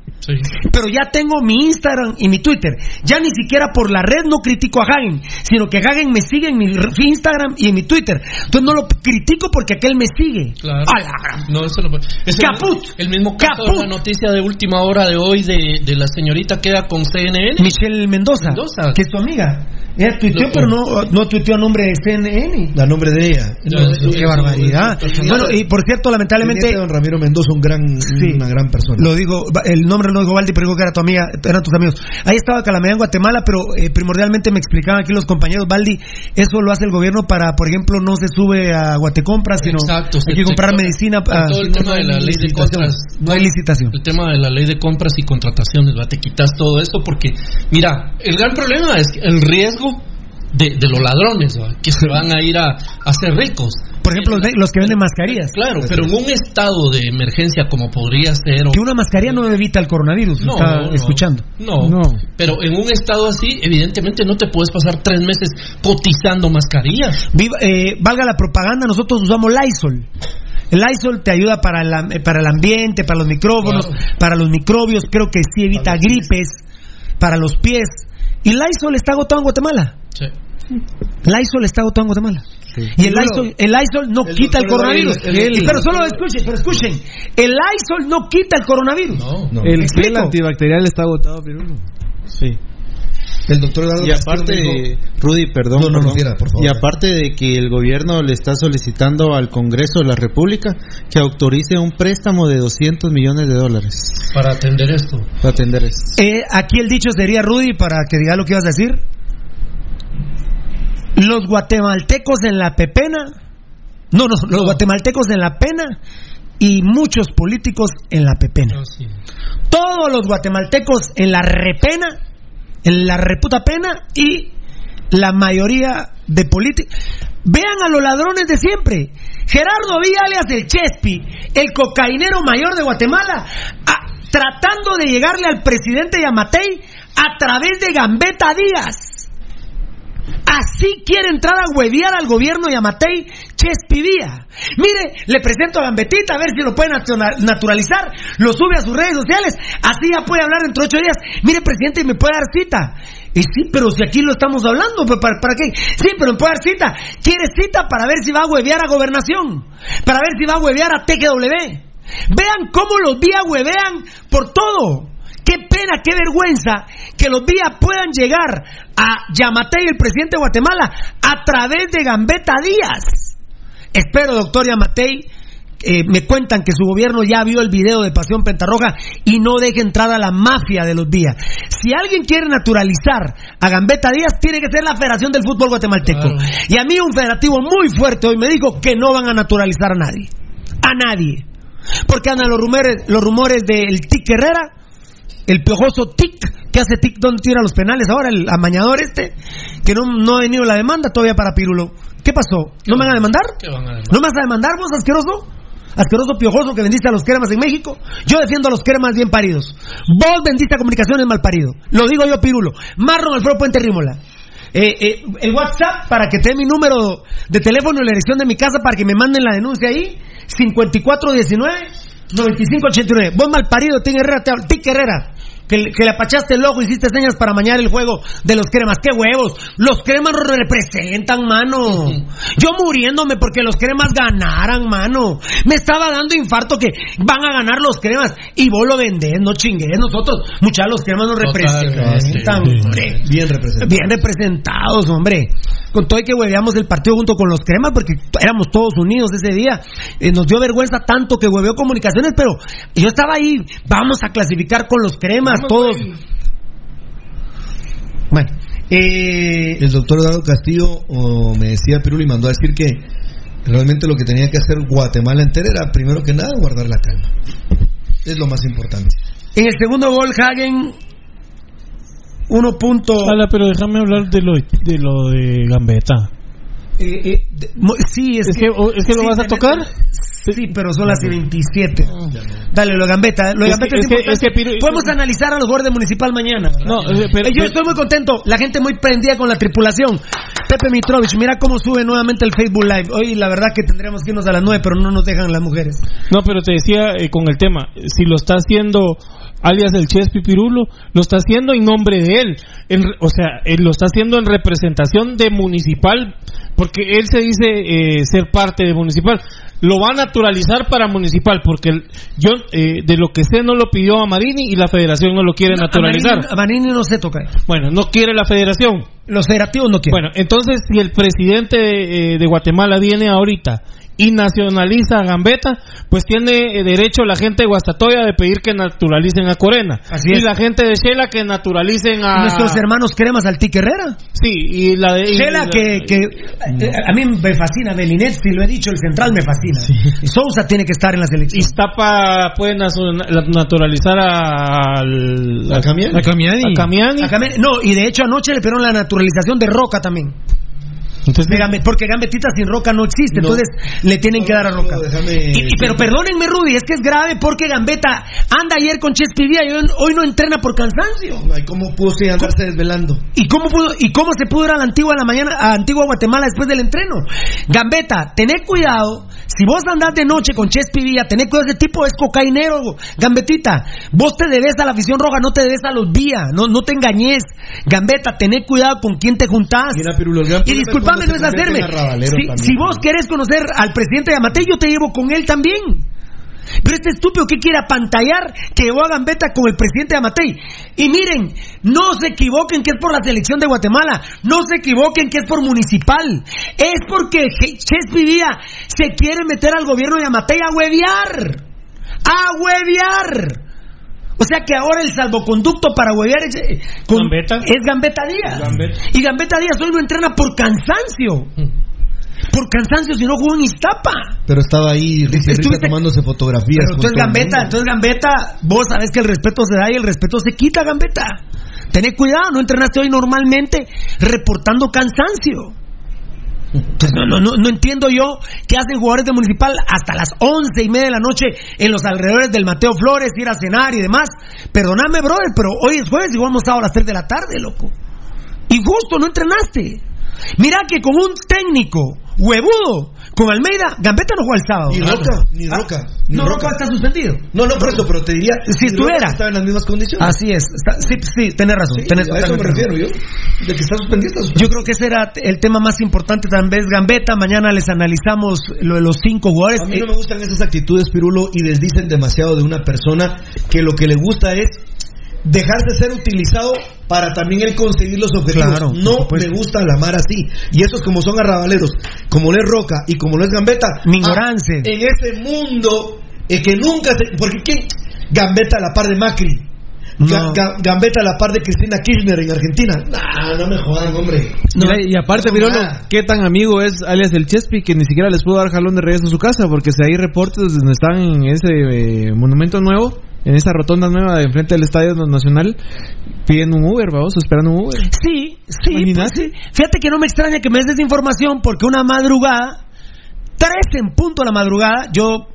K: Pero ya tengo mi Instagram y mi Twitter. Ya ni siquiera por la red no critico a Hagen, sino que Hagen me sigue en mi Instagram y en mi Twitter. Entonces no lo critico porque aquel me sigue.
L: Claro.
K: A la gran-
L: No, eso no puede. Es el-
K: Caput.
L: El, mismo caso de la noticia de última hora de hoy de, de la señorita que era con CNN.
K: Michelle Mendoza, que es tu amiga. Ella tuiteó, pero no, no tuiteó a nombre de CNN.
N: A nombre de ella.
K: Qué barbaridad. Bueno, y por cierto, lamentablemente.
N: Don Ramiro Mendoza, un gran, una gran persona.
K: Lo digo, el nombre no dijo Valdi, pero digo que era tu amiga, eran tus amigos. Ahí estaba Calamidad en Guatemala, pero eh, primordialmente me explicaban aquí los compañeros, Valdi, eso lo hace el gobierno para, por ejemplo, no se sube a Guatecompras, sino
L: Exacto,
K: hay que comprar medicina.
L: Con
K: ah,
L: todo el tema de la ley de
K: licitación.
L: compras.
K: No hay licitación.
L: El tema de la ley de compras y contrataciones, ¿va? te quitas todo esto porque, mira, el gran problema es el riesgo de, de los ladrones, ¿va? que se van a ir a, a hacer ricos.
K: Por ejemplo, los, los que venden mascarillas.
L: Claro, pero en un estado de emergencia como podría ser... o-
K: Que una mascarilla no evita el coronavirus,
L: No,
K: está
L: no.
K: escuchando.
L: No, pero en un estado así, evidentemente no te puedes pasar tres meses cotizando mascarillas.
K: Viva- eh, valga la propaganda, nosotros usamos Lysol. El Lysol te ayuda para el, am- eh, para el ambiente, para los micrófonos, para los microbios, creo que sí evita gripes, para los pies. Y Lysol está agotado en Guatemala.
L: Sí.
K: Lysol está agotado en Guatemala. Y el Lysol, el Lysol no
N: el
K: quita el coronavirus.
N: El- el-
K: pero solo escuchen, pero escuchen. El Lysol no quita el coronavirus.
N: No.
V: El
K: ¿Me
V: gel antibacterial está agotado, Pirulo. Sí.
N: El doctor Eduardo
W: Y aparte,
N: dijo-
W: Rudy, perdón,
N: No, no, no,
W: perdón.
N: por favor.
W: y aparte de que el gobierno le está solicitando al Congreso de la República que autorice un préstamo de 200 millones de dólares
L: Para atender esto.
W: para atender esto.
K: Eh, aquí el dicho sería, Rudy, para que diga lo que ibas a decir. Los guatemaltecos en la pepena. No, no, los guatemaltecos en la pena y muchos políticos en la pepena. Todos los guatemaltecos en la repena, en la reputa pena y la mayoría de políticos. Vean a los ladrones de siempre. Gerardo Villa, alias el Chespi, el cocainero mayor de Guatemala, tratando de llegarle al presidente Yamatei a través de Gambetta Díaz. Así quiere entrar a hueviar al gobierno Yamatei Chespi Villa. Mire, le presento a Gambetita a ver si lo puede naturalizar. Lo sube a sus redes sociales. Así ya puede hablar dentro de ocho días. Mire, presidente, me puede dar cita. Y sí, pero si aquí lo estamos hablando, pues, ¿para, para qué? Sí, pero me puede dar cita. Quiere cita para ver si va a huevear a gobernación. Para ver si va a huevear a TGW. Vean cómo los días huevean por todo. Qué pena, qué vergüenza que los días puedan llegar a Yamatei, el presidente de Guatemala, a través de Gambetta Díaz. Espero, doctor Yamatei, eh, me cuentan que su gobierno ya vio el video de Pasión Pentarroja y no deje entrar a la mafia de los días. Si alguien quiere naturalizar a Gambetta Díaz, tiene que ser la Federación del Fútbol Guatemalteco. Y a mí un federativo muy fuerte hoy me dijo que no van a naturalizar a nadie. A nadie. Porque andan los rumores, los rumores del Tic Herrera, el piojoso Tic, que hace Tic donde tira los penales ahora, el amañador este, que no, no ha venido la demanda todavía para Pirulo. ¿Qué pasó? ¿No me van a demandar?
L: ¿Qué van a demandar?
K: ¿No me vas a demandar vos, asqueroso? Asqueroso piojoso que vendiste a los cremas en México. Yo defiendo a los cremas bien paridos. Vos vendiste a comunicaciones mal parido. Lo digo yo, Pirulo. Marron Alfredo Puente Rímola. Eh, eh, el WhatsApp para que te dé mi número de teléfono y la dirección de mi casa para que me manden la denuncia ahí. 5419-9589. Vos mal parido, Tic Herrera, te. Tic Herrera. Que, le- que le apachaste el ojo, hiciste señas para mañar el juego de los cremas. ¡Qué huevos! Los cremas representan, mano. Yo muriéndome porque los cremas ganaran, mano. Me estaba dando infarto que van a ganar los cremas y vos lo vendés, no chingues. Nosotros, muchachos, los cremas nos representan, hombre.
N: Bien representado.
K: Bien representados, hombre. Con todo y que hueveamos el partido junto con los cremas, porque éramos todos unidos ese día. Eh, nos dio vergüenza tanto que hueveó comunicaciones, pero yo estaba ahí, vamos a clasificar con los cremas, todos. Bueno, eh,
N: El doctor Eduardo Castillo me decía Piruli mandó a decir que realmente lo que tenía que hacer Guatemala entera era primero que nada guardar la calma. Es lo más importante.
K: en el segundo gol, Hagen, uno punto.
M: Ala, pero déjame hablar de lo de, lo de Gambetta.
K: Eh, eh, de- mo- sí, es,
M: ¿Es que, es que lo vas a
K: tenés-
M: tocar?
K: Sí, pero son las 27. Dale, lo de Gambetta. Lo de
M: Es
K: Gambetta
M: que-
K: es,
M: que-
K: importante.
M: es que Piru-
K: Podemos analizar a los guardias municipal mañana.
M: No, eh, pero-
K: Eh, yo estoy muy contento. La gente muy prendida con la tripulación. Pepe Mitrovich, mira cómo sube nuevamente el Facebook Live. Hoy la verdad que tendríamos que irnos a las 9, pero no nos dejan las mujeres.
M: No, pero te decía eh, con el tema, si lo está haciendo alias el Chespi Pirulo, lo está haciendo en nombre de él. En o sea, él lo está haciendo en representación de municipal, porque él se dice eh, ser parte de municipal. Lo va a naturalizar para municipal, porque el- yo eh, de lo que sé no lo pidió a Marini y la federación no lo quiere naturalizar.
K: A Marini, a Marini no se toca.
M: Bueno, no quiere la federación.
K: Los federativos no quieren.
M: Bueno, entonces si el presidente de, eh, de Guatemala viene ahorita y nacionaliza a Gambetta, pues tiene eh, derecho la gente de Guastatoya de pedir que naturalicen a Corena.
K: Así
M: y
K: es.
M: la gente de Shela que naturalicen a...
K: Nuestros hermanos cremas Altique Herrera.
M: Sí, y la de...
K: Shela
M: la-
K: que, que eh, a mí me fascina, Belinet, si lo he dicho, el central me fascina. Sousa tiene que estar en la selección.
M: Iztapa puede naturalizar a... al-
N: ¿A Camiani?
M: A Camiani. A Camiani.
K: A Came- No, y de hecho anoche le pidieron la naturalización de Roca también. Gambe- porque Gambetita sin Roca no existe,
N: No.
K: entonces le tienen que dar a Roca.
N: déjame-
K: Y- y- pero perdónenme, Rudy, es que es grave porque Gambetta anda ayer con Chespivía y hoy, hoy no entrena por cansancio.
N: Ay, ¿Cómo pudo sí andarse desvelando?
K: ¿Y cómo, pudo, ¿Y cómo se pudo ir a la antigua en la mañana, a Antigua Guatemala después del entreno? Gambetta, tened cuidado. Si vos andás de noche con Chespivía, tened cuidado, ese tipo es cocainero. Gambetita, vos te debes a la afición roja, no te debes a los vías, no, no te engañes. Gambetta, tened cuidado con quién te juntás.
N: Mira, Pirulo,
K: Y disculpame, no es hacerme. Si,
N: también.
K: si vos querés conocer al presidente de Amatei, yo te llevo con él también. Pero este estúpido que quiere apantallar que llevó a Gambetta con el presidente de Amatei. Y miren, no se equivoquen que es por la selección de Guatemala. No se equivoquen que es por municipal. Es porque Chespi Villa se quiere meter al gobierno de Amatei a huevear. A huevear. O sea que ahora el salvoconducto para huevear es, eh, con- es Gambetta Díaz. Y Gambetta Díaz hoy no entrena por cansancio. Por cansancio, si no jugó en Iztapa.
N: Pero estaba ahí risa
K: Estuviste-
N: tomándose fotografías.
K: Pero tú es
N: mundo.
K: entonces Gambetta, vos sabés que el respeto se da y el respeto se quita, Gambetta. Tened cuidado, no entrenaste hoy normalmente reportando cansancio. Entonces, no, no, no, no entiendo yo qué hacen jugadores de Municipal hasta las once y media de la noche en los alrededores del Mateo Flores, ir a cenar y demás. Perdóname, brother, pero hoy es jueves y estado a las 3 de la tarde, loco. Y justo no entrenaste. Mira que con un técnico huevudo, con Almeida, Gambetta no juega el sábado.
N: Ni
K: ¿verdad?
N: Roca, ni
K: Ah,
N: Roca. ni
K: No, Roca está suspendido.
N: No, no, por eso, pero te diría.
K: Si estuviera.
N: Estaba en las mismas condiciones.
K: Así es. Está- sí, sí, tenés razón.
N: Sí,
K: tenés
N: a eso me refiero
K: razón.
N: yo. De que está suspendido, está suspendido.
K: Yo creo que ese era el tema más importante tal vez Gambetta. Mañana les analizamos lo de los cinco jugadores.
N: A mí no
K: Eh,
N: me gustan esas actitudes, Pirulo, y desdicen demasiado de una persona que lo que le gusta es dejarse ser utilizado para también él conseguir los objetivos.
K: Claro,
N: no me gusta la mar así. Y esos como son arrabaleros, como lo es Roca y como lo es Gambetta.
K: Mi ignorancia.
N: ah, en ese mundo eh, que nunca se... Porque ¿quién? Gambetta a la par de Macri.
K: No.
N: Ga- Gambetta a la par de Cristina Kirchner en Argentina. Nah, no me jodan, hombre.
W: Y aparte,
N: no,
W: Pirolo. ¿qué tan amigo es alias el Chespi que ni siquiera les pudo dar jalón de regreso a su casa? Porque si hay reportes donde están en ese eh, monumento nuevo, en esa rotonda nueva de enfrente del Estadio Nacional, pidiendo un Uber, vamos, esperando un Uber.
K: Sí, pues sí. Fíjate que no me extraña que me des esa información porque una madrugada, tres en punto a la madrugada, yo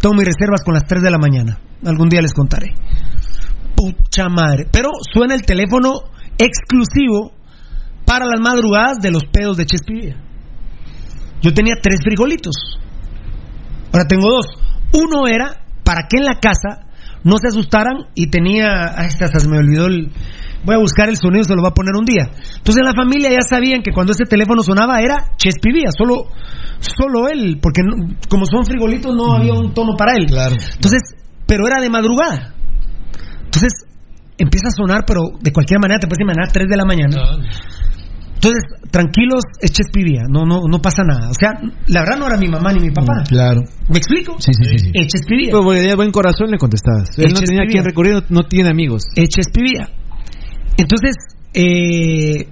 K: tengo mis reservas con las 3 de la mañana. Algún día les contaré. Pucha madre. Pero suena el teléfono exclusivo para las madrugadas de los pedos de Chespirilla. Yo tenía tres frijolitos. Ahora tengo dos. Uno era para que en la casa no se asustaran y tenía. Hasta se me olvidó el. Voy a buscar el sonido, se lo va a poner un día. Entonces la familia ya sabían que cuando ese teléfono sonaba era Chespivía, solo, solo él, porque no- como son frijolitos no había un tono para él.
N: Claro.
K: Entonces, pero era de madrugada. Entonces empieza a sonar, pero de cualquier manera te puedes imaginar 3 de la mañana. Entonces, tranquilos, es Chespivía, no, no, no pasa nada. O sea, la verdad no era mi mamá ni mi papá.
N: Claro.
K: ¿Me explico?
N: Sí, sí, sí. sí.
K: Es Chespivía.
W: Pero porque tenía buen corazón le contestabas. Él no
K: Eches
W: tenía a
K: pibia.
W: quien recurrir, no, no tiene amigos.
K: Es Chespivía. Entonces, eh...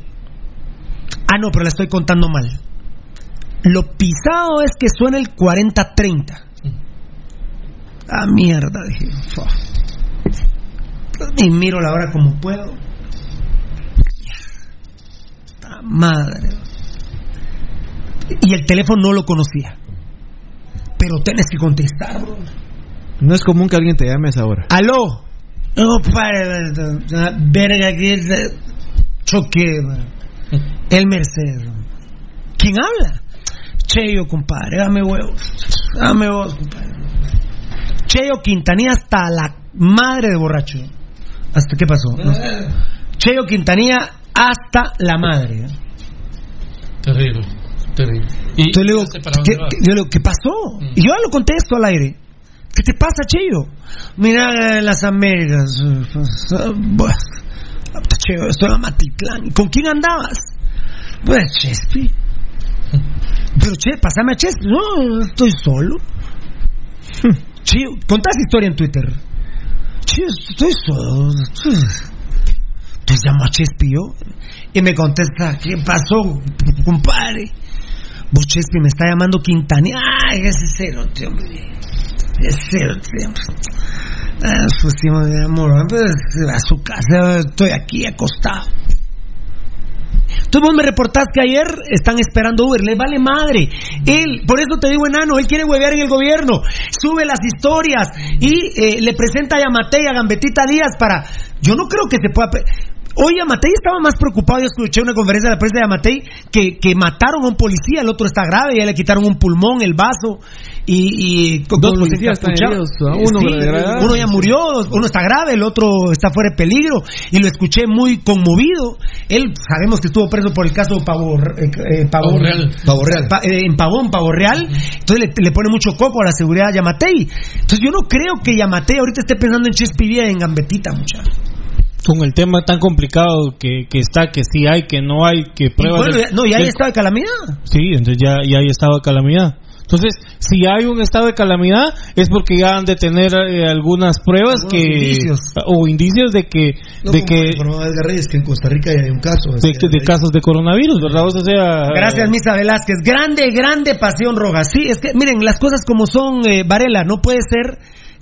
K: ah, no, pero la estoy contando mal. Lo pisado es que suena el 40-30. Ah, mierda, dije. Fua. Y miro la hora como puedo. Madre. Y el teléfono no lo conocía. Pero tenés que contestar, bro.
W: No es común que alguien te llame a esa hora.
K: Aló. No, para. Verga, que es. eh, Choque. El Mercedes. ¿Quién habla? Cheyo, compadre. Dame huevos. Dame huevos, compadre. Cheyo Quintanilla hasta la madre de borracho. ¿Hasta qué pasó? No sé. Cheyo Quintanilla hasta la madre. ¿eh?
L: Terrible, terrible. Y
K: Entonces le digo,
L: ya sé para
K: ¿qué,
L: dónde vas.
K: qué- yo le digo, ¿qué pasó? Y yo lo contesto al aire. ¿Qué te pasa, Cheyo? Mira, en las Américas. eh, buah, Cheyo, estoy en Matitlán. ¿Con quién andabas? Pues, Chespi. Pero, Che, pasame a Chespi. No, estoy solo. Cheyo, contás historia en Twitter. Cheyo, estoy solo. Entonces llamo a Chespi yo y me contesta, ¿qué pasó, compadre? Vos Chespi me está llamando Quintanilla. Ay, ese cero, tío, hombre. Ese cero, tío. Ah, pues amor, pues, a su casa, estoy aquí acostado. Tú vos me reportás que ayer están esperando Uber, les vale madre. Él, por eso te digo enano, él quiere huevear en el gobierno, sube las historias y eh, le presenta a Yamatei, a Gambetita Díaz para... Yo no creo que se pueda... Hoy Yamatei estaba más preocupado, yo escuché una conferencia de la prensa de Yamatei que, que mataron a un policía, el otro está grave, ya le quitaron un pulmón, el vaso y... y con-
W: Dos policías están heridos, ¿no? Uno
K: Sí,
W: de
K: uno ya murió, uno está grave, el otro está fuera de peligro y lo escuché muy conmovido. Él sabemos que estuvo preso por el caso Pavo, eh, eh, Pavo,
L: Pavo Real.
N: Pavo Real.
K: Pa- eh, en Pavón, Pavo Real. Entonces le, le pone mucho coco a la seguridad a Yamatei. Entonces yo no creo que Yamatei ahorita esté pensando en Chespivía y en Gambetita, muchachos.
M: Con el tema tan complicado que, que está, que sí hay, que no hay, que pruebas.
K: Bueno, no, ya hay estado de calamidad.
M: Sí, entonces ya, ya hay estado de calamidad. Entonces, si hay un estado de calamidad, es porque ya han de tener eh, algunas pruebas
N: Algunos
M: que.
N: indicios.
M: O indicios de que.
N: No,
M: de que
N: Reyes que en Costa Rica ya hay un caso.
M: de, de casos de coronavirus, ¿verdad? O sea.
K: Gracias, Misa Velázquez. Grande, grande pasión roja. Sí, es que, miren, las cosas como son, eh, Varela, no puede ser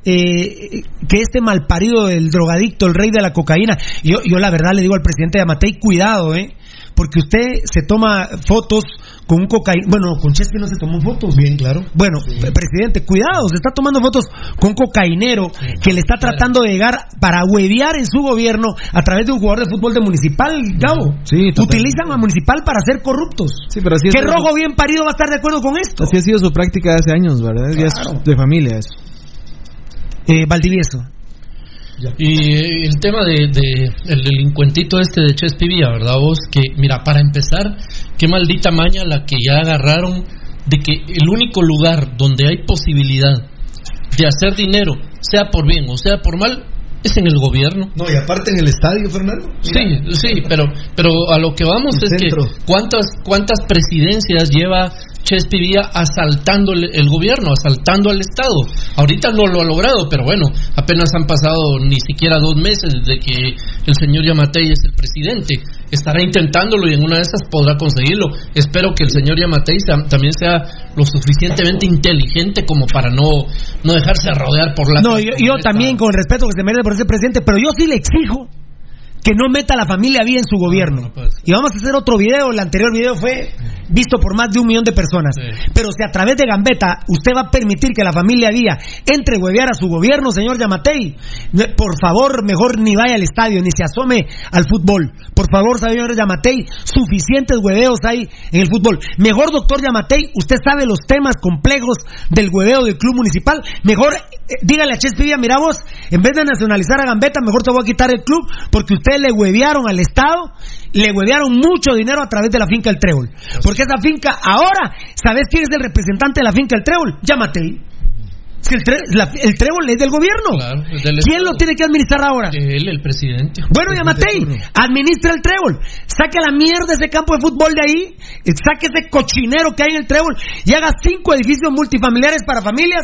K: eh, que este malparido, el drogadicto, el rey de la cocaína, yo, yo la verdad le digo al presidente de Amatei, cuidado, ¿eh? Porque usted se toma fotos con un cocaína. Bueno, con Chespi no se tomó fotos.
N: Bien, claro.
K: Bueno, presidente, cuidado, se está tomando fotos con un cocainero que le está tratando de llegar para huevear en su gobierno a través de un jugador de fútbol de Municipal, Gabo.
W: Sí.
K: Utilizan a Municipal para ser corruptos.
W: Sí, pero así es.
K: ¿Qué rojo bien parido va a estar de acuerdo con esto?
W: Así ha sido su práctica de hace años, ¿verdad? Ya es de familia eso.
K: Eh, Valdivieso.
L: Y eh, el tema de, el delincuentito este de Chespivía, ¿verdad vos? Que, mira, para empezar, qué maldita maña la que ya agarraron de que el único lugar donde hay posibilidad de hacer dinero, sea por bien o sea por mal, es en el gobierno.
N: No, y aparte en el estadio, Fernando.
L: Sí, sí, pero, pero a lo que vamos
N: El
L: es
N: centro.
L: que cuántas, cuántas presidencias lleva Chespivía asaltando el, el gobierno, asaltando al Estado. Ahorita no lo ha logrado, pero bueno, apenas han pasado ni siquiera dos meses desde que el señor Yamatei es el presidente. Estará intentándolo y en una de esas podrá conseguirlo. Espero que el señor Yamatei también sea lo suficientemente inteligente como para no, no dejarse rodear por la...
K: No, yo, yo también, con el respeto que se merece por ese presidente, pero yo sí le exijo que no meta a la familia Vía en su gobierno. Y vamos a hacer otro video, el anterior video fue visto por más de un millón de personas. Pero si a través de Gambetta usted va a permitir que la familia Vía entre huevear a su gobierno, señor Yamatei, por favor, mejor ni vaya al estadio, ni se asome al fútbol. Por favor, señor Yamatei, suficientes hueveos hay en el fútbol. Mejor, doctor Yamatei, usted sabe los temas complejos del hueveo del club municipal. Mejor, eh, dígale a Chespilla, mira vos, en vez de nacionalizar a Gambetta, mejor te voy a quitar el club porque le huevearon al Estado, le huevearon mucho dinero a través de la finca El Trébol. Porque esa finca, ahora, ¿sabes quién es el representante de la finca El Trébol? Yamatei. Si el, tre- la- el trébol es del gobierno.
L: Claro, es del
K: ¿Quién lo tiene que administrar ahora?
L: Él, el presidente.
K: Bueno, Yamatei, administra el trébol. Saque la mierda ese campo de fútbol de ahí. Saque ese cochinero que hay en el trébol y haga cinco edificios multifamiliares para familias.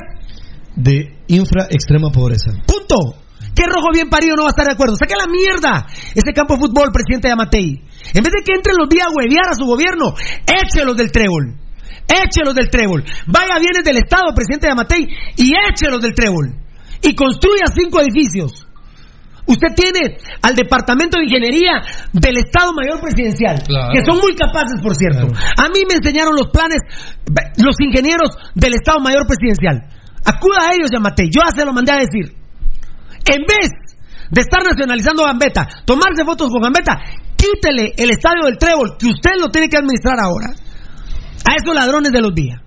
N: De infra extrema pobreza.
K: Punto. ¿Qué rojo bien parido no va a estar de acuerdo? Saque la mierda ese campo de fútbol, presidente Yamatei. En vez de que entren los días a huevear a su gobierno, échelos del trébol. Échelos del trébol. Vaya bienes del Estado, presidente Yamatei, y échelos del trébol. Y construya cinco edificios. Usted tiene al Departamento de Ingeniería del Estado Mayor Presidencial,
L: Claro.
K: que son muy capaces, por cierto. A mí me enseñaron los planes los ingenieros del Estado Mayor Presidencial. Acuda a ellos, Yamatei. Yo ya se lo mandé a decir. En vez de estar nacionalizando Gambetta, tomarse fotos con Gambetta, quítele el estadio del Trébol, que usted lo tiene que administrar ahora. A esos ladrones de los días.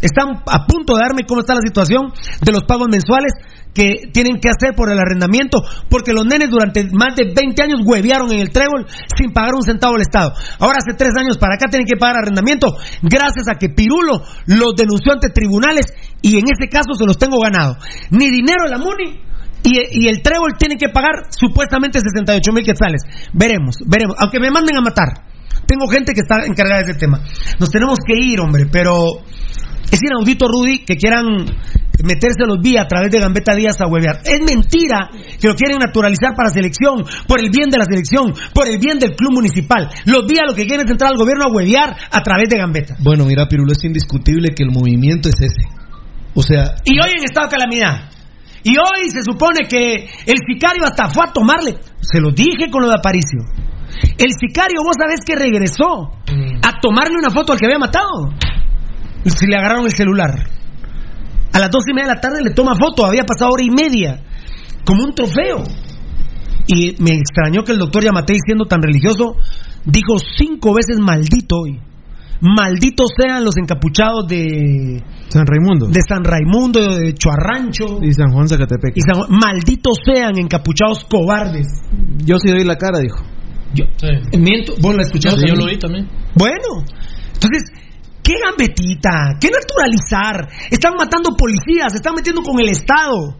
K: Están a punto de darme cómo está la situación de los pagos mensuales que tienen que hacer por el arrendamiento, porque los nenes durante más de 20 años huevearon en el trébol sin pagar un centavo al Estado. Ahora hace tres años para acá tienen que pagar arrendamiento gracias a que Pirulo los denunció ante tribunales y en ese caso se los tengo ganado. Ni dinero en la MUNI y, y el trébol tiene que pagar supuestamente 68 mil quetzales. Veremos, veremos. Aunque me manden a matar. Tengo gente que está encargada de ese tema. Nos tenemos que ir, hombre, pero es inaudito, Rudy, que quieran meterse los vías a través de Gambetta Díaz a huevear. Es mentira que lo quieren naturalizar para selección, por el bien de la selección, por el bien del club municipal. Los días lo que quieren es entrar al gobierno a huevear a través de Gambetta.
N: Bueno, mira, Pirulo, es indiscutible que el movimiento es ese. O sea,
K: Y hoy en estado de calamidad. Y hoy se supone que el sicario hasta fue a tomarle. Se lo dije con lo de Aparicio. El sicario, vos sabés que regresó a tomarle una foto al que había matado. Si le agarraron el celular. A las dos y media de la tarde le toma foto. Había pasado hora y media. Como un trofeo. Y me extrañó que el doctor Yamatei, siendo tan religioso, dijo cinco veces maldito hoy. Malditos sean los encapuchados de
W: San Raimundo.
K: de San Raimundo, de Chuarrancho.
W: Y San Juan Zacatepec.
K: Y San Juan- malditos sean encapuchados cobardes.
W: Yo sí doy la cara, dijo.
K: Yo, miento, vos la escuchaste.
L: yo lo oí también.
K: Bueno, entonces, ¿qué gambetita? ¿Qué naturalizar? Están matando policías, se están metiendo con el Estado.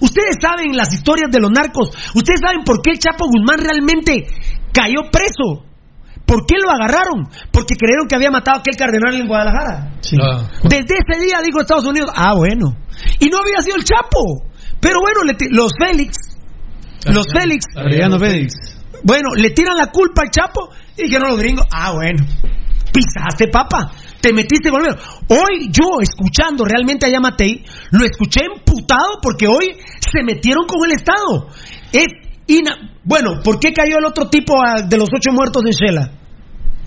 K: Ustedes saben las historias de los narcos. Ustedes saben por qué el Chapo Guzmán realmente cayó preso. ¿Por qué lo agarraron? Porque creyeron que había matado a aquel cardenal en Guadalajara.
L: Ah.
K: Desde ese día dijo Estados Unidos, ah, bueno. Y no había sido el Chapo. Pero bueno, le los Félix, los Félix,
W: Félix.
K: bueno, le tiran la culpa al Chapo y dijeron los gringos, ah, bueno, pisaste, papa, te metiste con el. Hoy yo, escuchando realmente a Yamatei, lo escuché emputado porque hoy se metieron con el Estado. Es ina- Bueno, ¿por qué cayó el otro tipo ah, de los ocho muertos en Shela?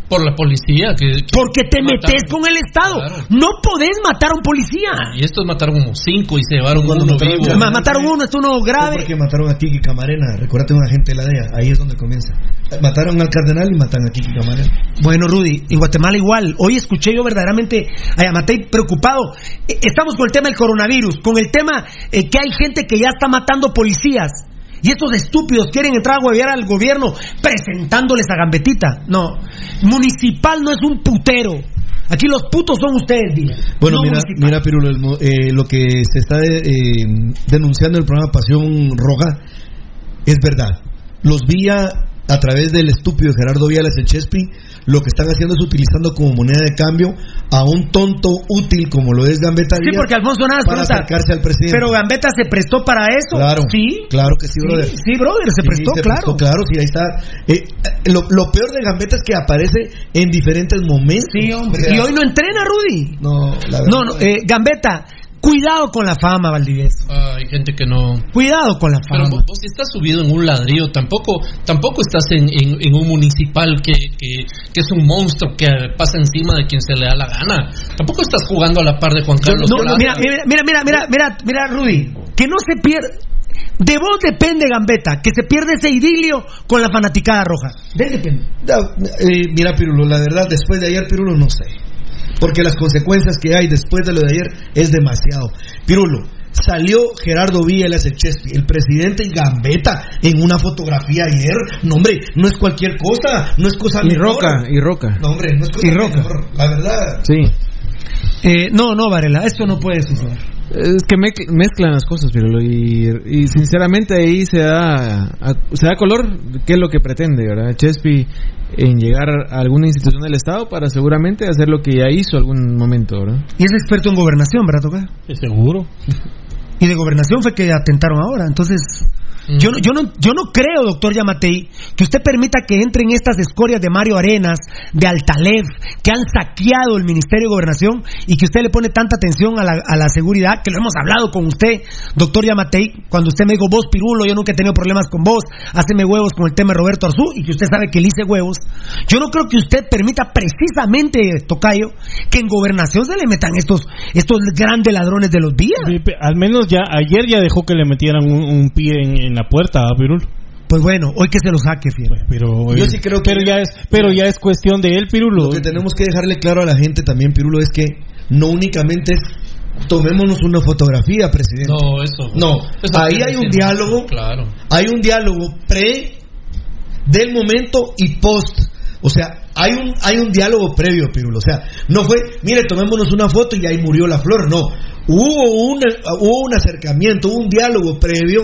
L: Por la policía. Que, que
K: Porque te
L: mataron.
K: metes con el Estado.
L: Claro.
K: No podés matar a un policía.
L: Y estos mataron como cinco y se llevaron
N: Cuando
L: uno
N: mataron
L: vivo.
N: a-
K: Ma- mataron uno, esto uno grave.
N: porque mataron a Kiki Camarena. Recuérdate un agente de la DEA. Ahí es donde comienza. Mataron al cardenal y matan a Kiki Camarena.
K: Bueno, Rudy, en Guatemala igual. Hoy escuché yo verdaderamente a Yamatei preocupado. Eh, Estamos con el tema del coronavirus, con el tema eh, que hay gente que ya está matando policías. Y estos estúpidos quieren entrar a huevear al gobierno presentándoles a Gambetita. No, municipal no es un putero. Aquí los putos son ustedes, dile.
N: Bueno,
K: No
N: mira,
K: municipal.
N: mira, Pirulo, el eh, lo que se está eh, denunciando en el programa Pasión Roja es verdad. Los vía a través del estúpido Gerardo Viales el Chespi, lo que están haciendo es utilizando como moneda de cambio a un tonto útil como lo es Gambetta
K: Sí,
N: Díaz
K: porque Alfonso Navas
N: para
K: pregunta,
N: acercarse al presidente.
K: Pero Gambetta se prestó para eso.
N: Claro,
K: Sí.
N: claro que sí, brother.
K: Sí, sí, brother, se
N: Sí,
K: prestó,
N: se
K: claro.
N: prestó, claro, sí, ahí está. Eh, eh, lo, lo peor de Gambetta es que aparece en diferentes momentos.
K: Sí, hombre. Y hoy no entrena, Rudy.
N: No, la verdad.
K: No, no, eh, Gambetta, cuidado con la fama, Valdivieso.
L: Ah, hay gente que no.
K: Cuidado con la
L: Pero
K: fama.
L: vos, vos estás subido en un ladrillo, tampoco tampoco estás en, en- en un municipal que, que, que es un monstruo que pasa encima de quien se le da la gana. Tampoco estás jugando a la par de Juan Carlos
K: No, mira, mira, mira, mira, mira, mira, mira, Rudy, que no se pierda. De vos depende, Gambetta, que se pierde ese idilio con la fanaticada roja. De él depende.
N: Eh, mira, Pirulo, la verdad, después de ayer, Pirulo, no sé. Porque las consecuencias que hay después de lo de ayer es demasiado. Pirulo, salió Gerardo Villas, el Chespi, el presidente y Gambetta en una fotografía ayer. No, hombre, no es cualquier cosa, no es cosa
W: Y
N: menor.
W: Roca, y Roca.
N: No, hombre, no es cosa
K: Y Roca.
N: menor, la verdad.
W: Sí.
K: Eh, no, no, Varela, esto no puede suceder.
W: Es que mezc- mezclan las cosas, pero y, y sinceramente ahí se da a- se da color qué es lo que pretende, ¿verdad? Chespi en llegar a alguna institución del Estado para seguramente hacer lo que ya hizo algún momento, ¿verdad?
K: Y es experto en gobernación, ¿verdad, Toca?
M: Seguro.
K: Y de gobernación fue que atentaron ahora. Entonces, yo, no, yo, no, yo no creo, doctor Yamatei, que usted permita que entren estas escorias de Mario Arenas, de Altalef, que han saqueado el Ministerio de Gobernación y que usted le pone tanta atención a la, a la seguridad, que lo hemos hablado con usted, doctor Yamatei, cuando usted me dijo, vos Pirulo, yo nunca he tenido problemas con vos, haceme huevos con el tema de Roberto Arzú, y que usted sabe que le hice huevos. Yo no creo que usted permita precisamente, Tocayo, que en gobernación se le metan estos, estos grandes ladrones de los días.
M: Al menos ya ayer ya dejó que le metieran un, un pie en, en la puerta a Pirul.
K: Pues bueno, hoy que se lo saque, fiel.
M: Pero,
N: Yo sí creo que-
M: pero ya es, pero ya es cuestión de él, Pirulo.
N: Lo que tenemos que dejarle claro a la gente también, Pirulo, es que no únicamente es tomémonos una fotografía, presidente.
L: No, eso.
N: No,
L: eso
N: ahí hay un diálogo,
L: Claro.
N: hay un diálogo pre del momento y post. O sea, hay un, hay un diálogo previo, Pirulo. O sea, no fue, mire, tomémonos una foto y ahí murió la flor. No, hubo un, hubo un acercamiento, hubo un diálogo previo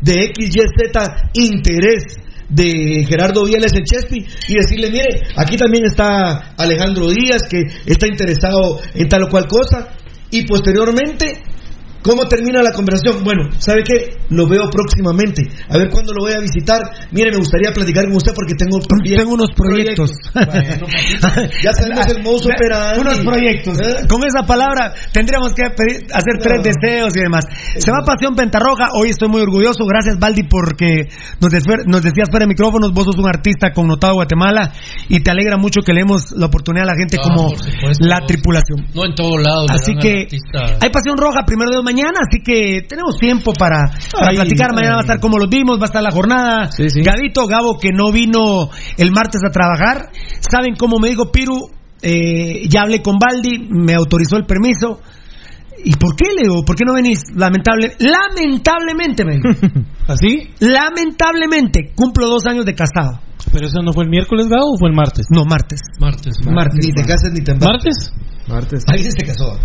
N: de X, Y, Z, interés de Gerardo Viales en Chespi y decirle, mire, aquí también está Alejandro Díaz que está interesado en tal o cual cosa y posteriormente ¿Cómo termina la conversación? Bueno, ¿sabe qué? Lo veo próximamente. A ver cuándo lo voy a visitar. Mire, me gustaría platicar con usted porque tengo también
K: Tengo unos proyectos.
N: Bueno, papito, ya sabemos el modus operandi.
K: Unos proyectos.
N: ¿Eh?
K: Con esa palabra tendríamos que pedir- hacer tres deseos y demás. Se va Pasión Pentarroja. Hoy estoy muy orgulloso. Gracias, Baldi, porque nos, desfer- nos decías fuera de micrófonos. Vos sos un artista connotado de Guatemala y te alegra mucho que le demos la oportunidad a la gente
L: Ah,
K: como
L: supuesto.
K: la tripulación.
L: No en todos lados.
K: Así que hay Pasión Roja primero de mañana, así que tenemos tiempo para, para
N: Ay,
K: platicar. Mañana
N: ay.
K: va a estar como los vimos, va a estar la jornada. Gabito, Gabo, que no vino el martes a trabajar. ¿Saben cómo me dijo Piru? Eh, ya hablé con Baldi, me autorizó el permiso. ¿Y por qué, le digo? ¿Por qué no venís? Lamentable, lamentablemente, me dijo.
M: ¿Así?
K: Lamentablemente, cumplo dos años de casado.
M: ¿Pero eso no fue el miércoles, Gabo, o fue el martes?
K: No, martes.
L: Martes.
K: Martes.
N: Ni te cases ni te embarques.
M: ¿Martes?
W: Martes.
N: Ahí se casó.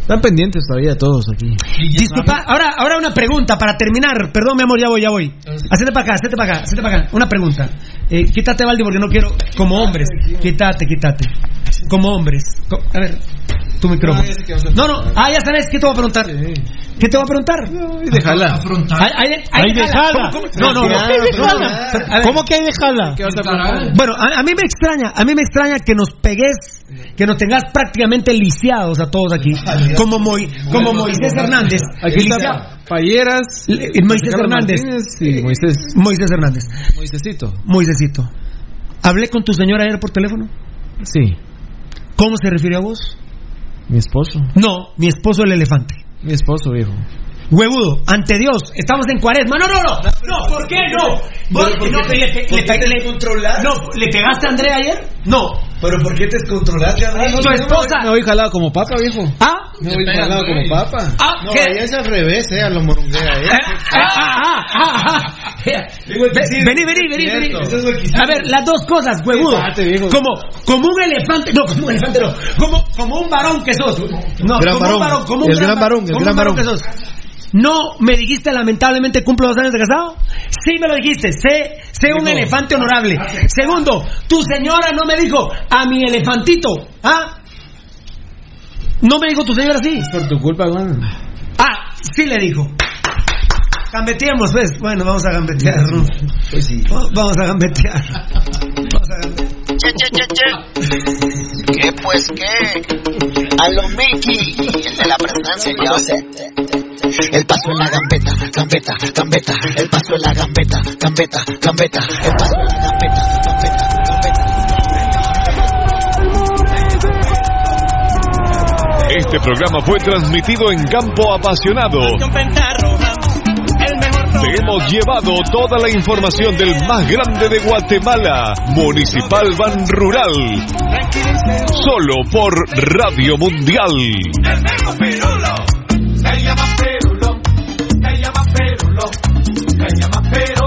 W: Están pendientes todavía todos aquí.
K: Disculpa, ahora, ahora una pregunta para terminar. Perdón, mi amor, ya voy, ya voy. Hacete para acá, hacete para acá, hacete para acá. Una pregunta. Eh, quítate, Valdi, porque no quiero. Como hombres. Quítate, quítate. Como hombres. A ver, tu micrófono. No, no. Ah, ya sabes, ¿qué te voy a preguntar? ¿Qué te voy a preguntar?
W: Déjala.
K: No, no, no.
M: ¿Qué hay de
K: No, no,
M: jala?
K: no.
M: ¿Cómo que hay de jala?
K: Bueno, a, a mí me extraña, a mí me extraña que nos pegues, que nos tengas prácticamente lisiados a todos aquí, como, Moi- como Moisés Hernández.
W: Aquí está Payeras,
K: Le- Moisés Hernández.
W: Y Moisés.
K: Moisés Hernández.
W: Moisésito.
K: Moisésito. ¿Hablé con tu señora ayer por teléfono?
W: Sí,
K: ¿Cómo se refirió a vos?
W: Mi esposo.
K: No, mi esposo el elefante.
W: Mi esposo, viejo.
K: Huevudo, ante Dios, estamos en cuaresma. No, no, no. No, ¿por qué no? ¿Vos-
N: ¿por qué
K: no,
N: te-
K: le, pegaste a Andrea ayer? No.
N: Pero ¿por qué te descontrolaste?
K: Tu esposa.
W: Me voy jalado como papa, viejo.
K: ¿Ah?
W: Me voy jalado como papa.
K: Ah,
T: No,
K: ¿qué?
T: ella es al revés, eh, a lo morunguea, eh.
K: Ah, ah, ah, ah. Ve- Vení, vení, vení, vení. A ver, las dos cosas, huevudo. Como, como un elefante, no, como un elefante, no. Como, como un varón que sos. No,
N: Gran
K: como un
N: varón.
K: varón, como un
N: El gran varón, el
K: como
N: gran
K: un varón que sos. No me dijiste lamentablemente cumplo dos años de casado. Sí me lo dijiste. Sé, sé un elefante honorable. Segundo, tu señora no me dijo a mi elefantito. ¿Ah? No me dijo tu señora así.
W: Por tu culpa, Juan.
K: Ah, sí le dijo. Gambeteemos, pues. Bueno, vamos a gambetear. ¿no?
N: Pues sí.
K: Va- Vamos a gambetear. Vamos a gambetear.
D: Che, che, che, che. ¿Qué pues qué? A lo Mickey, el de la prestancia, yo sé. El paso en la gambeta, gambeta, gambeta. El paso en la gambeta, gambeta, gambeta. El paso en la gambeta, gambeta, gambeta.
B: Este programa fue transmitido en Campo Apasionado. Te hemos llevado toda la información del más grande de Guatemala, Municipal Ban Rural. Solo por Radio Mundial.
A: Se llama Perulo, se llama Perulo, se llama Perulo.